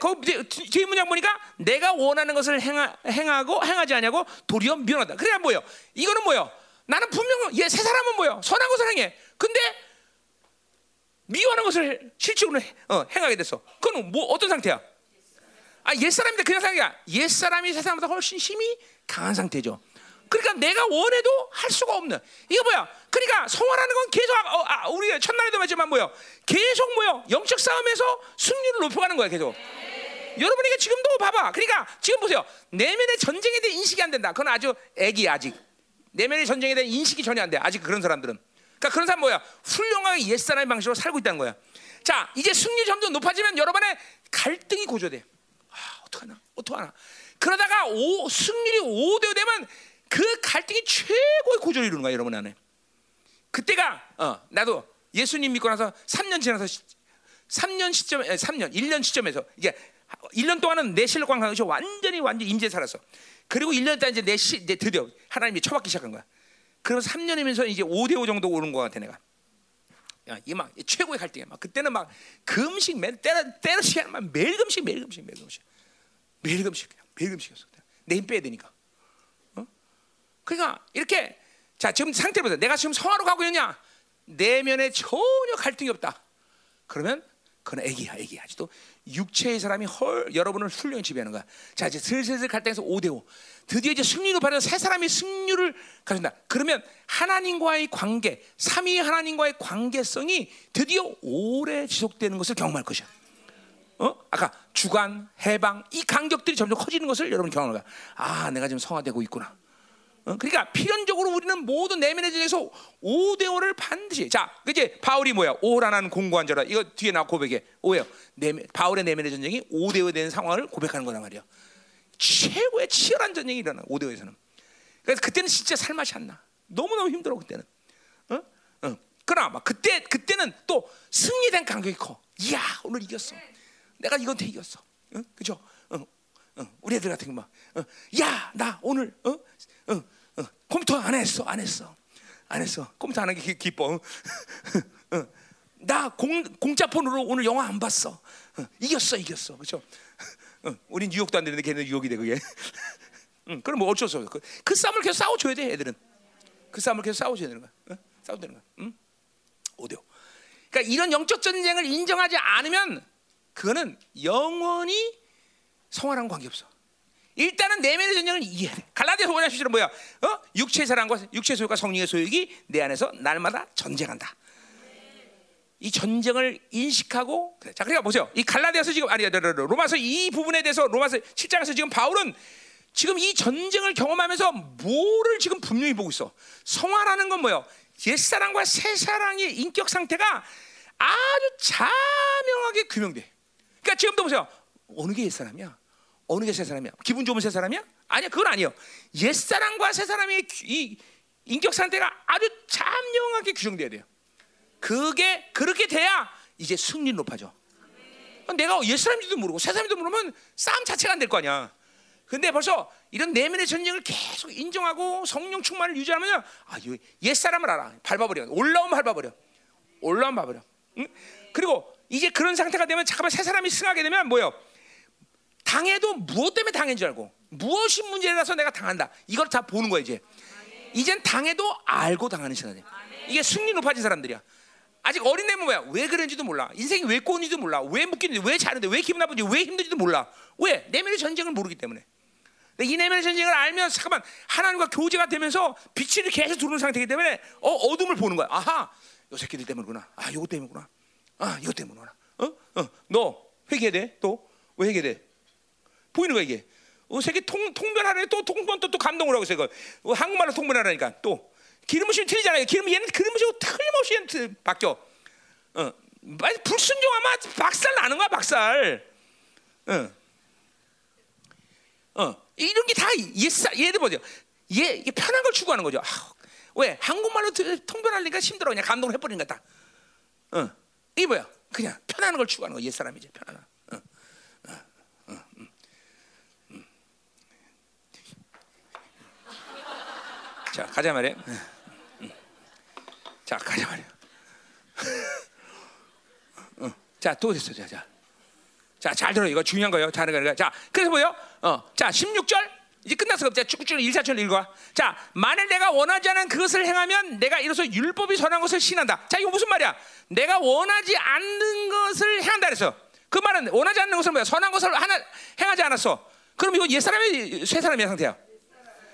뒤- 뒤에 문장 보니까 내가 원하는 것을 행하, 행하고 행하지 않냐고 도리어 미워한다. 그래 뭐요? 이거는 뭐요? 나는 분명 얘세 사람은 뭐요? 선한 것을 행해. 근데 미워하는 것을 실질적으로 해- 어, 행하게 됐어. 그건 뭐 어떤 상태야? 아, 옛사람인데 그냥 상태야. 옛사람이 세상보다 훨씬 힘이 강한 상태죠. 그러니까 내가 원해도 할 수가 없는. 이거 뭐야? 그러니까 성화라는 건 계속 아, 어, 아, 우리가 첫날에도 말했지만 뭐요? 계속 뭐요? 영적 싸움에서 승률을 높여가는 거야, 계속. 여러분에게 지금도 봐봐. 그러니까 지금 보세요. 내면의 전쟁에 대한 인식이 안 된다. 그건 아주 애기 아직. 내면의 전쟁에 대한 인식이 전혀 안 돼. 아직 그런 사람들은. 그러니까 그런 사람 뭐야? 훌륭하게 옛사람의 방식으로 살고 있다는 거야. 자, 이제 승리 점점 높아지면 여러분의 갈등이 고조돼. 아, 어떡하나? 어떡하나? 그러다가 오, 승률이 5대5 되면 그 갈등이 최고의 고조를 이루는 거야, 여러분 안에. 그때가 어, 나도 예수님 믿고 나서 3년 지나서 3년 시점, 3년, 1년 시점에서 이게 1년 동안은 내 실력 관광에서 완전히 완전 임재 살았어. 그리고 1년 있다 이제 내 시, 이제 드디어 하나님이 쳐받기 시작한 거야. 그러면서 3년이면서 이제 5대5 정도 오는 것 같아 내가. 야, 이막 최고의 갈등이야. 막 그때는 막 금식 매 때려 때려 시간 막 매일 금식 매일 금식 매일 금식 매일 금식 매일 금식이었어. 내 힘 빼야 되니까. 어? 그러니까 이렇게 자 지금 상태를 보세요. 내가 지금 성화로 가고 있느냐? 내면에 전혀 갈등이 없다. 그러면 그건 애기야, 애기야. 아직도 육체의 사람이 헐 여러분을 훌륭히 지배하는 거야. 자 이제 슬슬슬 갈등에서 5대 5. 드디어 이제 승리로 받은 세 사람이 승률을 가진다. 그러면 하나님과의 관계, 삼위 하나님과의 관계성이 드디어 오래 지속되는 것을 경험할 것이야. 어? 아까 주간, 해방 이 간격들이 점점 커지는 것을 여러분 경험할 거야. 아, 내가 지금 성화되고 있구나. 어? 그러니까 필연적으로 우리는 모든 내면의 전에서 5대 5를 반드시 자 이제 바울이 뭐야 오라는 공고한 자라 이거 뒤에 나 고백해 오예요 내면, 바울의 내면의 전쟁이 5대 5 되는 상황을 고백하는 거란 말이야 최고의 치열한 전쟁이 일어나 5대 5에서는 그래서 그때는 진짜 살맛이 안나 너무너무 힘들어 그때는 어? 어. 그러나 막 그때 그때는 또 승리된 간격이 커 이야 오늘 이겼어 내가 이건데 이겼어 어? 그죠 어. 어, 우리 애들 같은 거 막, 어, 야, 나 오늘, 컴퓨터 안 했어, 안 했어, 안 했어. 컴퓨터 안 하기 기- 기뻐. 어, 나 공, 공짜 폰으로 오늘 영화 안 봤어. 어, 이겼어, 이겼어? 어, 우린 뉴욕도 안 되는데 걔는 뉴욕이 돼 그게. 응, 그럼 뭐 어쩔 수 없어. 그, 그 싸움을 계속 싸워줘야 돼, 애들은. 그 싸움을 계속 싸워줘야 되는 거야. 어? 싸워야 되는 거야. 응? 오대오. 그러니까 이런 영적 전쟁을 인정하지 않으면 그거는 영원히 성화랑 관계 없어. 일단은 내면의 전쟁을 이해해. 갈라디아서 5장 10절은 뭐야? 어? 육체의 사랑과 육체의 소유과 성령의 소유이 내 안에서 날마다 전쟁한다. 이 전쟁을 인식하고. 자 그러니까 보세요. 이 갈라디아서 지금 아니 로마서 이 부분에 대해서 로마서 7장에서 지금 바울은 지금 이 전쟁을 경험하면서 뭐를 지금 분명히 보고 있어. 성화라는 건 뭐예요? 옛사랑과 새사랑의 인격 상태가 아주 자명하게 규명돼. 그러니까 지금도 보세요. 어느 게 옛사람이야? 어느 게 새사람이야? 기분 좋은 새사람이야? 아니야, 그건 아니에요. 옛사람과 새사람의 규- 이 인격 상태가 아주 자명하게 규정돼야 돼요. 그게 그렇게 돼야 이제 승리 높아져. 내가 옛사람인지도 모르고 새사람인지도 모르면 싸움 자체가 안 될 거 아니야. 근데 벌써 이런 내면의 전쟁을 계속 인정하고 성령 충만을 유지하면 아, 이 옛사람을 알아. 밟아버려. 올라오면 밟아버려. 올라오면 밟아버려. 응? 그리고 이제 그런 상태가 되면 잠깐만 새 사람이 승하게 되면 뭐요? 당해도 무엇 때문에 당한 줄 알고 무엇이 문제라서 내가 당한다. 이걸 다 보는 거야 이제. 이젠 당해도 알고 당하는 시간이야. 이게 승리 높아진 사람들이야. 아직 어린애면 뭐야? 왜 그런지도 몰라. 인생이 왜 꼬는지도 몰라. 왜 묶이는지, 왜 자는데, 왜 기분 나쁜지, 왜 힘든지도 몰라. 왜? 내면의 전쟁을 모르기 때문에. 이 내면의 전쟁을 알면 잠깐만 하나님과 교제가 되면서 빛이 계속 들어오는 상태이기 때문에 어, 어둠을 보는 거야. 아하, 요 새끼들 때문이구나. 아, 이거 때문이구나. 아, 이거 때문이구나. 어, 어, 너 회개해야 돼. 또 왜 회개돼? 보이는 거야 이게. 어, 새끼 통 통변하래 또 통변 또, 또 감동을 하고 있어 이거. 어, 한국말로 통변하라니까 또 기름 부심 틀리잖아요. 기름 얘는 기름 부시고 틀림없이 얘는 틀- 바뀌어. 어, 불순종하면 박살 나는 거야 박살. 어. 어, 이런 게 다 옛사 얘들 보죠. 얘 이게 편한 걸 추구하는 거죠. 아, 왜 한국말로 드- 통변하니까 힘들어 그냥 감동을 해버리는 거다. 어, 이게 뭐야? 그냥 편안한 걸 추구하는 거. 옛 사람이지 편안한. 어, 어, 어, 음, 음. 자 가자 말이야. 음, 음. 자 가자 말이야. 어, 자또 됐어, 자, 자. 자, 잘 들어. 이거 중요한 거예요. 잘 들어. 자, 그래서 뭐요? 어, 자, 16절. 이제 끝났어. 자, 쭉쭉 1, 4절 읽어. 자, 만일 내가 원하지 않은 그것을 행하면 내가 이로써 율법이 선한 것을 신한다. 자, 이거 무슨 말이야? 내가 원하지 않는 것을 행한다 그랬어. 그 말은 원하지 않는 것을 뭐야? 선한 것을 하나 행하지 않았어. 그럼 이거 옛사람이 새 사람의 상태야.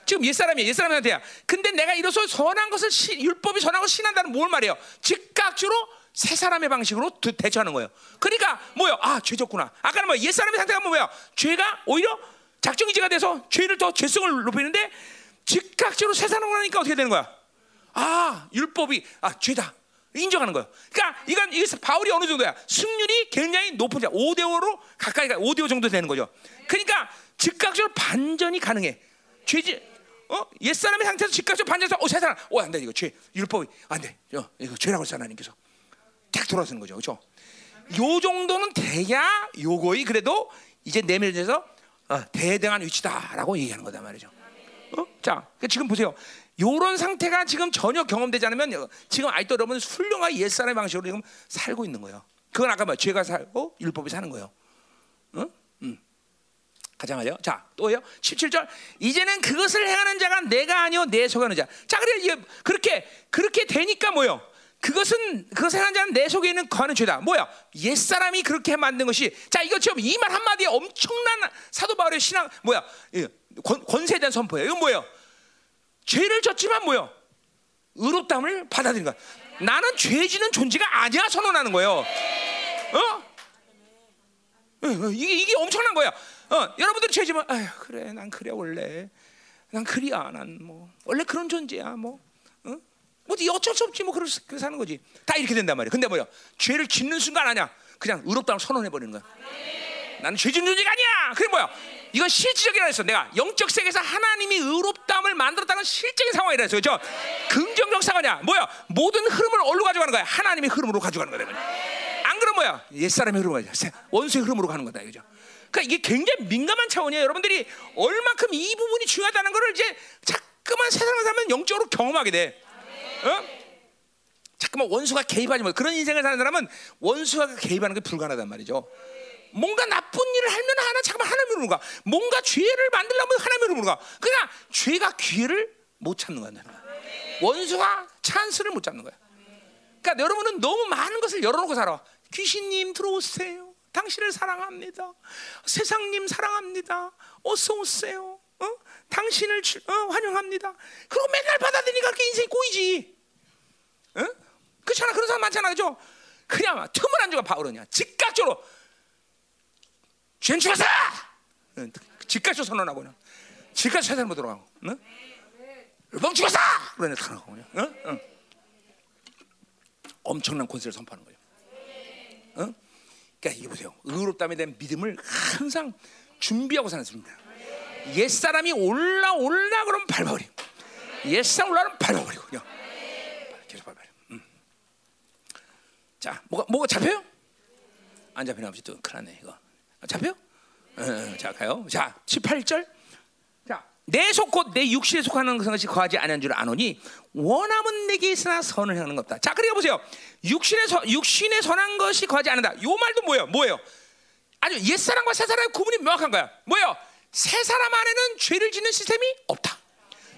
지금 옛사람이야. 옛사람의 상태야. 근데 내가 이로써 선한 것을 시, 율법이 선한 것을 신한다는 뭘 말이에요? 즉각적으로 새 사람의 방식으로 드- 대처하는 거예요. 그러니까 뭐요? 아, 죄졌구나. 아까는 뭐 옛사람의 상태가 뭐야? 죄가 오히려 작정이지가 돼서 죄를 더 죄성을 높이는데 즉각적으로 새 사람을 하니까 어떻게 되는 거야? 아, 율법이 아, 죄다. 인정하는 거예요. 그러니까 이건 이게 바울이 어느 정도야? 승률이 굉장히 높은 자. 5대 5로 가까이 가 5대 5 정도 되는 거죠. 그러니까 즉각적으로 반전이 가능해. 죄지 어? 옛사람의 상태에서 즉각적으로 반전해서 어, 새 사람. 어, 안 돼. 이거 죄. 율법이 안 돼. 어, 이거 죄라고 하나님께서. 탁 돌아서는 거죠. 그렇죠? 요 정도는 돼야 요거이 그래도 이제 내면에서 어, 대등한 위치다라고 얘기하는 거다 말이죠. 어? 자, 그 지금 보세요. 요런 상태가 지금 전혀 경험되지 않으면 어, 지금 아직도 여러분 훌륭한 옛사람의 방식으로 지금 살고 있는 거예요. 그건 아까 뭐 죄가 살고 율법이 사는 거예요. 어? 음. 가자 말이요. 자, 또요. 17절. 이제는 그것을 행하는 자가 내가 아니요 내 속에 하는 자. 자, 그래 이게 그렇게 그렇게 되니까 뭐요? 그것은 그것을 하는 자는 내 속에 있는 거하는 죄다. 뭐야? 옛 사람이 그렇게 만든 것이. 자, 이거 지금 이 말 한마디에 엄청난 사도 바울의 신앙 뭐야? 이 권, 권세에 대한 선포예요. 이건 뭐예요? 죄를 졌지만 뭐요? 의롭다함을 받아들인 거야. 나는 죄지는 존재가 아니야 선언하는 거예요. 어? 어, 어, 이게 이게 엄청난 거야. 어, 여러분들이 죄지만, 아휴 그래, 난 그래 원래, 난 그리야, 난 뭐 원래 그런 존재야, 뭐, 어? 뭐 어쩔 수 없지, 뭐 그렇게 사는 거지. 다 이렇게 된단 말이야. 근데 뭐야? 죄를 짓는 순간 아니야. 그냥 의롭다고 선언해 버리는 거야. 나는 죄진 존재가 아니야. 그게 뭐야? 이건 실질적이라 했어. 내가 영적 세계에서 하나님이 의롭다함을 만들었다는 실적인 상황이라 했어. 그렇죠? 긍정적 상황이야. 뭐야? 모든 흐름을 어디로 가져가는 거야? 하나님의 흐름으로 가져가는 거야. 안 그럼 뭐야? 옛사람의 흐름으로 가자. 원수의 흐름으로 가는 거다. 그죠? 그러니까 이게 굉장히 민감한 차원이에요. 여러분들이 얼만큼 이 부분이 중요하다는 것을 이제 자꾸만 세상을 살면 영적으로 경험하게 돼. 어? 자꾸만 원수가 개입하지 마. 그런 인생을 사는 사람은 원수가 개입하는 게 불가능하단 말이죠. 뭔가 나쁜 일을 하면 하나 잠깐만 하나님으로 가. 뭔가 죄를 만들려면 하나님으로 가. 그러니까 죄가 기회를 못 찾는 거야. 원수가 찬스를 못 잡는 거야. 그러니까 여러분은 너무 많은 것을 열어놓고 살아. 귀신님 들어오세요. 당신을 사랑합니다. 세상님 사랑합니다. 어서 오세요. 어? 당신을 주- 어, 환영합니다. 그리고 맨날 받아들이니까 그게 인생이 꼬이지. 어? 그렇잖아. 그런 사람 많잖아. 그죠? 그냥 틈을 안 주고 바울은요. 즉각적으로 죄는 죽었어! 응, 즉각적으로 선언하고 그냥. 즉각적으로 세상으로 들어가고. 응? 뻥 죽었어! 그러네 탁 하고 그냥. 응? 응. 엄청난 권세를 선포하는 거예요. 어? 그러니까 이게 보세요. 의롭다에 대한 믿음을 항상 준비하고 사는 사람입니다. 옛 사람이 올라 올라 그러면 밟아버리고, 옛 사람 올라면 밟아버리고 그냥 계속 밟아버려. 음. 자, 뭐가 뭐가 잡혀요? 안 잡히나 보지 또 큰일 났네 이거. 아, 잡혀? 어, 어, 자 가요. 자, 18절. 자, 내속곧 내 육신에 속하는 것이 거하지 않은 줄 아노니 원함은 내게 있으나 선을 행하는 것 없다. 자, 그러니까 보세요. 육신에 서, 육신에 선한 것이 거하지 않는다. 요 말도 뭐예요? 뭐예요? 아주 옛 사람과 새 사람의 구분이 명확한 거야. 뭐예요? 새 사람 안에는 죄를 짓는 시스템이 없다.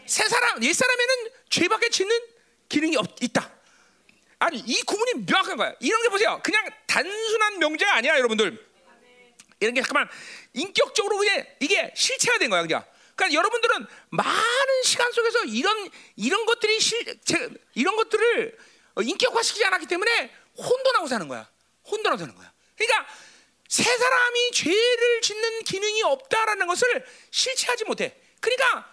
새 사람 옛 사람에는 죄밖에 짓는 기능이 없, 있다. 아니 이 구분이 명확한 거야. 이런 게 보세요. 그냥 단순한 명제가 아니야, 여러분들. 이런 게 잠깐만 인격적으로 그게 이게 실체가 된 거야, 그냥. 그러니까 여러분들은 많은 시간 속에서 이런 이런 것들이 실 제, 이런 것들을 어, 인격화시키지 않았기 때문에 혼돈하고 사는 거야. 혼돈하고 사는 거야. 그러니까 새 사람이 죄를 짓는 기능이 없다라는 것을 실체하지 못해. 그러니까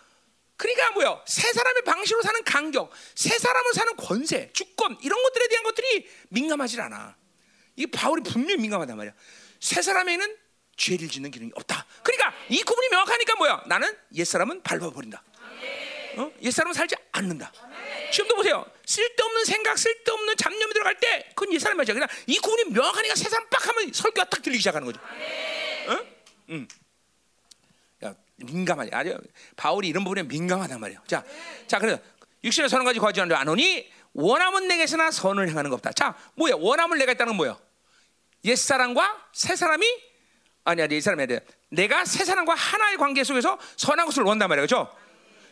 그러니까 뭐요? 새 사람의 방식으로 사는 간격, 새 사람을 사는 권세, 주권 이런 것들에 대한 것들이 민감하지 않아. 이 바울이 분명히 민감하단 말이야. 새 사람에는 죄를 짓는 기능이 없다. 그러니까 이 구분이 명확하니까 뭐야? 나는 옛 사람은 밟아버린다. 어? 옛 사람은 살지 않는다. 지금도 보세요. 쓸데없는 생각, 쓸데없는 잡념이 들어갈 때 그건 옛 사람이 맞아. 그냥 이 구분이 명확하니까 새 사람 빡 하면 설교가 딱 들리기 시작하는 거죠. 어? 음. 야, 민감하지. 아주 바울이 이런 부분에 민감하단 말이에요. 자, 자, 그래서 육신의 선한 가지 거하지 않으니 원함은 내게서나 선을 행하는 것 없다. 자, 뭐야? 원함을 내가 있다는 건 뭐야? 옛 사람과 새 사람이 아니 아니 이 사람이 해야 돼. 내가 새 사람과 하나의 관계 속에서 선한 것을 원단 말이야, 그렇죠?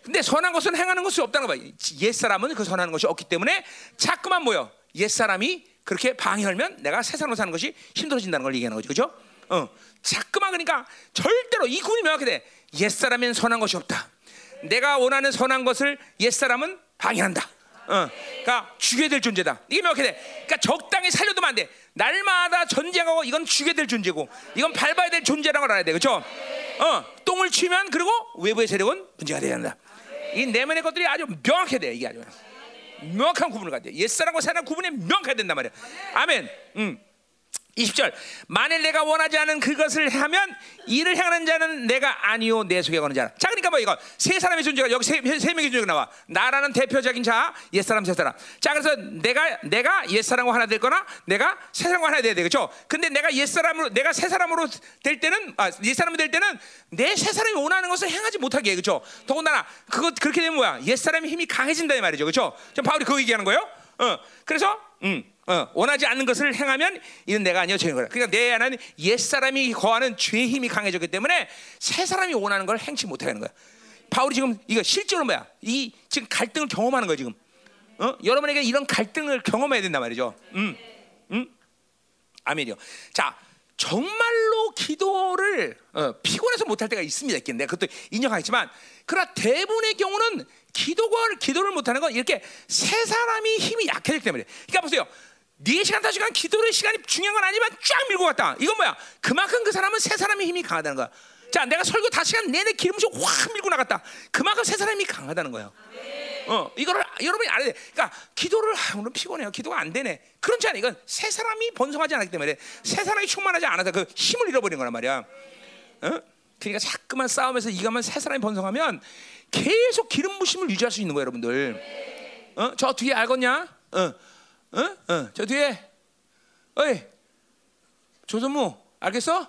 근데 선한 것은 행하는 것이 없다는 거야. 옛 사람은 그 선하는 것이 없기 때문에 자꾸만 뭐요? 옛 사람이 그렇게 방해하면 내가 새 사람으로 사는 것이 힘들어진다는 걸 얘기하는 거죠, 그렇죠? 어, 자꾸만 그러니까 절대로 이 구분이 명확해 돼. 옛 사람엔 선한 것이 없다. 내가 원하는 선한 것을 옛 사람은 방해한다. 어, 그러니까 죽여야 될 존재다. 이게 명확해 돼. 그러니까 적당히 살려두면 안 돼. 날마다 전쟁하고 이건 죽여야 될 존재고, 이건 밟아야 될 존재라는 걸 알아야 돼, 그렇죠? 어, 똥을 치면 그리고 외부의 세력은 문제가 돼야 한다. 이 내면의 것들이 아주 명확해야 돼. 이게 아주 명확한 구분을 가야 돼. 옛사람과 새사람 구분이 명확해야 된단 말이야. 아멘. 음. 20절. 만일 내가 원하지 않은 그것을 하면 이를 행하는 자는 내가 아니요 내 속에 거는 자라. 자 그러니까 뭐 이거 세 사람의 존재가 여기 세, 세 명의 존재가 나와. 나라는 대표적인 자 옛사람 새사람. 자 그래서 내가 내가 옛사람과 하나 될 거나 내가 새사람과 하나 돼야 되겠죠 근데 내가 옛사람으로 내가 새사람으로 될 때는 아, 옛사람이 될 때는 내 새사람이 원하는 것을 행하지 못하게 해. 그렇죠 더군다나 그거 그렇게 되면 뭐야? 옛사람의 힘이 강해진다 이 말이죠. 그렇죠 지금 바울이 그거 얘기하는 거예요? 어. 그래서 음 어, 원하지 않는 것을 행하면 이는 내가 아니요 죄인 거라. 그러니까 내 안에는 옛 사람이 거하는 죄의 힘이 강해졌기 때문에 새 사람이 원하는 걸 행치 못하게 하는 거야. 바울이 지금 이거 실제로 뭐야? 이 지금 갈등을 경험하는 거야 지금. 어? 여러분에게 이런 갈등을 경험해야 된단 말이죠. 음, 음, 아멘이요. 자, 정말로 기도를 어, 피곤해서 못할 때가 있습니다. 내가 그것도 인정하겠지만, 그러나 대부분의 경우는 기도가 기도를 못하는 건 이렇게 세 사람이 힘이 약해졌기 때문에. 그러니까 보세요. 네 시간 다섯 시간 기도의 시간이 중요한 건 아니지만 쫙 밀고 갔다. 이건 뭐야? 그만큼 그 사람은 세 사람의 힘이 강하다는 거야. 자, 내가 설교 다섯 시간 내내 기름씩 확 밀고 나갔다. 그만큼 세 사람이 강하다는 거예요. 어, 이거를 여러분이 알아야 돼. 그러니까 기도를 아, 오늘 피곤해요. 기도가 안 되네. 그렇지 않아. 이건 세 사람이 번성하지 않았기 때문에 세 사람이 충만하지 않아서 그 힘을 잃어버린 거란 말이야. 어? 그러니까 자꾸만 싸우면서 이가만 세 사람이 번성하면 계속 기름 부심을 유지할 수 있는 거예요, 여러분들. 어? 저 뒤에 알겠냐? 어? 저 뒤에, 어이, 조선무, 알겠어?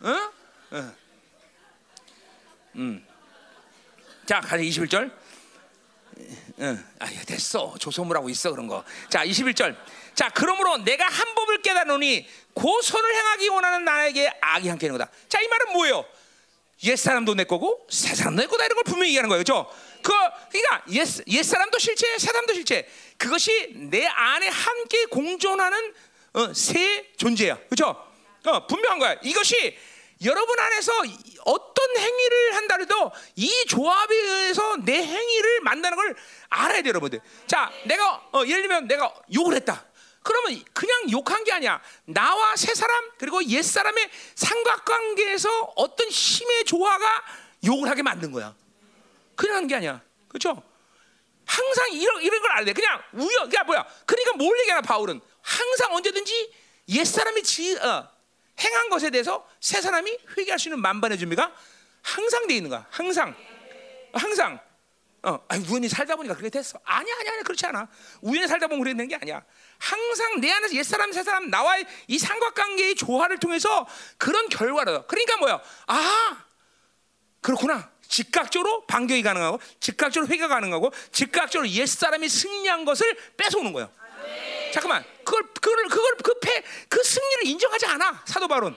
어? 어. 음. 자, 가자 21절. 응, 아, 됐어. 조선무라고 있어 그런 거. 자, 21절. 자, 그러므로 내가 한 법을 깨달으니 그 선을 행하기 원하는 나에게 악이 함께 있는 거다. 자, 이 말은 뭐예요? 옛 사람도 내 거고 새 사람도 내 거다 이런 걸 분명히 얘기하는 거예요, 그렇죠? 그 그러니까 옛, 옛 사람도 실체, 새 사람도 실체. 그것이 내 안에 함께 공존하는 어, 새 존재야, 그렇죠? 어, 분명한 거야. 이것이 여러분 안에서 어떤 행위를 한다 해도 이 조합에 의해서 내 행위를 만나는 걸 알아야 돼요, 여러분들. 자, 내가 어, 예를 들면 내가 욕을 했다. 그러면 그냥 욕한 게 아니야. 나와 새 사람 그리고 옛 사람의 삼각관계에서 어떤 힘의 조화가 욕을 하게 만든 거야. 그냥 한게 아니야. 그렇죠? 항상 이런 이런 걸 돼. 그냥 우연. 그러니까 뭐야? 그러니까 뭘 얘기하나 바울은 항상 언제든지 옛 사람이 지, 어, 행한 것에 대해서 새 사람이 회개할 수 있는 만반의 준비가 항상 돼 있는 거야. 항상, 항상. 어, 아니, 우연히 살다 보니까 그렇게 됐어. 아니야, 아니야, 아니야, 그렇지 않아. 우연히 살다 보면 되는 게 아니야. 항상 내 안에서 옛 사람, 새 사람 나와의 이 삼각관계의 조화를 통해서 그런 결과를. 그러니까 뭐야? 아, 그렇구나. 즉각적으로 반격이 가능하고, 즉각적으로 회개가 가능하고, 즉각적으로 옛 사람이 승리한 것을 뺏어오는 거예요. 잠깐만, 그걸 그걸 그걸 그 패, 그 승리를 인정하지 않아 사도 바론.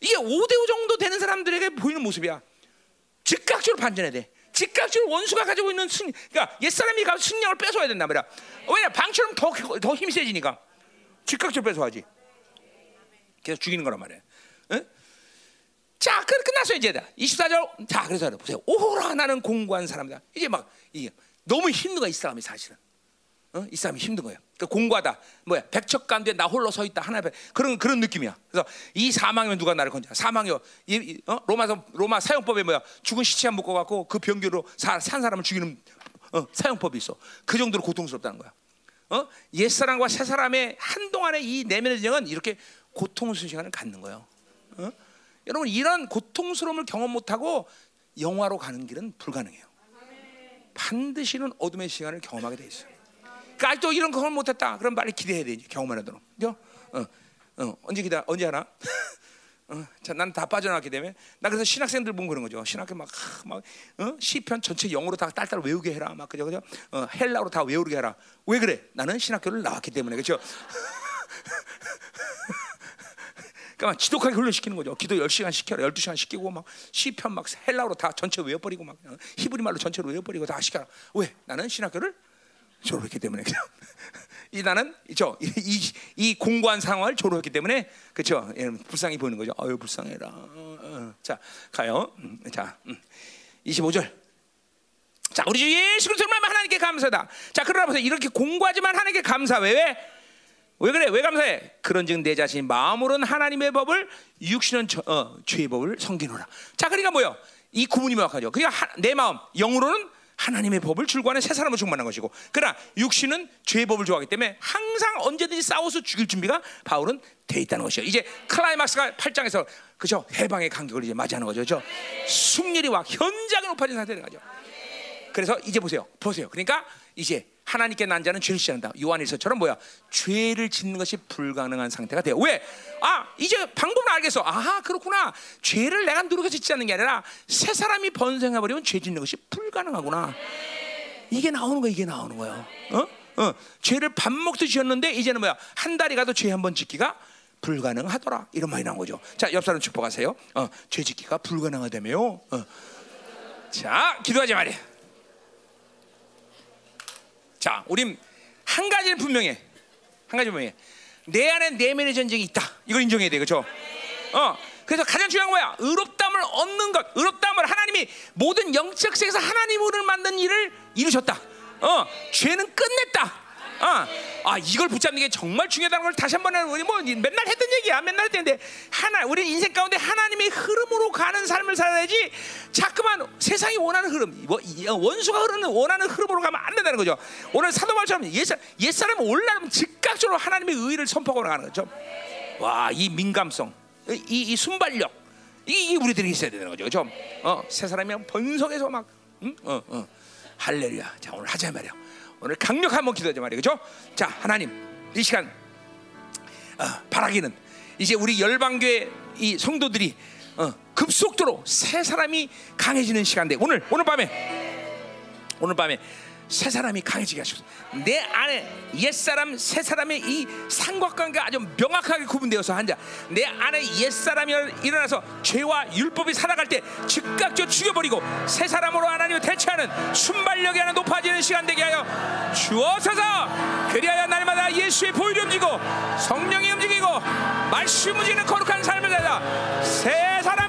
이게 5대 5 정도 되는 사람들에게 보이는 모습이야. 즉각적으로 반전해야 돼. 즉각적으로 원수가 가지고 있는 승리, 그러니까 옛 사람이 가서 승리를 뺏어야 된다 말이야. 왜냐 방처럼 더 더 힘이 세지니까 즉각적으로 뺏어야지. 계속 죽이는 거란 말이야. 응? 자, 그 끝났어 이제. 24절. 자, 그래서 보세요. 오호라 나는 공고한 사람이다. 이제 막 이게 너무 힘든 거야 이 사람이 사실은. 어? 이 사람이 힘든 거예요. 그러니까 공과다. 뭐야? 백척간데 나 홀로 서 있다. 하나 그런 그런 느낌이야. 그래서 이 사망이면 누가 나를 건져? 사망이요. 이, 이, 어? 로마서 로마 사용법에 뭐야? 죽은 시체 묶어 갖고 그 병기로 사, 산 사람을 죽이는 어, 사용법이 있어. 그 정도로 고통스럽다는 거야. 어? 옛 사람과 새 사람의 한 동안의 이 내면의 전쟁은 이렇게 고통스러운 시간을 갖는 거예요. 어? 여러분 이런 고통스러움을 경험 못하고 영화로 가는 길은 불가능해요. 반드시는 어둠의 시간을 경험하게 돼 있어요. 그러니까 아직도 이런 경험 못했다. 그럼 빨리 기대해야 돼. 경험을 하도록. 그죠? 어, 어, 언제 기다 언제 하나? 어, 난다 빠져나왔기 때문에 나 그래서 신학생들 보면 그런 거죠. 신학교 막, 막 어? 시편 전체 영어로 다 딸딸 외우게 해라. 막 그죠, 그죠? 어, 헬라로 다 외우게 해라. 왜 그래? 나는 신학교를 나왔기 때문에 그죠? 그러니까 지독하게 훈련시키는 거죠. 기도 10시간 시켜라. 12시간 시키고 막 시편 막 헬라어로 다 전체 외워버리고 막 히브리 말로 전체로 외워버리고 다 시켜라. 왜? 나는 신학교를 졸업했기 때문에 그냥 이 나는 저 이, 공고한 상황을 졸업했기 때문에 그렇죠. 불쌍히 보이는 거죠. 아유 불쌍해라. 어, 어. 자 가요. 음, 자 음. 25절. 자 우리 주 예수 그리스도만 하나님께 감사다. 자 그러나 보세요. 이렇게 공고하지만 하나님께 감사 왜 왜? 왜 그래? 왜 감사해? 그런즉 내 자신 마음으로는 하나님의 법을 육신은 저, 어, 죄의 법을 섬기노라. 자, 그러니까 뭐요? 이 구분이 명확하죠. 그러니까 하, 내 마음 영으로는 하나님의 법을 줄고하는 새 사람을 충만한 것이고, 그러나 육신은 죄의 법을 좋아하기 때문에 항상 언제든지 싸워서 죽일 준비가 바울은 돼 있다는 것이요. 이제 클라이막스가 8장에서 그죠 해방의 간격을 이제 맞이하는 거죠. 그죠? 승리리 와 현장이 높아진 상태는 거죠. 그래서 이제 보세요, 보세요. 그러니까 이제 하나님께 난 자는 죄를 않는다. 요한일서처럼 뭐야? 죄를 짓는 것이 불가능한 상태가 돼요. 왜? 아, 이제 방법을 알겠어. 아, 그렇구나. 죄를 내가 노력해서 짓지 않는 게 아니라 새 사람이 번성해버리면 죄 짓는 것이 불가능하구나. 이게 나오는 거야, 이게 나오는 거예요. 어? 어. 죄를 밥 먹듯이 지었는데 이제는 뭐야? 한 달이 가도 죄 한 번 짓기가 불가능하더라. 이런 말이 나온 거죠. 자, 옆 사람 축복하세요. 어, 죄 짓기가 불가능하다며요. 어. 자, 기도하지 말이야. 자, 우린 한 가지는 분명해. 한 가지 분명해. 내 안에 내면의 전쟁이 있다. 이걸 인정해야 돼, 그렇죠? 어. 그래서 가장 중요한 거야. 의롭담을 얻는 것. 의롭담을 하나님이 모든 영적 세계에서 하나님으로 만든 일을 이루셨다. 어, 죄는 끝냈다. 아, 아 이걸 붙잡는 게 정말 중요하다는 걸 다시 한번 우리 뭐 맨날 했던 얘기야. 맨날 했는데 하나 우리 인생 가운데 하나님의 흐름으로 가는 삶을 살아야지. 자꾸만 세상이 원하는 흐름, 뭐 어, 원수가 흐르는 원하는 흐름으로 가면 안 된다는 거죠. 오늘 사도말처럼 옛사 옛사람은 올라면 즉각적으로 하나님의 의를 선포하고 나가는 거죠. 와, 이 민감성, 이, 이 순발력, 이, 이 우리들이 있어야 되는 거죠. 그죠? 어, 새 사람이 번성해서 막, 응? 어, 어. 할렐루야. 자, 오늘 하자 말이야. 오늘 강력 한번 기도하자 말이에요. 그죠? 자, 하나님, 이 시간 어, 바라기는 이제 우리 열방교회 이 성도들이 어, 급속도로 새 사람이 강해지는 시간대. 오늘 오늘 밤에 오늘 밤에 새 사람이 강해지게 하소서. 내 안에 옛 사람, 새 사람의 이 삼각관계가 아주 명확하게 구분되어서 한자. 내 안에 옛 사람이 일어나서 죄와 율법이 살아갈 때 즉각적으로 죽여버리고 새 사람으로 하나님을 대체하는 순발력이 하나 높아지는 시간 되게 하여 주옵소서. 그리하여 날마다 예수의 보혈이 움직이고 성령이 움직이고 말씀 움직이는 거룩한 삶을 살다. 새 사람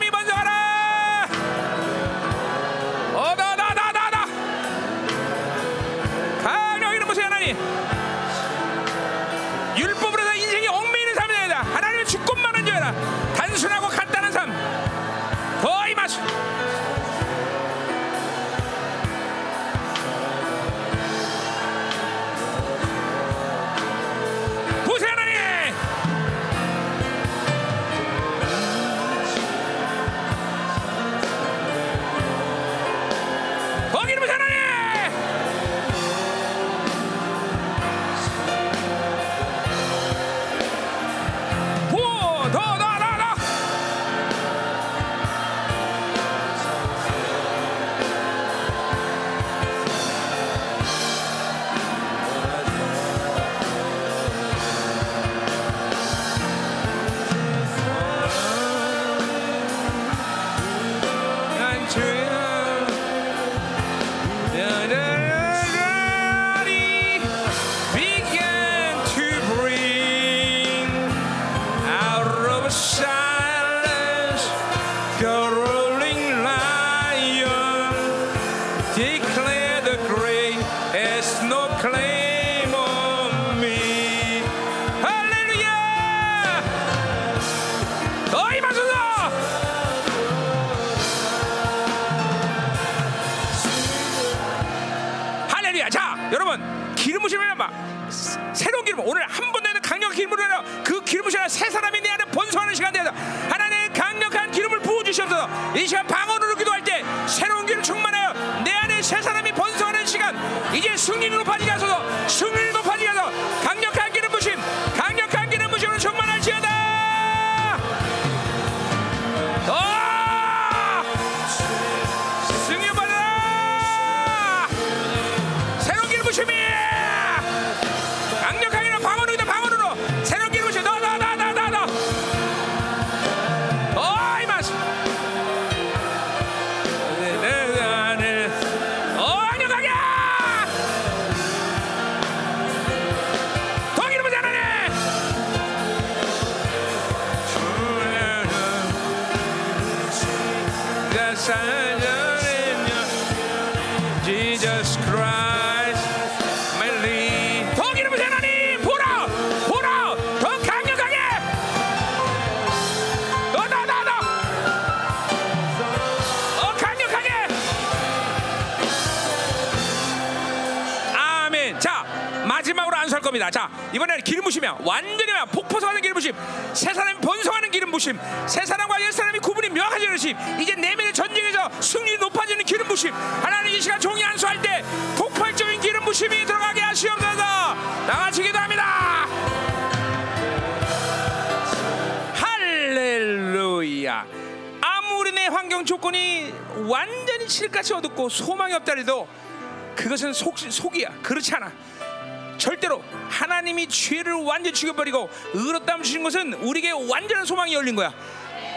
완전히 죽여버리고 의롭다함 주신 것은 우리에게 완전한 소망이 열린 거야.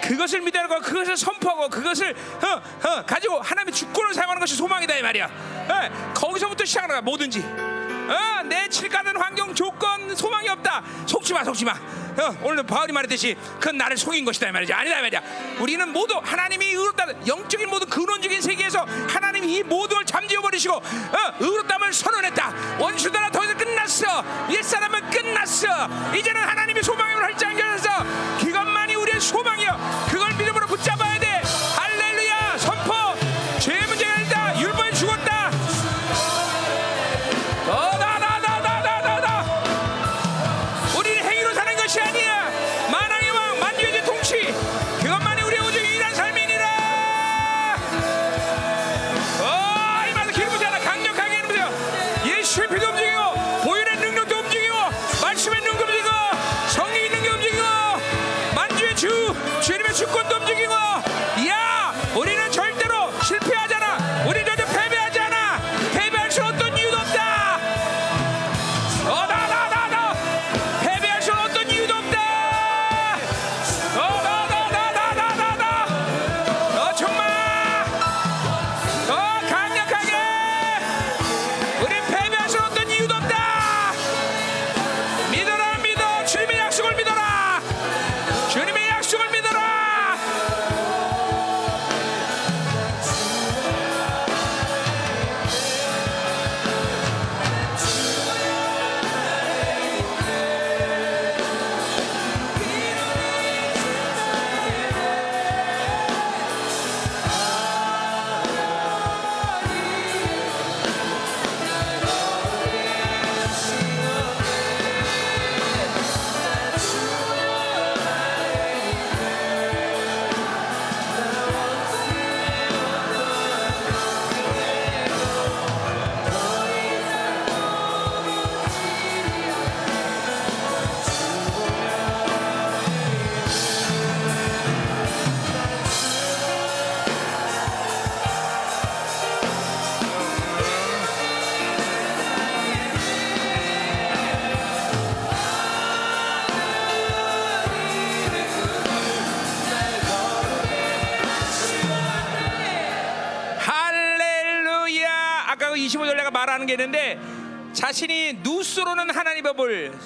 그것을 믿어내고 그것을 선포하고 그것을 어, 어, 가지고 하나님의 주권을 사용하는 것이 소망이다 이 말이야. 어, 거기서부터 시작하는 거야 뭐든지. 어, 내 칠가는 환경 조건 소망이 없다. 속지 마 속지 마. 어, 오늘 바울이 말했듯이 그건 나를 속인 것이다 이 말이지. 아니다 이 말이야. 우리는 모두 하나님이 의롭다 영적인 모든 근원적인 세계에서 하나님이 이 모든 걸 잠재워 버리시고 어, 의롭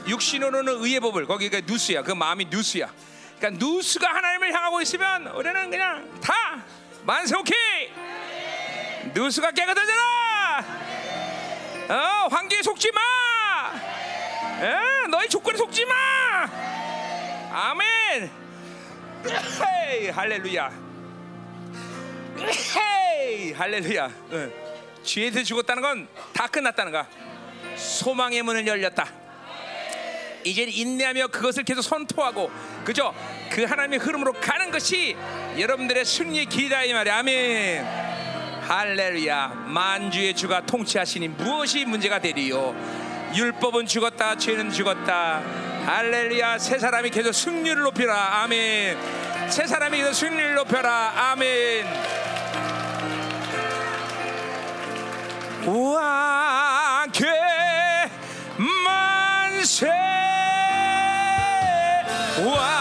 육신으로는 의의 법을 거기가 누스야. 그 마음이 누스야. 그러니까 누스가 하나님을 향하고 있으면 우리는 그냥 다 만세 오케이. 누스가 깨끗하잖아. 어, 환경에 속지 마. 어, 너희 조건에 속지 마. 아멘. 헤이, 할렐루야. 헤이 할렐루야 응. 죄에서 죽었다는 건 다 끝났다는 거야 소망의 문을 열렸다 이제 인내하며 그것을 계속 선포하고 그죠? 그 하나님의 흐름으로 가는 것이 여러분들의 승리의 길이다 이 말이야. 아멘. 할렐루야. 만주의 주가 통치하시니 무엇이 문제가 되리요? 율법은 죽었다 죄는 죽었다. 할렐루야. 새 사람이 계속 승리를 높이라. 아멘. 새 사람이 계속 승리를 높여라. 아멘. 왕께 만세 왕께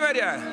할